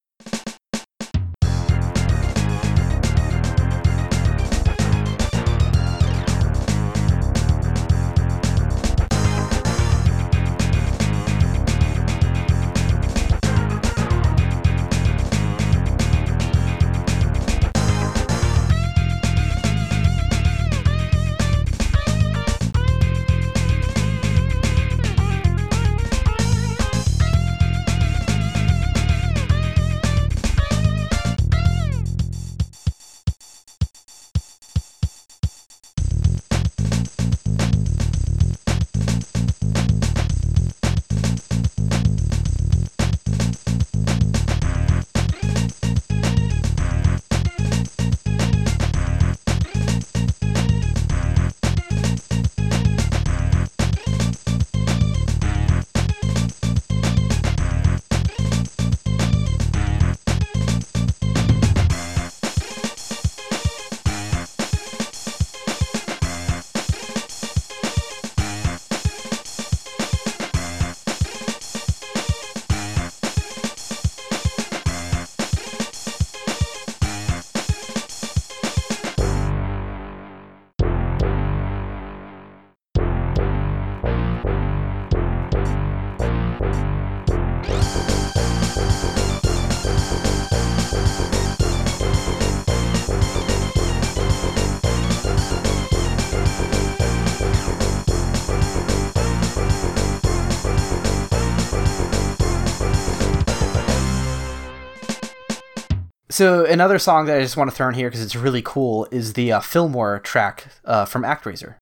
So another song that I just want to throw in here because it's really cool is the uh, Fillmore track uh, from ActRaiser.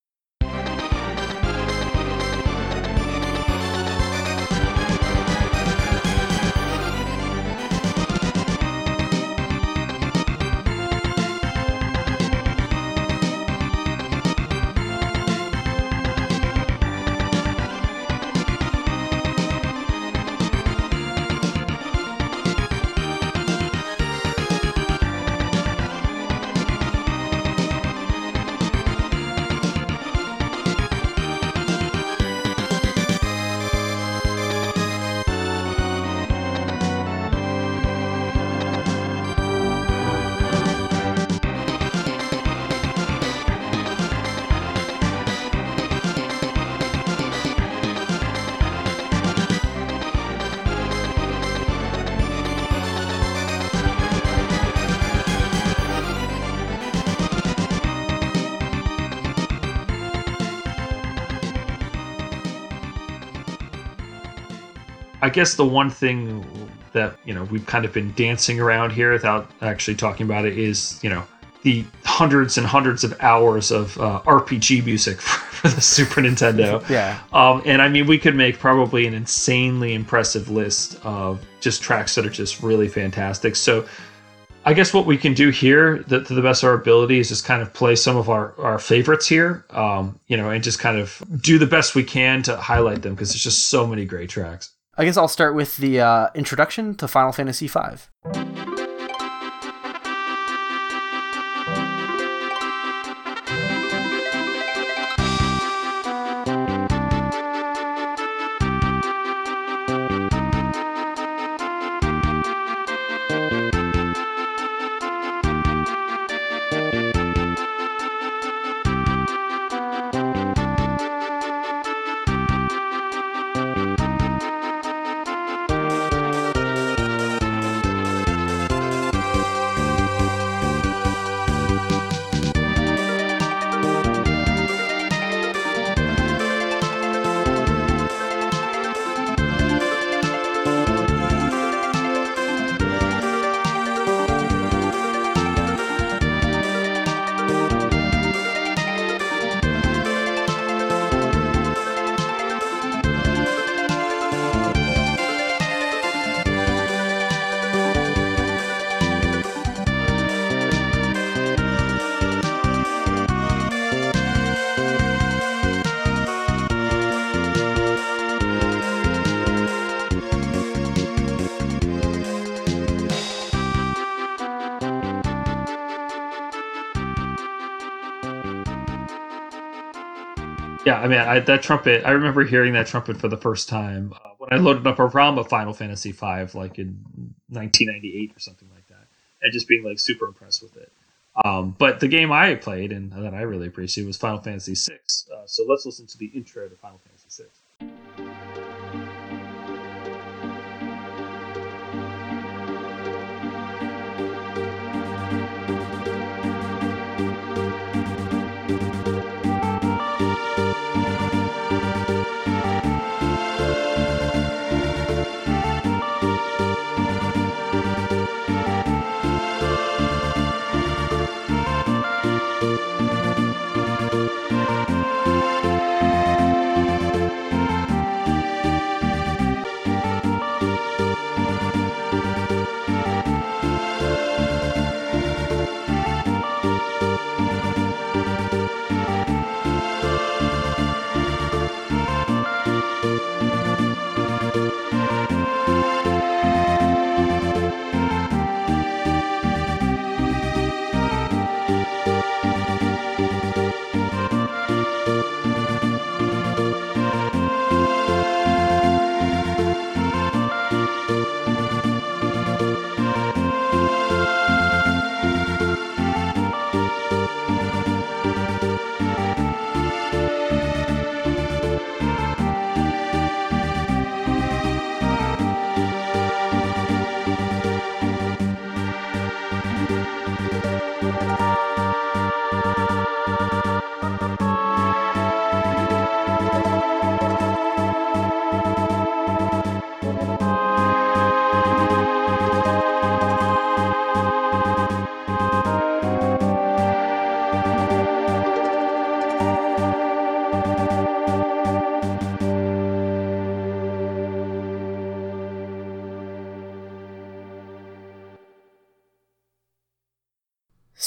I guess the one thing that you know we've kind of been dancing around here without actually talking about it is you know the hundreds and hundreds of hours of uh, RPG music for, for the Super Nintendo. Yeah. Um, and I mean, we could make probably an insanely impressive list of just tracks that are just really fantastic. So I guess what we can do here, that to the best of our ability, is just kind of play some of our, our favorites here, um, you know, and just kind of do the best we can to highlight them because there's just so many great tracks. I guess I'll start with the uh, introduction to Final Fantasy V. Yeah, I mean, I, that trumpet. I remember hearing that trumpet for the first time uh, when I loaded up a ROM of Final Fantasy V, like in 1998 or something like that, and just being like super impressed with it. Um, but the game I played and that I really appreciated was Final Fantasy VI. Uh, so let's listen to the intro to Final Fantasy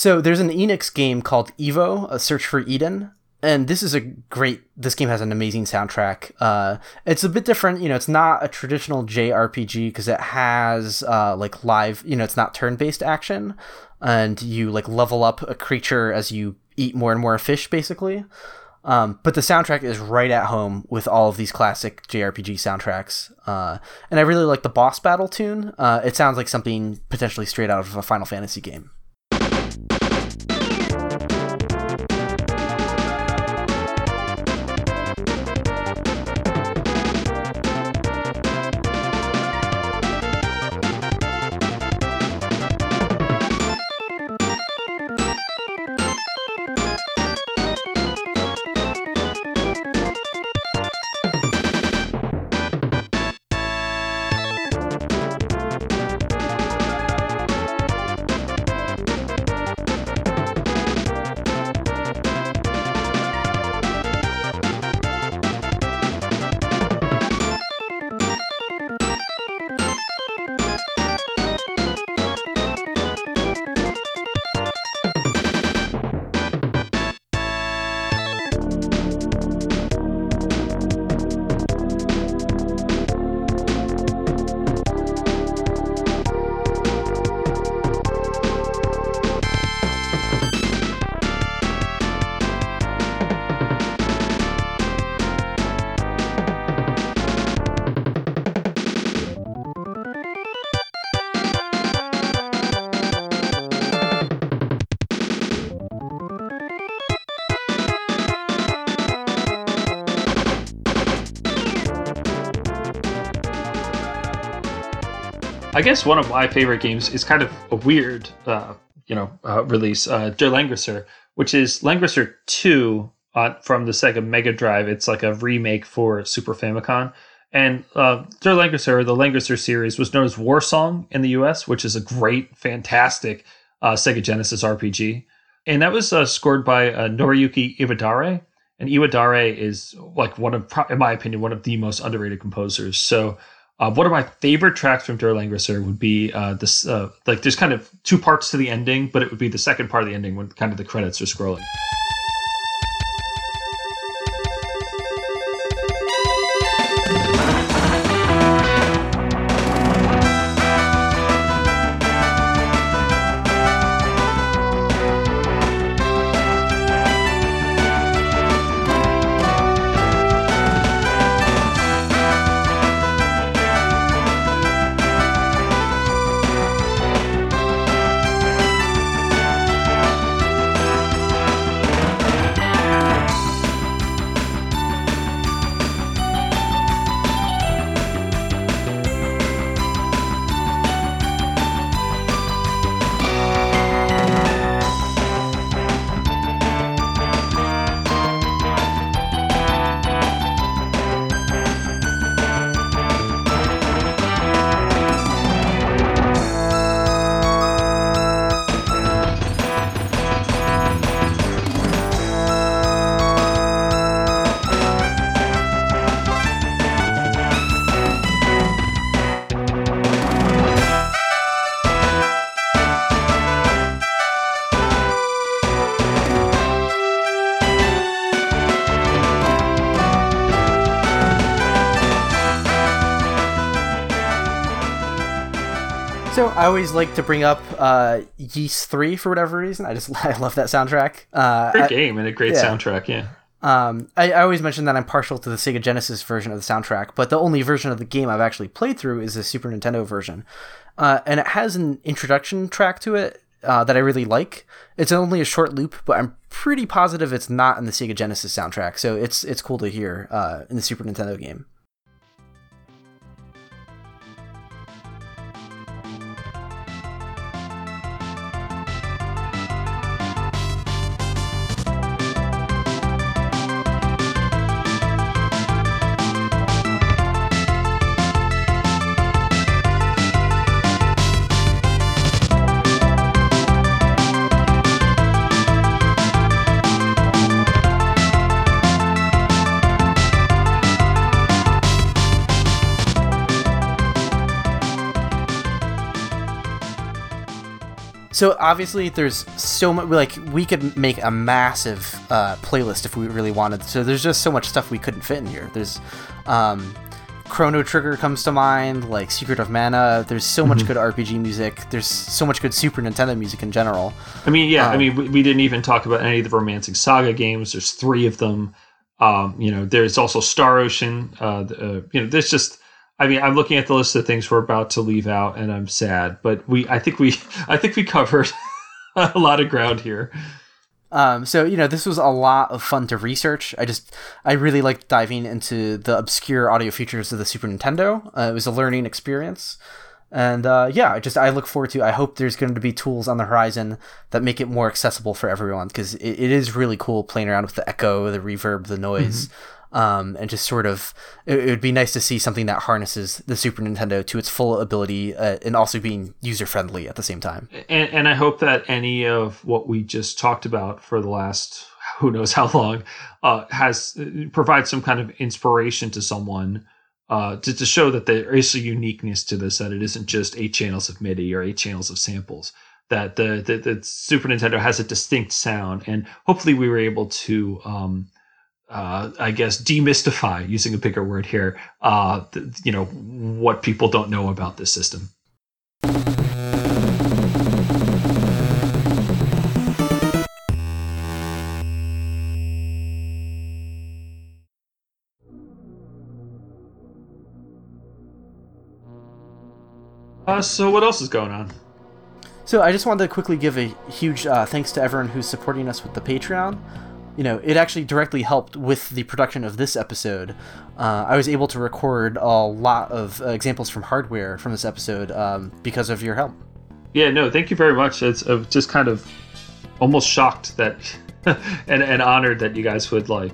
So there's an Enix game called Evo, A Search for Eden, and this is a great. This game has an amazing soundtrack. Uh, it's a bit different, you know. It's not a traditional JRPG because it has uh, like live, you know, it's not turn-based action, and you like level up a creature as you eat more and more fish, basically. Um, but the soundtrack is right at home with all of these classic JRPG soundtracks. Uh, and I really like the boss battle tune. Uh, it sounds like something potentially straight out of a Final Fantasy game. I guess one of my favorite games is kind of a weird, uh, you know, uh, release, uh, Langrisser, which is Langrisser 2 uh, from the Sega Mega Drive. It's like a remake for Super Famicom. And uh, Langrisser, the Langrisser series, was known as Warsong in the US, which is a great, fantastic uh, Sega Genesis RPG. And that was uh, scored by uh, Noriyuki Iwadare. And Iwadare is like one of, in my opinion, one of the most underrated composers. So uh, one of my favorite tracks from Der Langrisser would be uh, this, uh, like there's kind of two parts to the ending, but it would be the second part of the ending when kind of the credits are scrolling. I always like to bring up uh, Ys Three for whatever reason. I just I love that soundtrack. Uh, Great I- game and a great yeah. soundtrack. Yeah. Um, I, I always mention that I'm partial to the Sega Genesis version of the soundtrack, but the only version of the game I've actually played through is the Super Nintendo version, uh, and it has an introduction track to it uh, that I really like. It's only a short loop, but I'm pretty positive it's not in the Sega Genesis soundtrack, so it's it's cool to hear uh, in the Super Nintendo game. So obviously, there's so much. Like we could make a massive uh, playlist if we really wanted. So there's just so much stuff we couldn't fit in here. There's um, Chrono Trigger comes to mind, like Secret of Mana. There's so much good RPG music. There's so much good Super Nintendo music in general. I mean, yeah. I Um, mean, we, we didn't even talk about any of the Romancing Saga games. There's three of them. Um, you know, there's also Star Ocean. Uh, the- uh, you know, there's just. I mean, I'm looking at the list of things we're about to leave out, and I'm sad. But we, I think we, I think we covered a lot of ground here. Um, so you know, this was a lot of fun to research. I just, I really liked diving into the obscure audio features of the Super Nintendo. Uh, it was a learning experience, and uh, yeah, I just, I look forward to. I hope there's going to be tools on the horizon that make it more accessible for everyone because it, it is really cool playing around with the echo, the reverb, the noise. Um, and just sort of, it, it would be nice to see something that harnesses the Super Nintendo to its full ability uh, and also being user friendly at the same time. and, and I hope that any of what we just talked about for the last who knows how long uh, has provides some kind of inspiration to someone uh, to, to show that there is a uniqueness to this that it isn't just eight channels of MIDI or eight channels of samples that the the, the Super Nintendo has a distinct sound and hopefully we were able to um, uh, I guess demystify using a bigger word here uh, you know what people don't know about this system. Uh, so what else is going on? So I just wanted to quickly give a huge uh, thanks to everyone who's supporting us with the Patreon. You know, it actually directly helped with the production of this episode. Uh, I was able to record a lot of uh, examples from hardware from this episode um, because of your help. Yeah, no, thank you very much. It's uh, just kind of almost shocked that and, and honored that you guys would like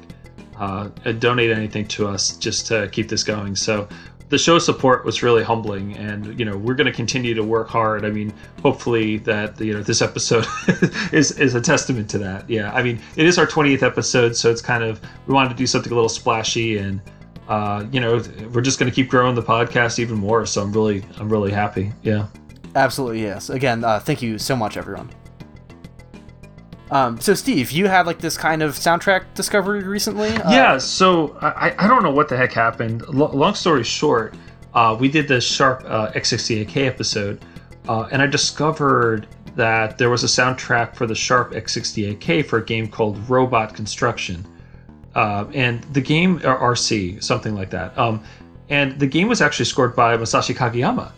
uh, donate anything to us just to keep this going. So the show support was really humbling, and you know we're going to continue to work hard. I mean, hopefully that you know this episode is is a testament to that. Yeah, I mean it is our 20th episode, so it's kind of we wanted to do something a little splashy and. Uh, you know, we're just going to keep growing the podcast even more. So I'm really, I'm really happy. Yeah. Absolutely, yes. Again, uh, thank you so much, everyone. Um, so, Steve, you had like this kind of soundtrack discovery recently? Uh, yeah, so I, I don't know what the heck happened. L- long story short, uh, we did the Sharp uh, X68K episode, uh, and I discovered that there was a soundtrack for the Sharp X68K for a game called Robot Construction. Uh, and the game, or RC, something like that. Um, and the game was actually scored by Masashi Kageyama,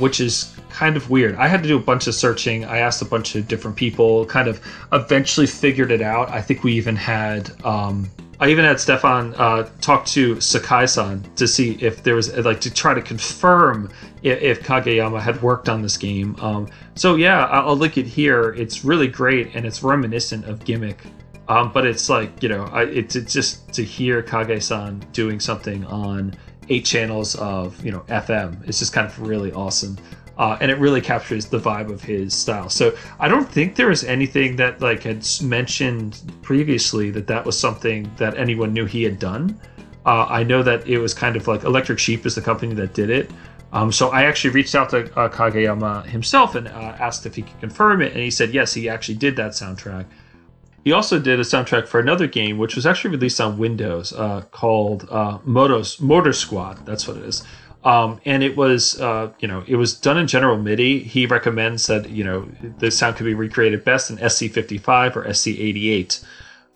which is kind of weird. I had to do a bunch of searching. I asked a bunch of different people, kind of eventually figured it out. I think we even had. Um, I even had Stefan uh, talk to Sakai-san to see if there was like to try to confirm if, if Kageyama had worked on this game. Um, so yeah, I'll I'll link it here. It's really great and it's reminiscent of Gimmick, um, but it's like you know, I, it's, it's just to hear Kage-san doing something on eight channels of you know FM. It's just kind of really awesome. Uh, and it really captures the vibe of his style. So I don't think there was anything that like had mentioned previously that that was something that anyone knew he had done. Uh, I know that it was kind of like Electric Sheep is the company that did it. Um, so I actually reached out to uh, Kageyama himself and uh, asked if he could confirm it, and he said yes, he actually did that soundtrack. He also did a soundtrack for another game, which was actually released on Windows, uh, called uh, Motos Motor Squad. That's what it is. Um, and it was, uh, you know, it was done in general MIDI. He recommends that you know the sound could be recreated best in SC55 or SC88.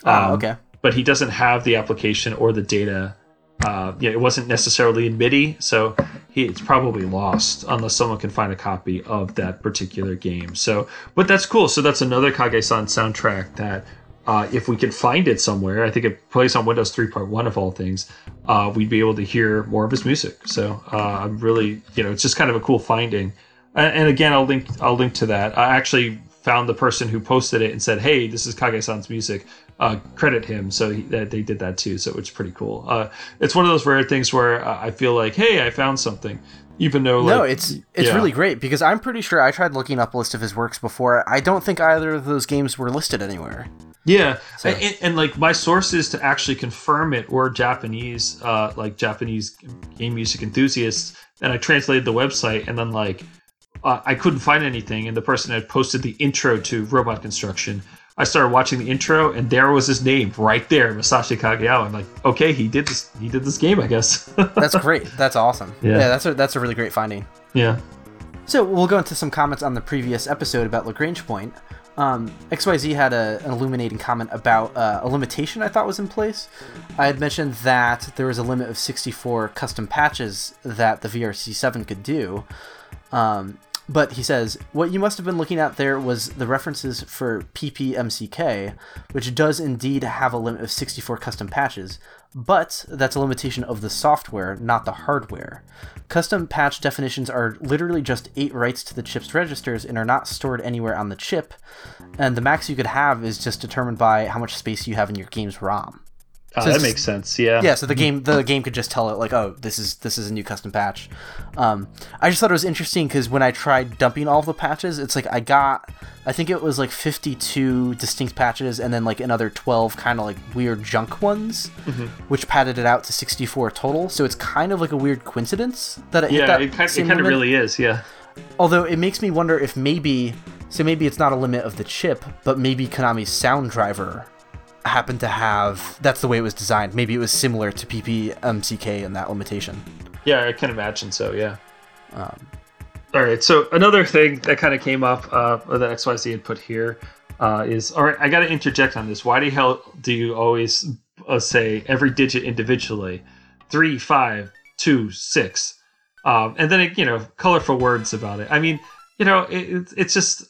Oh, Um, okay. But he doesn't have the application or the data. Uh, yeah, it wasn't necessarily in MIDI, so he, it's probably lost unless someone can find a copy of that particular game. So, but that's cool. So that's another Kage-san soundtrack that, uh, if we could find it somewhere, I think it plays on Windows 3.1 of all things. Uh, we'd be able to hear more of his music. So uh, I'm really, you know, it's just kind of a cool finding. And, and again, I'll link, I'll link to that. I actually found the person who posted it and said, "Hey, this is Kage-san's music." Uh, credit him, so he, that they did that too. So it's pretty cool. Uh, it's one of those rare things where I feel like, "Hey, I found something," even though No, like, it's it's yeah. really great because I'm pretty sure I tried looking up a list of his works before. I don't think either of those games were listed anywhere. Yeah, So- and, and, like my sources to actually confirm it were Japanese, uh, like Japanese game music enthusiasts, and I translated the website, and then like uh, I couldn't find anything, and the person had posted the intro to Robot Construction. I started watching the intro, and there was his name right there, Masashi Kageyama. I'm like, okay, he did this. He did this game, I guess. That's great. That's awesome. Yeah. Yeah, that's a that's a really great finding. yeah. So we'll go into some comments on the previous episode about Lagrange point. Um, XYZ had a, an illuminating comment about uh, a limitation I thought was in place. I had mentioned that there was a limit of 64 custom patches that the VRC7 could do. Um, but he says, what you must have been looking at there was the references for PPMCK, which does indeed have a limit of 64 custom patches, but that's a limitation of the software, not the hardware. Custom patch definitions are literally just 8 writes to the chip's registers and are not stored anywhere on the chip, and the max you could have is just determined by how much space you have in your game's ROM. Uh, So that makes sense. Yeah. Yeah, so the game the game could just tell it like, oh, this is this is a new custom patch. Um, I just thought it was interesting because when I tried dumping all the patches, it's like I got, I think it was like 52 distinct patches and then like another 12 kind of like weird junk ones, which padded it out to 64 total. So it's kind of like a weird coincidence that it hit Yeah. that It kind, it kind of really is. Yeah. Although it makes me wonder if maybe, so maybe it's not a limit of the chip, but maybe Konami's sound driver happened to have. That's the way it was designed. Maybe it was similar to PPMCK in that limitation. Yeah, I can imagine so. Yeah. all right. So another thing that kind of came up uh, that XYZ had put here uh, is all right. I got to interject on this. Why the hell do you always uh, say every digit individually? Three, five, two, six, um, and then you know colorful words about it. I mean, you know, it, it's just.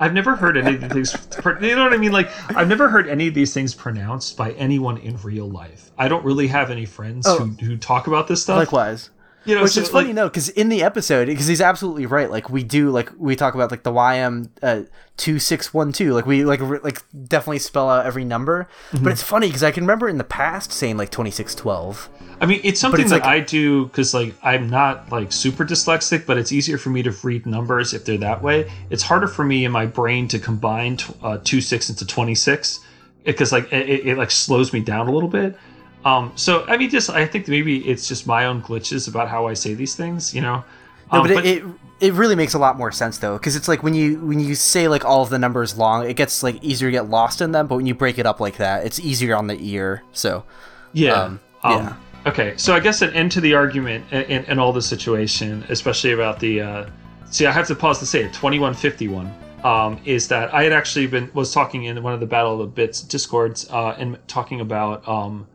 I've never heard any of these. You know what I mean? Like I've never heard any of these things pronounced by anyone in real life. I don't really have any friends Oh. who, who talk about this stuff. Likewise. You know, Which so, is funny, like- no, because in the episode, because he's absolutely right. Like we do, like we talk about like the YM uh, two six one two. Like we like re- like definitely spell out every number. Mm-hmm. But it's funny because I can remember in the past saying like twenty six twelve. I mean, it's something it's that like- I do because, like, I'm not like super dyslexic, but it's easier for me to read numbers if they're that way. It's harder for me in my brain to combine tw- uh, two six into twenty six because, like, it, it, it like slows me down a little bit. Um, so I mean, just I think maybe it's just my own glitches about how I say these things, you know. No, Um, but, it, it it really makes a lot more sense though, because it's like when you when you say like all of the numbers long, it gets like easier to get lost in them. But when you break it up like that, it's easier on the ear. So Yeah. Um, Um, yeah. Okay, so I guess an end to the argument in, in all the situation, especially about the. Uh, see, I have to pause to say it. Twenty one fifty one um, is that I had actually been was talking in one of the Battle of the Bits discords uh, and talking about um,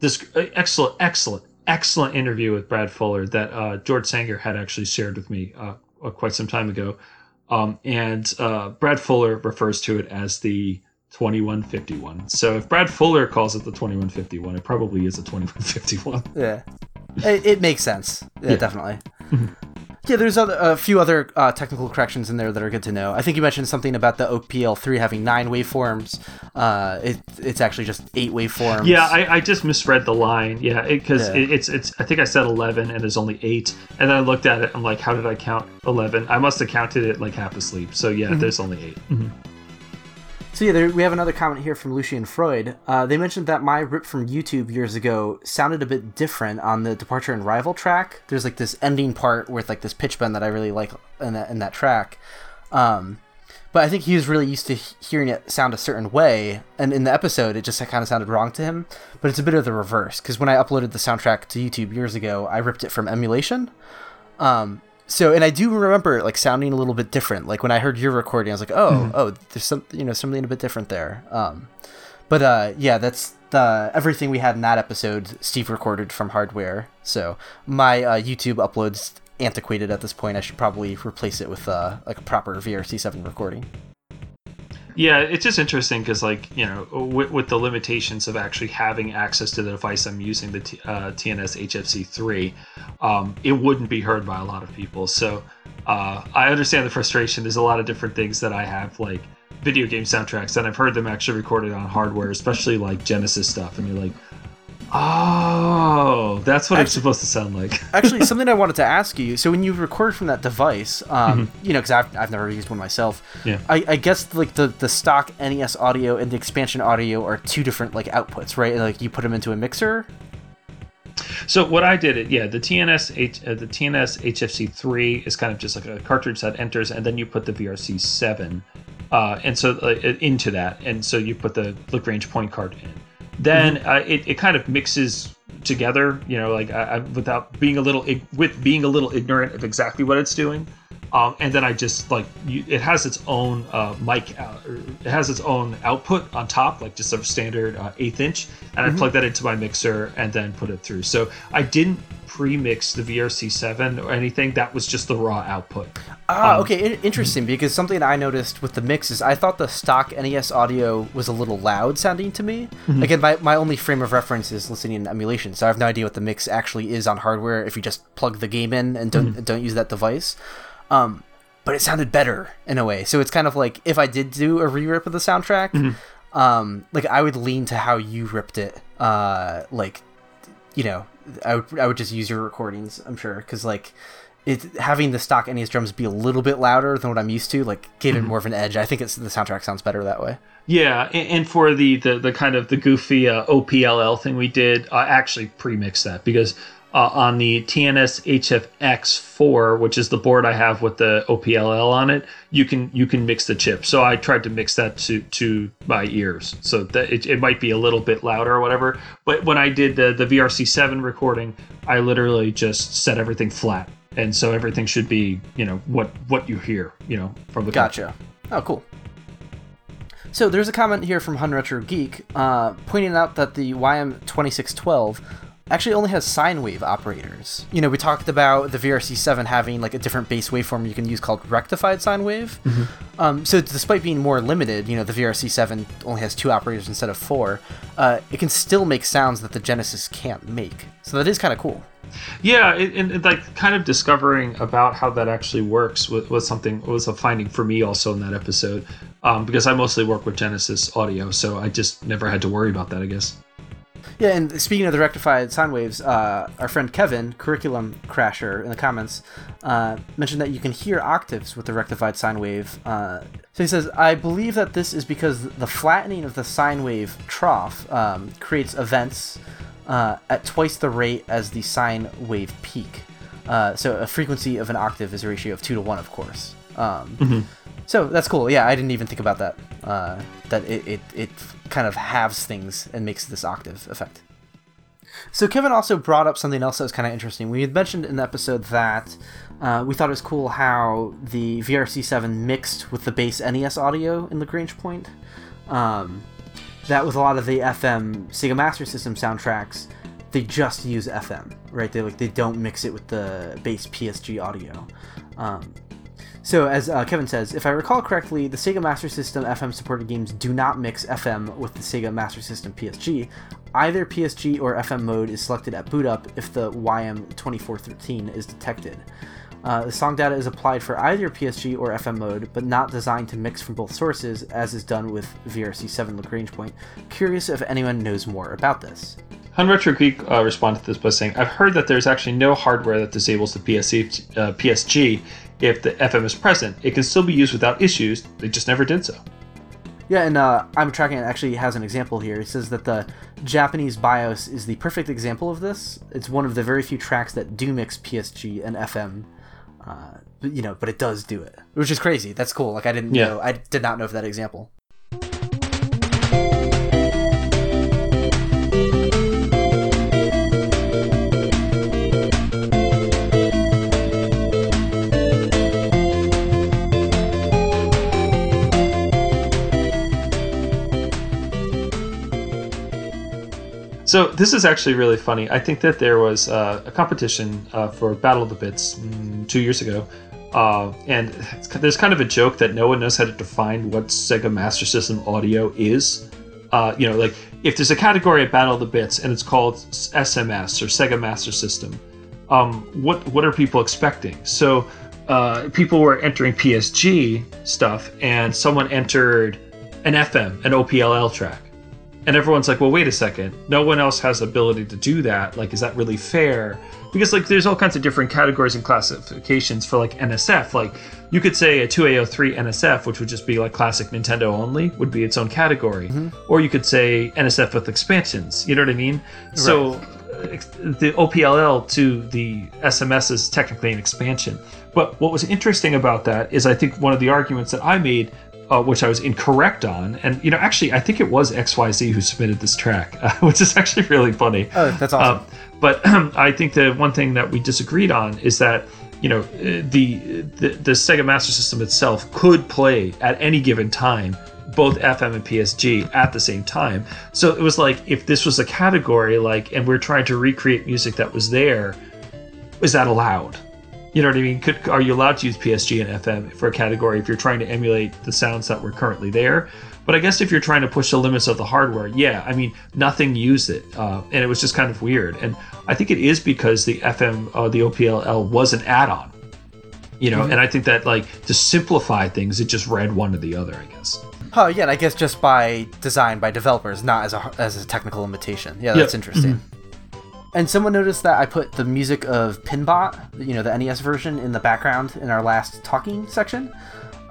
this excellent, excellent, excellent interview with Brad Fuller that uh, George Sanger had actually shared with me uh, uh, quite some time ago, um, and uh, Brad Fuller refers to it as the 2151. So if Brad Fuller calls it the 2151, it probably is a 2151. yeah, it, it makes sense. Yeah, definitely. Yeah, there's other, a few other uh, technical corrections in there that are good to know. I think you mentioned something about the OPL3 having nine waveforms. Uh, it, it's actually just eight waveforms. Yeah, I, I just misread the line. Yeah, because Yeah. it, it's it's. I think I said 11 and there's only eight, and then I looked at it. I'm like, how did I count 11? I must have counted it like half asleep. So yeah, there's only 8 So yeah, there, we have another comment here from Lucian Freud. Uh, they mentioned that my rip from YouTube years ago sounded a bit different on the Departure and Rival track. There's like this ending part with like this pitch bend that I really like in that in that track. Um, but I think he was really used to hearing it sound a certain way, and in the episode, it just kind of sounded wrong to him. But it's a bit of the reverse because when I uploaded the soundtrack to YouTube years ago, I ripped it from emulation. Um, so, and I do remember like sounding a little bit different. Like when I heard your recording, I was like, oh, oh, there's some, you know, something a bit different there. Um, but uh, yeah, that's the everything we had in that episode. Steve recorded from hardware, so my uh, YouTube uploads antiquated at this point. I should probably replace it with uh, like a proper VRC7 recording. Yeah, it's just interesting because, like, you know, with, with, the limitations of actually having access to the device I'm using, the T, uh, TNS HFC3, um, it wouldn't be heard by a lot of people. So uh, I understand the frustration. There's a lot of different things that I have, like video game soundtracks, and I've heard them actually recorded on hardware, especially like Genesis stuff, and you're like, Oh, that's what actually, it's supposed to sound like. actually, something I wanted to ask you. So when you record from that device, um, mm-hmm. you know, because I've, I've never used one myself. Yeah. I, I guess like the the stock NES audio and the expansion audio are two different like outputs, right? Like you put them into a mixer. So what I did, it yeah, the TNS H, uh, the TNS HFC three is kind of just like a cartridge that enters, and then you put the VRC seven, uh, and so uh, into that, and so you put the Lagrange point card in then mm-hmm. uh, it, it kind of mixes together you know like I, I, without being a little with being a little ignorant of exactly what it's doing um, and then I just like you, it has its own uh, mic, out, it has its own output on top, like just a standard uh, eighth inch, and mm-hmm. I plug that into my mixer and then put it through. So I didn't pre-mix the VRC7 or anything. That was just the raw output. Ah, um, okay, interesting. Because something I noticed with the mix is I thought the stock NES audio was a little loud sounding to me. Mm-hmm. Again, my, my only frame of reference is listening in emulation, so I have no idea what the mix actually is on hardware. If you just plug the game in and don't mm-hmm. don't use that device. Um, but it sounded better in a way. So it's kind of like if I did do a re-rip of the soundtrack, mm-hmm. um, like I would lean to how you ripped it. Uh, like, you know, I would I would just use your recordings. I'm sure because like it having the stock NES drums be a little bit louder than what I'm used to, like gave mm-hmm. it more of an edge. I think it's the soundtrack sounds better that way. Yeah, and, for the, the the kind of the goofy uh, OPLL thing we did, I actually pre-mixed that because uh, on the TNS HFX4, which is the board I have with the OPLL on it, you can you can mix the chip. So I tried to mix that to to my ears, so that it, it might be a little bit louder or whatever. But when I did the the VRC7 recording, I literally just set everything flat, and so everything should be you know what what you hear you know from the gotcha. Oh, cool. So there's a comment here from Hun Retro Geek uh, pointing out that the YM2612 actually only has sine wave operators. You know, we talked about the VRC7 having like a different base waveform you can use called rectified sine wave. Mm-hmm. Um, so despite being more limited, you know, the VRC7 only has two operators instead of four. Uh, it can still make sounds that the Genesis can't make. So that is kind of cool. Yeah, and, and, like kind of discovering about how that actually works was, was something was a finding for me also in that episode, um, because I mostly work with Genesis audio, so I just never had to worry about that. I guess. Yeah, and speaking of the rectified sine waves, uh, our friend Kevin, Curriculum Crasher, in the comments, uh, mentioned that you can hear octaves with the rectified sine wave. Uh, so he says, I believe that this is because the flattening of the sine wave trough um, creates events uh, at twice the rate as the sine wave peak. Uh, so a frequency of an octave is a ratio of two to one, of course. Um, mm-hmm. So that's cool. Yeah, I didn't even think about that. Uh, that it, it, it kind of halves things and makes this octave effect. So Kevin also brought up something else that was kind of interesting. We had mentioned in the episode that uh, we thought it was cool how the VRC7 mixed with the base NES audio in Lagrange Point. Um, that with a lot of the FM Sega Master System soundtracks, they just use FM, right? They like they don't mix it with the base PSG audio. Um, so, as uh, Kevin says, if I recall correctly, the Sega Master System FM supported games do not mix FM with the Sega Master System PSG. Either PSG or FM mode is selected at boot up if the YM2413 is detected. Uh, the song data is applied for either PSG or FM mode, but not designed to mix from both sources, as is done with VRC7 Lagrange Point. Curious if anyone knows more about this. Hun Retro Geek uh, responded to this by saying, I've heard that there's actually no hardware that disables the uh, PSG if the FM is present. It can still be used without issues, they just never did so. Yeah, and uh, Imatrackman actually has an example here. It says that the Japanese BIOS is the perfect example of this. It's one of the very few tracks that do mix PSG and FM. Uh, you know, but it does do it, which is crazy. That's cool. Like I didn't Yeah. know, I did not know of that example. So this is actually really funny. I think that there was uh, a competition uh, for Battle of the Bits mm, two years ago, uh, and there's kind of a joke that no one knows how to define what Sega Master System audio is. Uh, you know, like if there's a category at Battle of the Bits and it's called SMS or Sega Master System, um, what what are people expecting? So uh, people were entering PSG stuff, and someone entered an FM, an OPLL track and everyone's like well wait a second. No one else has the ability to do that. Like is that really fair? Because like there's all kinds of different categories and classifications for like nsf like you could say a 2a03 nsf which would just be like classic nintendo only would be its own category. Or you could say nsf with expansions. You know what i mean? So uh, the opll to the sms is technically an expansion. But what was interesting about that is i think one of the arguments that i made uh, which I was incorrect on. And, you know, actually, I think it was XYZ who submitted this track, uh, which is actually really funny. Oh, that's awesome. Um, but I think the one thing that we disagreed on is that, you know, uh, the, the, the Sega Master System itself could play at any given time both FM and PSG at the same time. So it was like if this was a category, like, and we're trying to recreate music that was there, is that allowed? You know what I mean? Could are you allowed to use PSG and FM for a category if you're trying to emulate the sounds that were currently there? But I guess if you're trying to push the limits of the hardware, yeah, I mean, nothing used it, uh, and it was just kind of weird. And I think it is because the FM, uh, the OPLL, was an add-on. You know, and I think that like to simplify things, it just read one to the other. I guess. Oh yeah, and I guess just by design by developers, not as a as a technical limitation. Yeah, that's Yeah. interesting. And someone noticed that I put the music of Pinbot, you know, the NES version, in the background in our last talking section.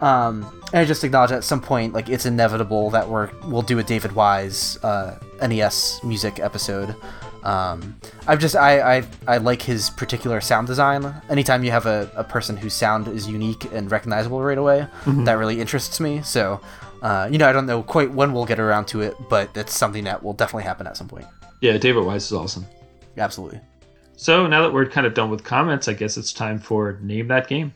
Um, and I just acknowledge at some point, like it's inevitable that we're we'll do a David Wise uh, NES music episode. Um, I've just I, I I like his particular sound design. Anytime you have a, a person whose sound is unique and recognizable right away, that really interests me. So, uh, you know, I don't know quite when we'll get around to it, but it's something that will definitely happen at some point. Yeah, David Wise is awesome. Absolutely. So now that we're kind of done with comments, I guess it's time for name that game.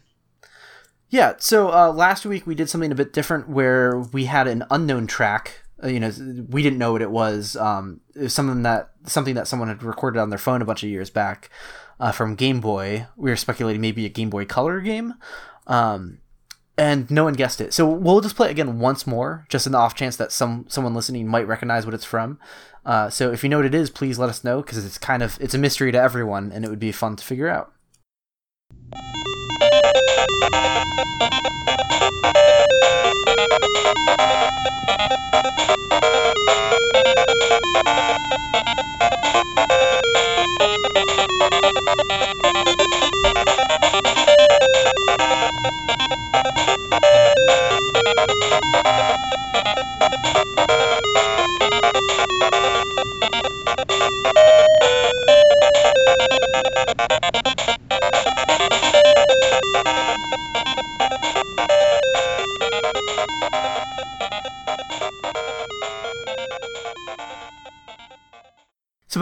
Yeah, so uh, last week we did something a bit different where we had an unknown track. Uh, you know, we didn't know what it was. Um, it was something that something that someone had recorded on their phone a bunch of years back uh, from Game Boy. We were speculating maybe a Game Boy Color game, um, and no one guessed it. So we'll just play it again once more, just in the off chance that some someone listening might recognize what it's from. Uh, so if you know what it is, please let us know because it's kind of it's a mystery to everyone, and it would be fun to figure out.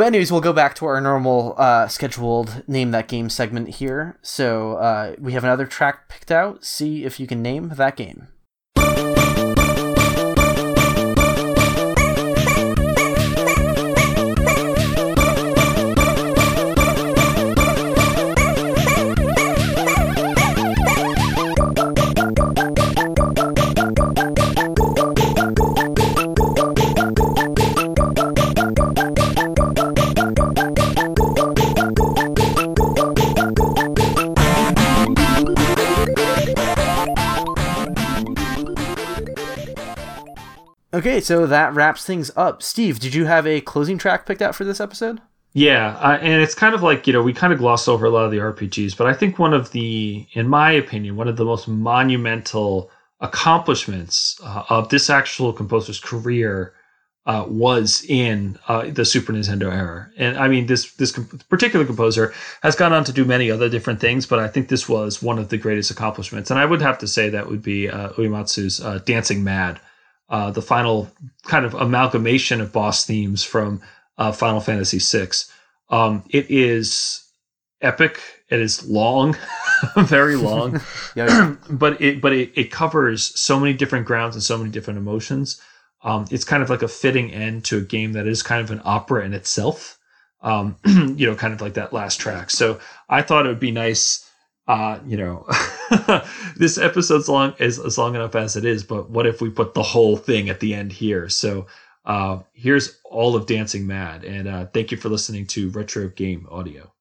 But anyways, we'll go back to our normal uh, scheduled name that game segment here. So uh, we have another track picked out. See if you can name that game. Okay, so that wraps things up. Steve, did you have a closing track picked out for this episode? Yeah, uh, and it's kind of like you know we kind of glossed over a lot of the RPGs, but I think one of the, in my opinion, one of the most monumental accomplishments uh, of this actual composer's career uh, was in uh, the Super Nintendo era. And I mean, this this comp- particular composer has gone on to do many other different things, but I think this was one of the greatest accomplishments. And I would have to say that would be uh, Uematsu's uh, Dancing Mad, uh, the final kind of amalgamation of boss themes from uh, Final Fantasy VI. Um, it is epic. It is long, very long, Yeah, but it but it, it covers so many different grounds and so many different emotions. Um, it's kind of like a fitting end to a game that is kind of an opera in itself. Um, you know, kind of like that last track. So I thought it would be nice. Uh, you know, this episode's long is, is long enough as it is, but what if we put the whole thing at the end here? So uh, here's all of Dancing Mad, and uh, thank you for listening to Retro Game Audio.